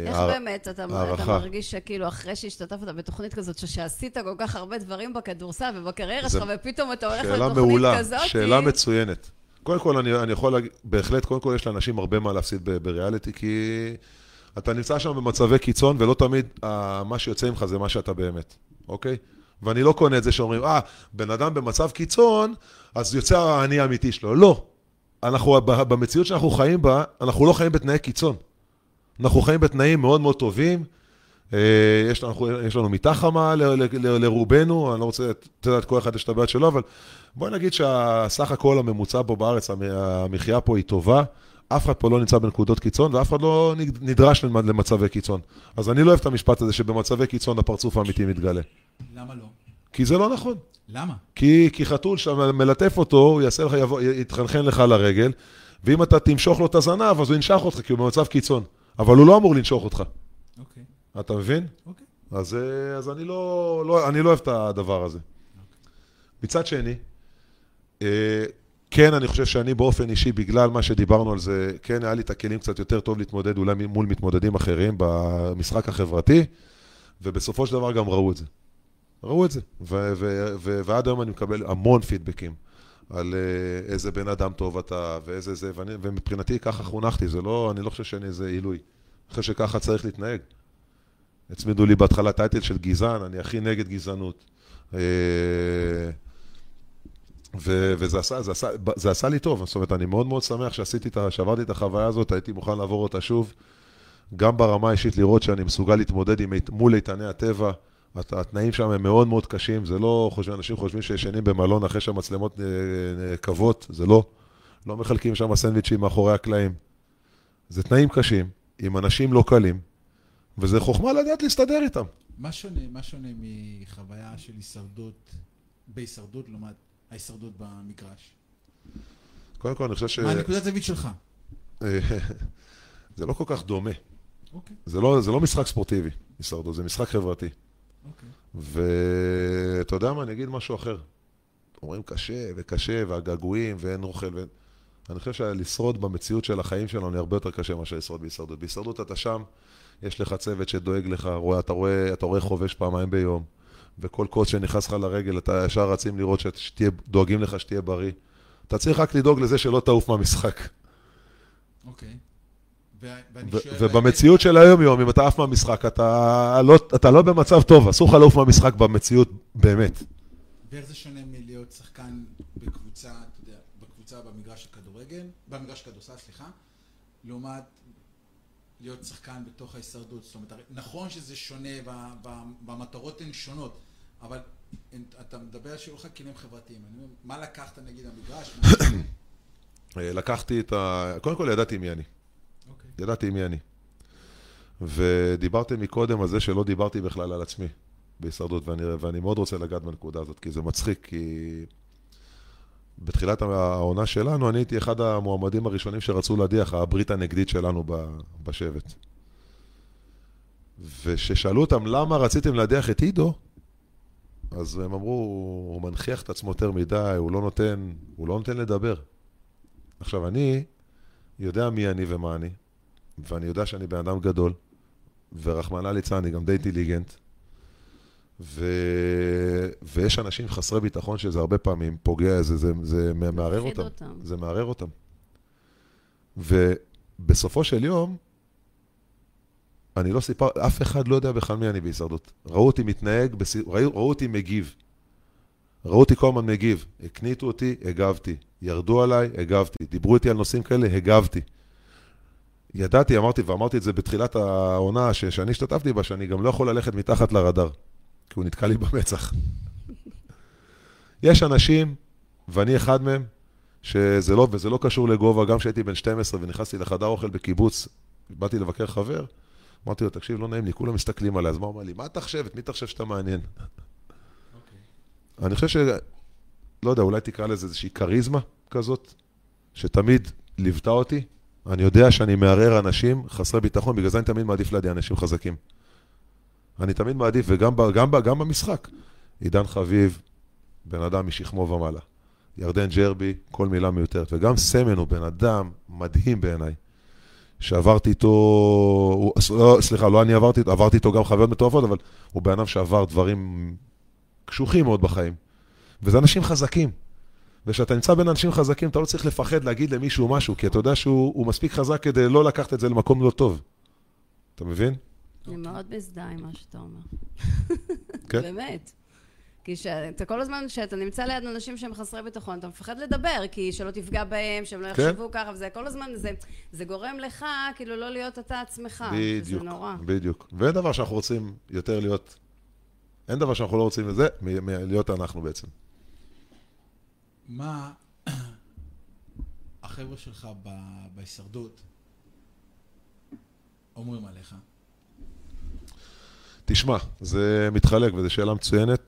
איך
הר-
באמת אתה, אתה. מרגיש שכאילו אחרי שהשתתפת בתוכנית כזאת, שעשית כל כך הרבה דברים בכדורסל ובקריירה
זה-
שלך, ופתאום אתה הולך לתוכנית
מעולה,
כזאת,
שאלה מצוינת. קודם כל, אני, אני יכול להגיד, בהחלט, קודם כל יש לאנשים הרבה מה להפסיד ב- בריאליטי, כי אתה נמצא שם במצבי קיצון, ולא תמיד אה, מה שיוצא ממך זה מה שאתה באמת, אוקיי? ואני לא קונה את זה שאומרים, אה, בן אדם במצב קיצון, אז יוצא האני האמיתי שלו. לא. אנחנו, במציאות שאנחנו חיים בה, אנחנו לא חיים בתנאי קיצון. אנחנו חיים בתנאים מאוד מאוד טובים. אה, יש לנו, יש לנו מיטה חמה ל, ל, ל, לרובנו, אני לא רוצה, אתה יודע, כל אחד יש את הבעיות שלו, אבל בואי נגיד שהסך הכל הממוצע פה בארץ, המ- המחיה פה היא טובה. אף אחד פה לא נמצא בנקודות קיצון, ואף אחד לא נדרש למ- למצבי קיצון. אז אני לא אוהב את המשפט הזה שבמצבי קיצון הפרצוף האמיתי מתגלה.
למה לא?
כי זה לא נכון.
למה?
כי, כי חתול שאתה מלטף אותו, הוא יעשה לך, יבוא, יתחנחן לך לרגל, ואם אתה תמשוך לו את הזנב, אז הוא ינשך אותך, כי הוא במצב קיצון. אבל הוא לא אמור לנשוך אותך.
אוקיי,
אתה מבין?
אוקיי.
אז, אה, אז אני, לא, לא, אני לא אוהב את הדבר הזה. מצד שני, אה, כן, אני חושב שאני באופן אישי, בגלל מה שדיברנו על זה, כן, היה לי את הכלים קצת יותר טוב להתמודד אולי מול מתמודדים אחרים במשחק החברתי, ובסופו של דבר גם ראו את זה. ראו את זה. ו- ו- ו- ועד היום אני מקבל המון פידבקים על אה, איזה בן אדם טוב אתה, ואיזה זה, ואני, ומבחינתי ככה חונכתי, זה לא, אני לא חושב שאני איזה עילוי. אני חושב שככה צריך להתנהג. הצמידו לי בהתחלה טייטל של גזען, אני הכי נגד גזענות. ו- וזה עשה, זה עשה, זה עשה לי טוב, זאת אומרת, אני מאוד מאוד שמח שעשיתי את ה... שעברתי את החוויה הזאת, הייתי מוכן לעבור אותה שוב. גם ברמה האישית לראות שאני מסוגל להתמודד עם, מול איתני הטבע. הת- התנאים שם הם מאוד מאוד קשים, זה לא, חושב, אנשים חושבים שישנים במלון אחרי שהמצלמות אה, אה, קבות, זה לא. לא מחלקים שם סנדוויצ'ים מאחורי הקלעים. זה תנאים קשים, עם אנשים לא קלים, וזה חוכמה לדעת להסתדר איתם.
מה שונה, מה שונה מחוויה של הישרדות, בהישרדות לעומת ההישרדות במגרש?
קודם כל, אני חושב ש...
מה הנקודת זווית שלך? *laughs*
זה לא כל כך דומה.
אוקיי,
זה לא, זה לא משחק ספורטיבי, הישרדות, זה משחק חברתי.
אוקיי.
ואתה יודע מה, אני אגיד משהו אחר. אומרים קשה וקשה, והגעגועים, ואין אוכל, ואין... אני חושב שלשרוד במציאות של החיים שלנו הרבה יותר קשה מאשר לשרוד בהישרדות. בהישרדות אתה שם, יש לך צוות שדואג לך, רואה, אתה, רואה, אתה רואה חובש פעמיים ביום, וכל קוץ שנכנס לך לרגל, אתה ישר רצים לראות שת- שתהיה, דואגים לך שתהיה בריא. אתה צריך רק לדאוג לזה שלא תעוף מהמשחק.
אוקיי.
ובמציאות של היום-יום, אם אתה עף מהמשחק, אתה לא, אתה לא במצב טוב, אסור לך לעוף מהמשחק במציאות באמת.
ואיך זה שונה מלהיות שחקן בקבוצה, אתה יודע, בקבוצה במגרש הכדורגל, במגרש הכדורסל, סליחה, לעומת להיות שחקן בתוך ההישרדות. זאת אומרת, נכון שזה שונה, במטרות הן שונות, אבל אתה מדבר שיהיו לך כלים חברתיים. אני אומר, מה לקחת נגיד המגרש?
אה, לקחתי את ה... קודם כל ידעתי מי אני.
אוקיי.
ידעתי מי אני. ודיברתי מקודם על זה שלא דיברתי בכלל על עצמי בהישרדות, ואני, ואני מאוד רוצה לגעת בנקודה הזאת, כי זה מצחיק, כי בתחילת העונה שלנו, אני הייתי אחד המועמדים הראשונים שרצו להדיח, הברית הנגדית שלנו בשבט. וכששאלו אותם למה רציתם להדיח את עידו, אז הם אמרו, הוא מנכיח את עצמו יותר מדי, הוא לא נותן, הוא לא נותן לדבר. עכשיו, אני יודע מי אני ומה אני, ואני יודע שאני בן אדם גדול, ורחמנא ליצלן, אני גם די אינטליגנט, ו... ויש אנשים חסרי ביטחון שזה הרבה פעמים פוגע, זה, זה, זה מערער אותם.
אותם.
זה מערער אותם. ובסופו של יום, אני לא סיפר, אף אחד לא יודע בכלל מי אני בהישרדות. ראו אותי מתנהג. ראו, ראו אותי מגיב. ראו אותי כל הזמן מגיב. הקניטו אותי, הגבתי. ירדו עליי, הגבתי. דיברו איתי על נושאים כאלה, הגבתי. ידעתי, אמרתי, ואמרתי את זה בתחילת העונה ש... שאני השתתפתי בה, שאני גם לא יכול ללכת מתחת לרדאר, כי הוא נתקע לי במצח. יש אנשים, ואני אחד מהם, שזה לא, וזה לא קשור לגובה, גם כשהייתי בן 12 ונכנסתי לחדר אוכל בקיבוץ, באתי לבקר חבר, אמרתי לו, תקשיב, לא נעים לי, כולם מסתכלים עליי, אז מה הוא אומר לי? מה אתה חושב? את מי אתה חושב שאתה מעניין? אני חושב ש... לא יודע, אולי תקרא לזה איזושהי כריזמה כזאת, שתמיד ליוותה אותי. אני יודע שאני מערער אנשים חסרי ביטחון, בגלל זה אני תמיד מעדיף לידי אנשים חזקים. אני תמיד מעדיף, וגם ב, גם, ב, גם במשחק. עידן חביב, בן אדם משכמו ומעלה. ירדן ג'רבי, כל מילה מיותרת. וגם סמן הוא בן אדם מדהים בעיניי. שעברתי איתו, הוא, לא, סליחה, לא אני עברתי איתו, עברתי איתו גם חוויות מטורפות, אבל הוא בן אדם שעבר דברים קשוחים מאוד בחיים. וזה אנשים חזקים. וכשאתה נמצא בין אנשים חזקים, אתה לא צריך לפחד להגיד למישהו משהו, כי אתה יודע שהוא הוא מספיק חזק כדי לא לקחת את זה למקום לא טוב. אתה מבין?
אני מאוד מזדהה עם מה שאתה אומר.
כן.
באמת. כי שאתה כל הזמן, כשאתה נמצא ליד אנשים שהם חסרי ביטחון, אתה מפחד לדבר, כי שלא תפגע בהם, שהם לא
כן.
יחשבו ככה, וזה כל הזמן, זה, זה גורם לך כאילו לא להיות אתה עצמך.
בדיוק,
נורא.
בדיוק. ואין דבר שאנחנו רוצים יותר להיות, אין דבר שאנחנו לא רוצים לזה, מ- מלהיות אנחנו בעצם.
מה *clears throat* החבר'ה שלך ב- בהישרדות אומרים עליך?
תשמע, זה מתחלק וזו שאלה מצוינת.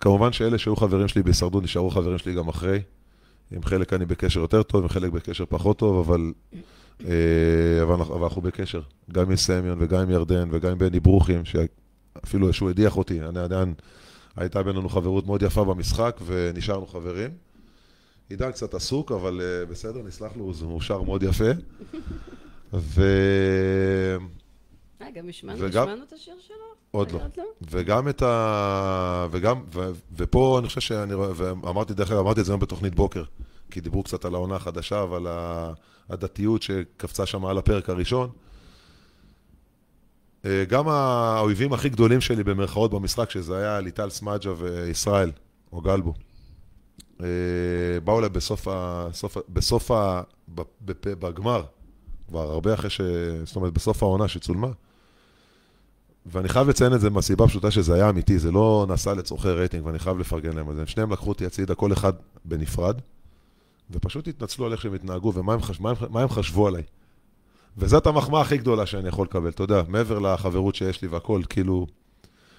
כמובן שאלה שהיו חברים שלי בהישרדות נשארו חברים שלי גם אחרי. עם חלק אני בקשר יותר טוב, עם חלק בקשר פחות טוב, אבל, אה, אבל, אנחנו- אבל אנחנו בקשר. גם עם סמיון וגם עם ירדן וגם עם בני ברוכים, שאפילו שהוא הדיח אותי, אני עדיין, הייתה בינינו חברות מאוד יפה במשחק ונשארנו חברים. עידן קצת עסוק, אבל אה, בסדר, נסלח לו, הוא מאושר מאוד יפה. *laughs* ו...
אה, גם השמענו את השיר שלו?
עוד לא.
עוד לא?
וגם את ה... וגם, ו... ופה אני חושב שאני רואה, ואמרתי, דרך אגב, אמרתי את זה היום בתוכנית בוקר, כי דיברו קצת על העונה החדשה ועל הדתיות שקפצה שם על הפרק הראשון. אה, גם האויבים הכי גדולים שלי במרכאות במשחק, שזה היה ליטל סמג'ה וישראל, או גלבו, אה, באו אליי בסוף ה... סוף... בסוף ה... בגמר, כבר הרבה אחרי ש... זאת אומרת, בסוף העונה שצולמה. ואני חייב לציין את זה מהסיבה הפשוטה שזה היה אמיתי, זה לא נעשה לצורכי רייטינג, ואני חייב לפרגן להם על זה. שניהם לקחו אותי הצידה, כל אחד בנפרד, ופשוט התנצלו על איך שהם התנהגו ומה הם, חש... מה הם... מה הם חשבו עליי. וזאת המחמאה הכי גדולה שאני יכול לקבל, אתה יודע, מעבר לחברות שיש לי והכל, כאילו,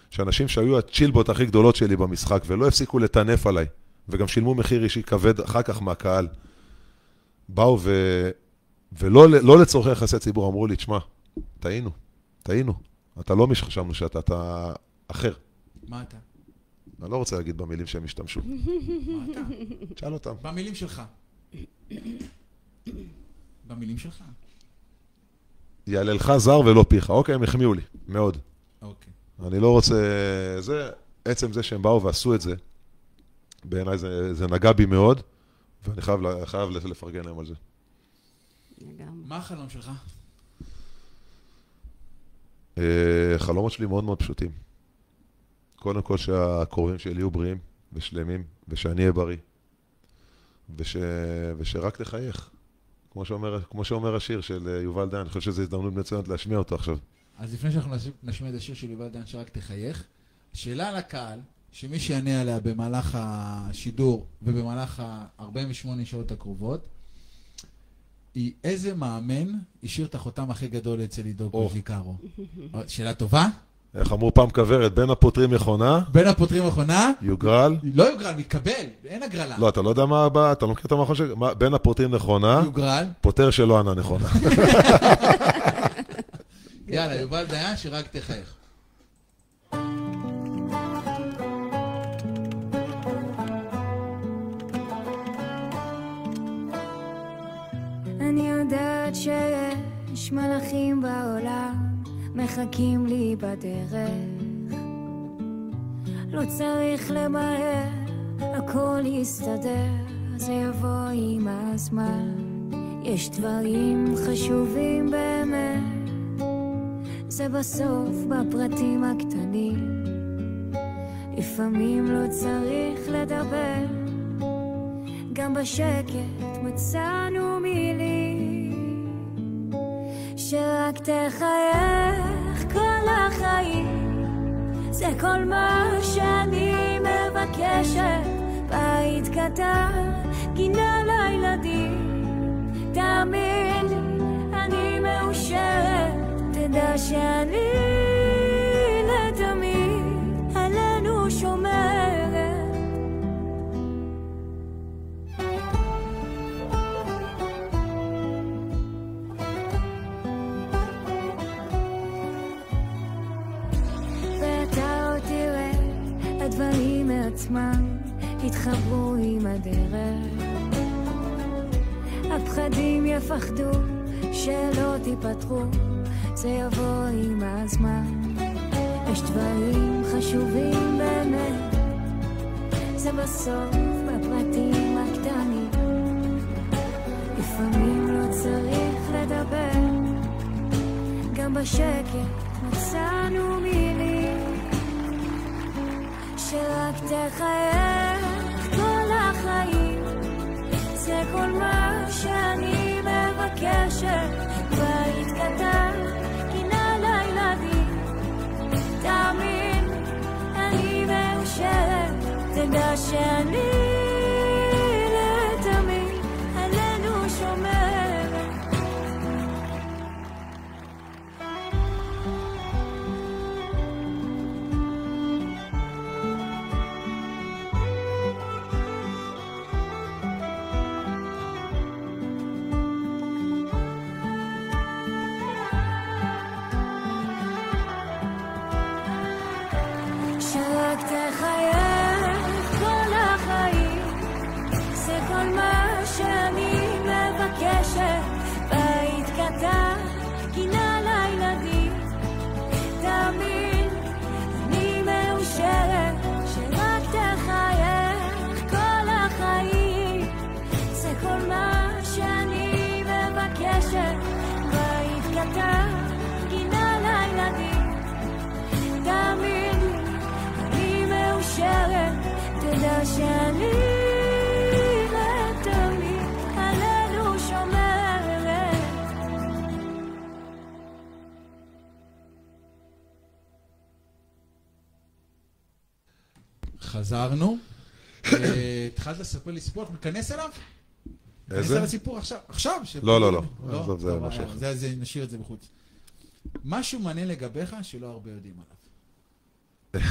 שאנשים שהיו הצ'ילבות הכי גדולות שלי במשחק, ולא הפסיקו לטנף עליי, וגם שילמו מחיר אישי כבד אחר כך מהקהל, באו ו... ולא לא לצורכי יחסי ציבור, אמרו לי, תשמע, טעינו, טעינו. אתה לא מי שחשבנו שאתה, אתה אחר.
מה אתה?
אני לא רוצה להגיד במילים שהם השתמשו.
מה אתה?
תשאל אותם.
במילים שלך. במילים שלך.
יעללך זר ולא פיך. אוקיי, הם החמיאו לי, מאוד.
אוקיי.
אני לא רוצה... זה, עצם זה שהם באו ועשו את זה, בעיניי זה, זה נגע בי מאוד, ואני חייב, חייב לפרגן להם על זה.
לגמרי.
מה החלום שלך?
אה, חלומות שלי מאוד מאוד פשוטים. קודם כל שהקרובים שלי יהיו בריאים ושלמים, ושאני אהיה בריא, וש... ושרק תחייך. כמו שאומר, כמו שאומר השיר של אה, יובל דיין, אני חושב שזו הזדמנות מצוינת להשמיע אותו עכשיו.
אז לפני שאנחנו נש- נשמיע את השיר של יובל דן שרק תחייך, שאלה לקהל, שמי שיענה עליה במהלך השידור ובמהלך ה-48 שעות הקרובות, היא איזה מאמן השאיר את החותם הכי גדול אצל עידו. קוז'יקרו? שאלה טובה.
איך אמרו פעם כוורת, בין הפותרים מכונה,
בין הפותרים האחרונה,
יוגרל.
לא יוגרל, מתקבל, אין הגרלה.
לא, אתה לא יודע מה הבא, אתה לא מכיר את המכון של... בין הפותרים נכונה,
יוגרל.
פותר שלא ענה נכונה. *laughs*
יאללה, יובל דיין, שרק תחייך.
אני יודעת שיש מלאכים בעולם מחכים לי בדרך. לא צריך למהר, הכל יסתדר, זה יבוא עם הזמן. יש דברים חשובים באמת זה בסוף בפרטים הקטנים. לפעמים לא צריך לדבר גם בשקט מצאנו מילים שרק תחייך כל החיים. זה כל מה שאני מבקשת. בית קטן, גינה לילדים. תאמין לי, אני מאושרת. תדע שאני מעצמם יתחברו עם הדרך. הפחדים יפחדו שלא תיפתחו, זה יבוא עם הזמן. יש דברים חשובים באמת, זה בסוף בפרטים הקטנים. לפעמים לא צריך לדבר, גם בשקט מצאנו מילים שרק תחייך כל החיים. זה כל מה שאני מבקשת. בית קטן, גינה לילדים. תאמין, אני מאושרת. תדע שאני
חזרנו. אה, התחלת לספר לי סיפור, אנחנו ניכנס אליו? ניכנס
איזה?
אל הסיפור עכשיו. עכשיו?
לא, לא, לא. עזוב, זה משהו אחר.
נשאיר את זה בחוץ. משהו מעניין לגביך שלא הרבה יודעים עליו. *laughs*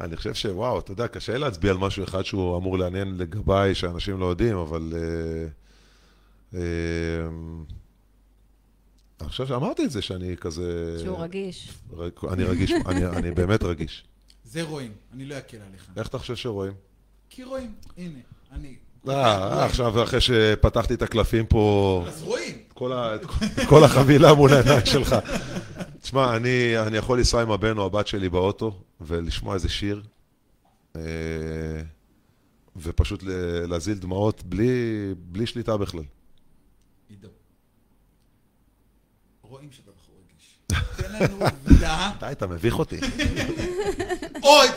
אני חושב שוואו, אתה יודע, קשה להצביע על משהו אחד שהוא אמור לעניין לגביי, שאנשים לא יודעים, אבל... אה, אה, אני חושב שאמרתי את זה, שאני כזה...
שהוא רגיש.
אני רגיש, אני, אני באמת רגיש.
זה רואים, אני לא אקל עליך.
איך אתה חושב שרואים?
כי רואים, הנה, אני.
אה, עכשיו, אחרי שפתחתי את הקלפים פה,
אז רואים.
כל, החבילה מול העיניים שלך. תשמע, אני, אני יכול לנסוע עם הבן או הבת שלי באוטו ולשמוע איזה שיר, אה, ופשוט להזיל דמעות בלי, בלי שליטה בכלל.
עידו. רואים שאתה בחור רגיש. תן לנו עובדה.
די, אתה מביך אותי.
אוי,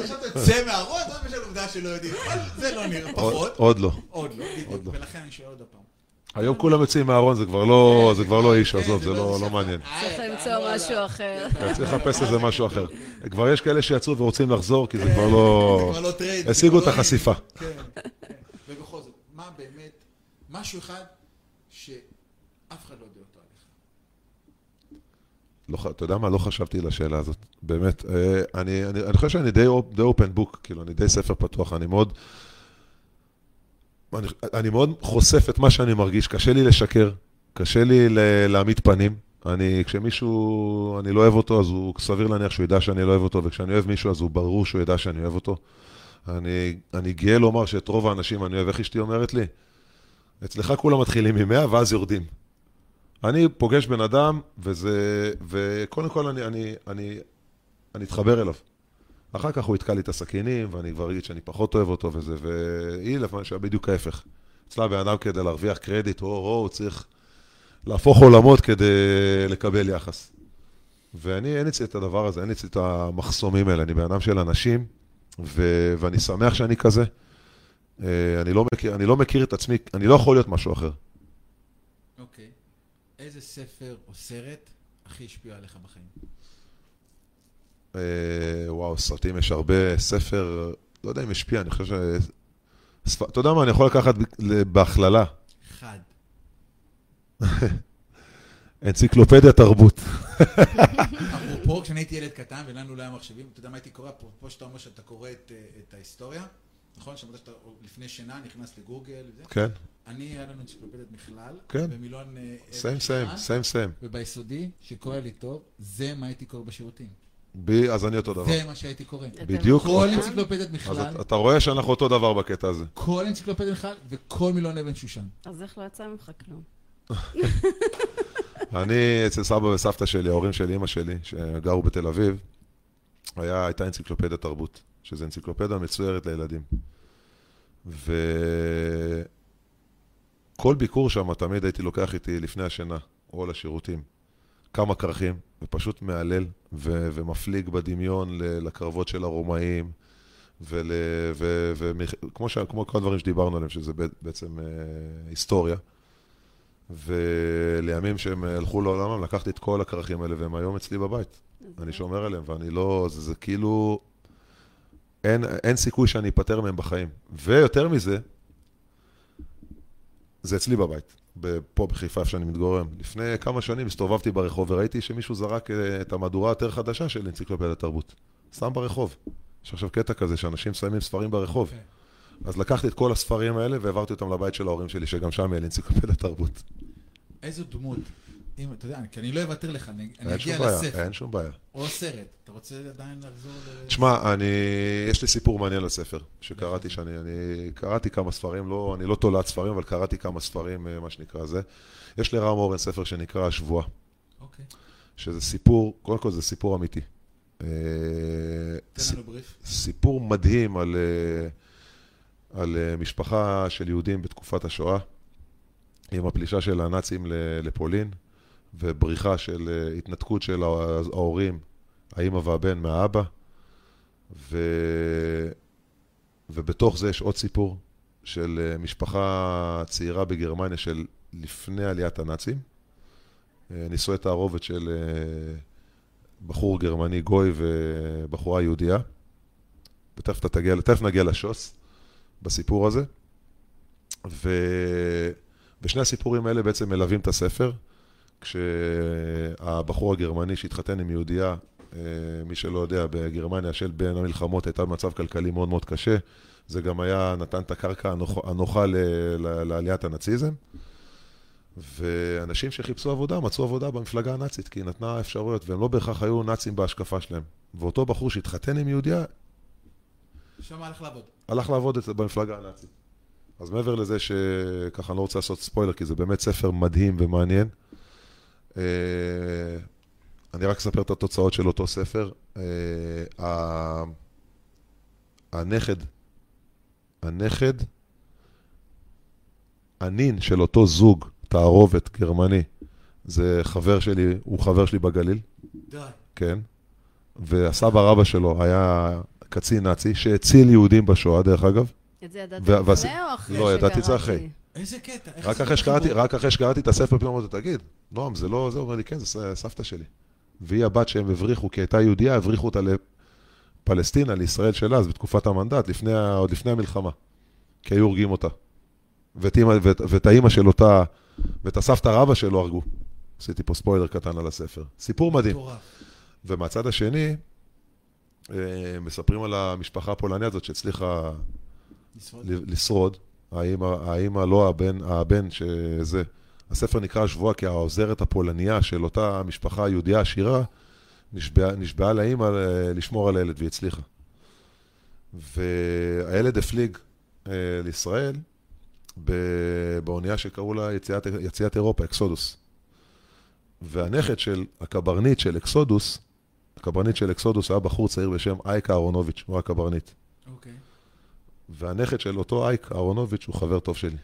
עכשיו יוצא מהראש, זאת עובדה שלא יודעים. אבל זה לא נראה, פחות.
עוד לא.
עוד לא,
עוד
בדיוק.
לא.
ולכן אני שואל עוד פעם.
היום כולם יוצאים מהארון, זה כבר לא, זה כבר לא איש,
כן,
עזוב, זה לא לא מעניין.
צריך למצוא משהו אחר.
אתה צריך לחפש איזה משהו אחר. כבר יש כאלה שיצאו ורוצים לחזור, כי זה כבר לא...
כבר לא
השיגו את החשיפה.
כן, כן. ובכל זאת, מה באמת, משהו אחד שאף אחד לא יודע אותו עליך.
לא, אתה יודע מה? לא חשבתי לשאלה הזאת. באמת. אה, אני, אני, אני חושב שאני די, די אופן בוק, כאילו, אני די ספר פתוח. אני מאוד... אני, אני מאוד חושף את מה שאני מרגיש. קשה לי לשקר, קשה לי להעמיד פנים. אני, כשמישהו, אני לא אוהב אותו, אז הוא סביר להניח שהוא ידע שאני לא אוהב אותו, וכשאני אוהב מישהו, אז הוא ברור שהוא ידע שאני אוהב אותו. אני, אני גאה לומר שאת רוב האנשים אני אוהב. איך אשתי אומרת לי? אצלך כולם מתחילים מ-100 ואז יורדים. אני פוגש בן אדם, וזה, וקודם כל אני, אני, אני, אני אתחבר אליו. אחר כך הוא יתקע לי את הסכינים, ואני כבר אגיד שאני פחות אוהב אותו וזה, והיא לפעמים בדיוק ההפך. אצלה בן אדם כדי להרוויח קרדיט, או, או, הוא צריך להפוך עולמות כדי לקבל יחס. ואני, אין אצלי את הדבר הזה, אין אצלי את המחסומים האלה. אני בן אדם של אנשים, ו, ואני שמח שאני כזה. אה, אני לא, מכיר, אני לא מכיר את עצמי, אני לא יכול להיות משהו אחר.
אוקיי. איזה ספר או סרט הכי השפיע עליך בחיים?
אה, וואו, סרטים יש הרבה, ספר, לא יודע אם השפיע, אני חושב ש... ספ... אתה יודע מה, אני יכול לקחת בהכללה,
אחד. *laughs*
אנציקלופדיה תרבות. *laughs*
אפרופו, כשאני הייתי ילד קטן ולנו לא היה מחשבים, אתה יודע מה הייתי קורא? אפרופו שאתה אומר שאתה קורא את, אה, את ההיסטוריה, נכון? שאמרת שאתה לפני שינה נכנס לגוגל וזה.
כן,
אני, היה לנו אנציקלופדיית מכלל,
כן.
במילון...
סיים
שנה,
סיים, סיים סיים.
וביסודי, שקורא לי טוב, זה מה הייתי קורא בשירותים.
בי, אז אני אותו דבר.
זה מה שהייתי קורא.
בדיוק.
כל
אז-
אנציקלופדיית
אז
מכלל,
אתה- רואה שאנחנו אותו דבר בקטע הזה.
כל אנציקלופדיית מכלל וכל מילון אבן שושן.
אז איך לא יצא ממך כלום? *laughs*
אני, אצל סבא וסבתא שלי, ההורים של אימא שלי, שגרו בתל אביב, היה, הייתה אנציקלופדיה תרבות, שזו אנציקלופדיה מצוירת לילדים. וכל ביקור שם, תמיד הייתי לוקח איתי לפני השינה, או לשירותים, כמה כרכים, ופשוט מהלל ו- ומפליג בדמיון לקרבות של הרומאים, ול, ו, כמו, ש, כמו כל הדברים שדיברנו עליהם, שזה בעצם אה, היסטוריה. ולימים שהם הלכו לעולמם, לקחתי את כל הכרכים האלה, והם היום אצלי בבית. אני שומר עליהם, ואני לא... זה, זה כאילו... אין, אין סיכוי שאני אפטר מהם בחיים. ויותר מזה, זה אצלי בבית, פה בחיפה, איפה שאני מתגורר. לפני כמה שנים הסתובבתי ברחוב וראיתי שמישהו זרק אה, את המהדורה היותר חדשה של אנציקלופדיית התרבות. סתם ברחוב. יש עכשיו קטע כזה שאנשים שמים ספרים ברחוב.
כן.
אז לקחתי את כל הספרים האלה והעברתי אותם לבית של ההורים שלי, שגם שם יהיה לי אנציקלופדיית תרבות.
איזו דמות אם, אתה יודע, כי אני לא אוותר לך, אני אני אגיע
בעיה,
לספר.
אין שום בעיה.
או סרט. אתה רוצה עדיין לחזור ל...
תשמע, אני, יש לי סיפור מעניין לספר, שקראתי שאני, אני קראתי כמה ספרים, לא, אני לא תולעת ספרים, אבל קראתי כמה ספרים, אה, מה שנקרא זה. יש לרם אורן ספר שנקרא השבועה,
אוקיי.
שזה סיפור, קודם כל זה סיפור אמיתי. אה,
תן לנו בריף.
סיפור מדהים על, אה, על משפחה של יהודים בתקופת השואה, עם הפלישה של הנאצים לפולין, ובריחה של אה, התנתקות של הה- ההורים, האימא והבן מהאבא, ו... ובתוך זה יש עוד סיפור של אה, משפחה צעירה בגרמניה של לפני עליית הנאצים, אה, נישואי תערובת של בחור גרמני גוי ובחורה יהודייה. ותכף אתה תגיע, תכף נגיע לשוס בסיפור הזה. ו... ושני הסיפורים האלה בעצם מלווים את הספר, כשהבחור הגרמני שהתחתן עם יהודייה, אה, מי שלא יודע, בגרמניה של בין המלחמות הייתה במצב כלכלי מאוד מאוד קשה. זה גם היה, נתן את הקרקע הנוח, הנוחה לעליית הנאציזם. ואנשים שחיפשו עבודה, מצאו עבודה במפלגה הנאצית, כי היא נתנה אפשרויות, והם לא בהכרח היו נאצים בהשקפה שלהם. ואותו בחור שהתחתן עם יהודייה,
שם הלך לעבוד.
הלך לעבוד במפלגה הנאצית. אז מעבר לזה שככה אני לא רוצה לעשות ספוילר, כי זה באמת ספר מדהים ומעניין. אה, אני רק אספר את התוצאות של אותו ספר. אה, ה- הנכד, הנכד, הנין של אותו זוג, תערובת גרמני, זה חבר שלי, הוא חבר שלי בגליל,
די.
כן. והסבא רבא שלו היה קצין נאצי שהציל יהודים בשואה, דרך אגב.
את זה ידעת לפני או אחרי
לא, ידעתי את זה
שקראתי?
אחרי.
איזה קטע.
רק אחרי שקראתי? רק אחרי שקראתי את הספר, פתאום אמרתי, תגיד, נועם, זה לא זה? אומר לי, כן, זה סבתא שלי. והיא הבת שהם הבריחו, כי הייתה יהודייה, הבריחו אותה לפלסטינה, לישראל של אז, בתקופת המנדט, לפני, עוד לפני המלחמה. כי היו הורגים אותה. ואת, ואת, ואת האימא של אותה, ואת הסבתא רבא שלו הרגו. עשיתי פה ספוילר קטן על הספר. סיפור מדהים. ומהצד השני, אה, מספרים על המשפחה הפולניה הזאת שהצליחה
לשרוד.
לשרוד. האמא לא הבן, הבן שזה. הספר נקרא השבועה כי העוזרת הפולניה של אותה משפחה יהודייה עשירה נשבעה, נשבעה לאמא ל- לשמור על הילד והיא הצליחה. והילד הפליג אה, לישראל באונייה שקראו לה יציאת, יציאת אירופה, אקסודוס. והנכד של הקברניט של אקסודוס, הקברניט של אקסודוס היה בחור צעיר בשם אייק אהרונוביץ', הוא הקברניט.
אוקיי.
והנכד של אותו אייק אהרונוביץ' הוא חבר טוב שלי.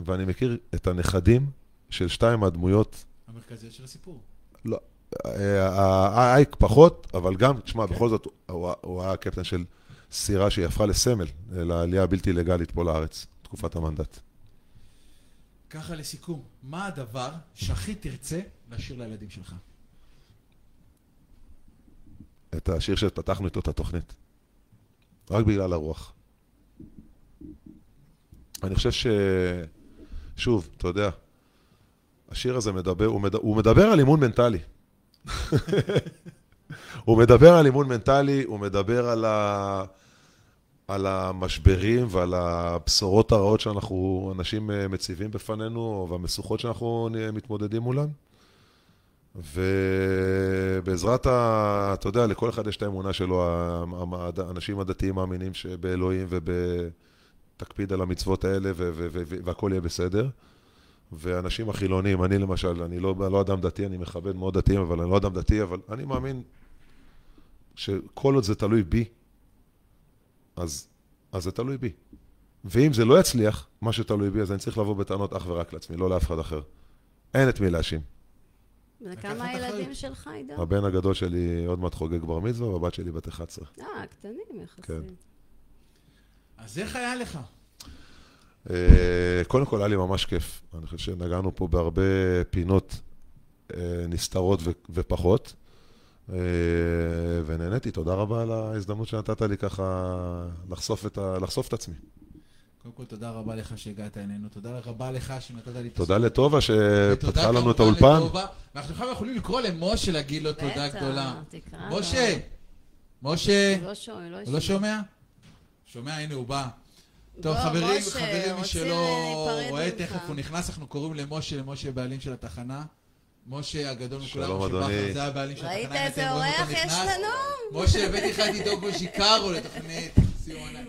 ואני מכיר את הנכדים של שתיים מהדמויות,
המרכזיות של הסיפור.
לא, אה, אייק פחות, אבל גם, תשמע, בכל זאת, הוא, הוא היה הקפטן של סירה שהיא הפכה לסמל לעלייה הבלתי לגלית פה לארץ, תקופת המנדט.
ככה לסיכום, מה הדבר שהכי תרצה לשיר לילדים שלך?
את השיר שפתחנו איתו את התוכנית. רק בגלל הרוח. אני חושב ש... שוב, אתה יודע, השיר הזה מדבר, הוא, מד... הוא מדבר על אימון מנטלי. *laughs* הוא מדבר על אימון מנטלי, הוא מדבר על, ה... על המשברים ועל הבשורות הרעות שאנחנו, אנשים אה, מציבים בפנינו, והמשוכות שאנחנו נהיה מתמודדים מולן. ובעזרת ה... אתה יודע, לכל אחד יש את האמונה שלו, האנשים הדתיים מאמינים שבאלוהים ובתקפיד על המצוות האלה והכל יהיה בסדר. ואנשים החילונים, אני למשל, אני לא, לא אדם דתי, אני מכבד מאוד דתיים, אבל אני לא אדם דתי, אבל אני מאמין שכל עוד זה תלוי בי, אז, אז זה תלוי בי. ואם זה לא יצליח, מה שתלוי בי, אז אני צריך לבוא בטענות אך ורק לעצמי, לא לאף אחד אחר. אין את מי להאשים.
וכמה הילדים. שלך, עידו?
הבן הגדול שלי עוד מעט חוגג בר מצווה, והבת שלי בת 11.
אה, קטנים יחסית.
כן.
אז איך היה לך?
אה, קודם כל, היה לי ממש כיף. אני חושב שנגענו פה בהרבה פינות אה, נסתרות ו- ופחות, אה, ונהניתי. תודה רבה על ההזדמנות שנתת לי ככה לחשוף את, ה- לחשוף את עצמי.
קודם כל, תודה רבה לך שהגעת אלינו, תודה רבה לך שנתת לי את
תודה
הזכות.
לטובה שפתחה לנו את האולפן.
לטובה. ואנחנו עכשיו יכולים לקרוא למשה להגיד לו תודה
בטח,
גדולה.
תקרא לו.
משה! משה!
הוא לא שומע, הוא לא
הוא לא שומע? הנה הוא בא. טוב,
בוא,
חברים,
משה,
חברים, מי
רוצים
שלא רואה. תכף, הוא נכנס, אנחנו קוראים למשה, למשה בעלים של התחנה. משה הגדול מכולם,
שלום,
משה
אדוני.
בכר, זה הבעלים של
ראית
התחנה, אם
איזה אורח יש
נכנס.
לנו?
משה, הבאתי לך את עידו בוז'יקרו לתוכנית סיום עונה.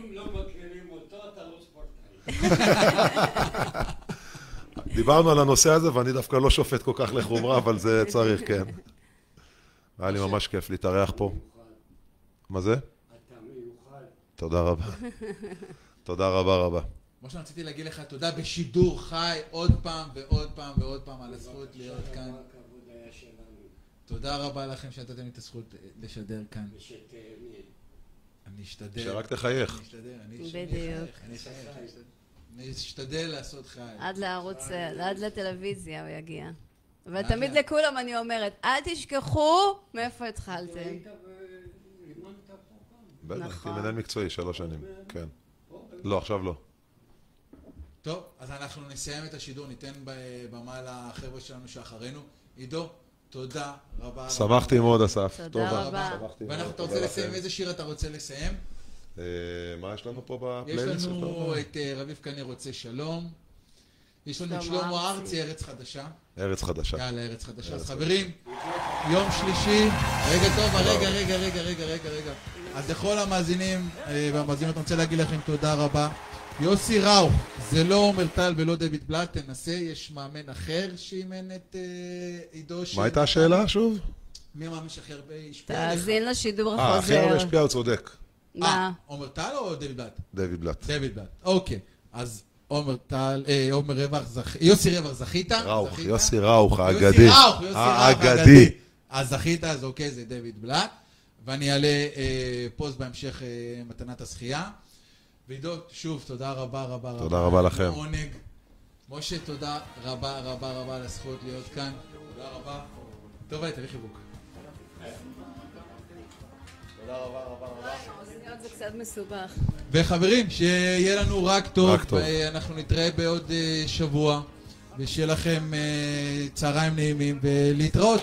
דיברנו על הנושא הזה, ואני דווקא לא שופט כל כך לחומרה, אבל זה צריך, כן. היה לי ממש כיף להתארח פה. מה זה? תודה רבה. *laughs* תודה רבה רבה.
משה, רציתי להגיד לך תודה בשידור חי עוד פעם ועוד פעם ועוד פעם על הזכות להיות כאן. תודה רבה לכם שנתתם לי את הזכות לשדר כאן. אני אשתדל.
שרק תחייך.
אני אשתדל, אני
בדיוק.
אשתדל. לעשות חי.
עד לערוץ, עד לטלוויזיה הוא יגיע. ותמיד לכולם אני אומרת, אל תשכחו מאיפה התחלתם.
בטח,
נכון.
כמנהל מקצועי, שלוש שנים. כן. לא, עכשיו לא.
טוב, אז אנחנו נסיים את השידור, ניתן ב- במה לחבר'ה שלנו שאחרינו. עידו, תודה רבה.
שמחתי מאוד, אסף.
תודה. רבה.
ואנחנו, אתה רוצה
לכם.
לסיים? איזה שיר אתה רוצה לסיים?
אה, מה יש לנו פה
יש
בפלייליסט?
לנו את אה, רביב קנה רוצה שלום. יש לנו את
שלמה ארצי.
ארץ חדשה.
ארץ חדשה.
יאללה, ארץ חדשה. אז חברים, יום שלישי, רגע טוב, רגע, רגע, רגע, רגע, רגע, רגע. אז לכל המאזינים אה, והמאזינות, אני רוצה להגיד לכם תודה רבה. יוסי ראו, זה לא עומר טל ולא דויד בלאט, תנסה, יש מאמן אחר שאימן את אה, עידו ש...
מה הייתה השאלה שוב?
מי המאמן שהכי הרבה השפיע עליך?
תאזין לשידור
אה, הכי הרבה
החוזר.
השפיע, הוא צודק.
אה,
מה?
עומר טל או דויד בלאט?
דויד בלאט.
דויד בלאט. אוקיי, אז עומר טל, אה, עומר רווח, זכ... יוסי רווח, זכית?
ראוך,
זכית?
יוסי ראוך,
יוסי
האגדי.
ראוך, יוסי ראוך
האגדי.
אז זכית, אז אוקיי, זה דויד בלאט. ואני אעלה אה, פוסט בהמשך אה, מתנת הזכייה. ועידו, שוב, תודה רבה רבה רבה.
תודה רבה לכם.
עונג. משה, תודה רבה רבה רבה על הזכות להיות כאן. תודה רבה. טוב, תביא חיבוק.
אוזניות זה קצת מסובך.
וחברים, שיהיה לנו רק טוב.
רק טוב.
אנחנו נתראה בעוד אה, שבוע, ושיהיה לכם אה, צהריים נעימים, ולהתראות.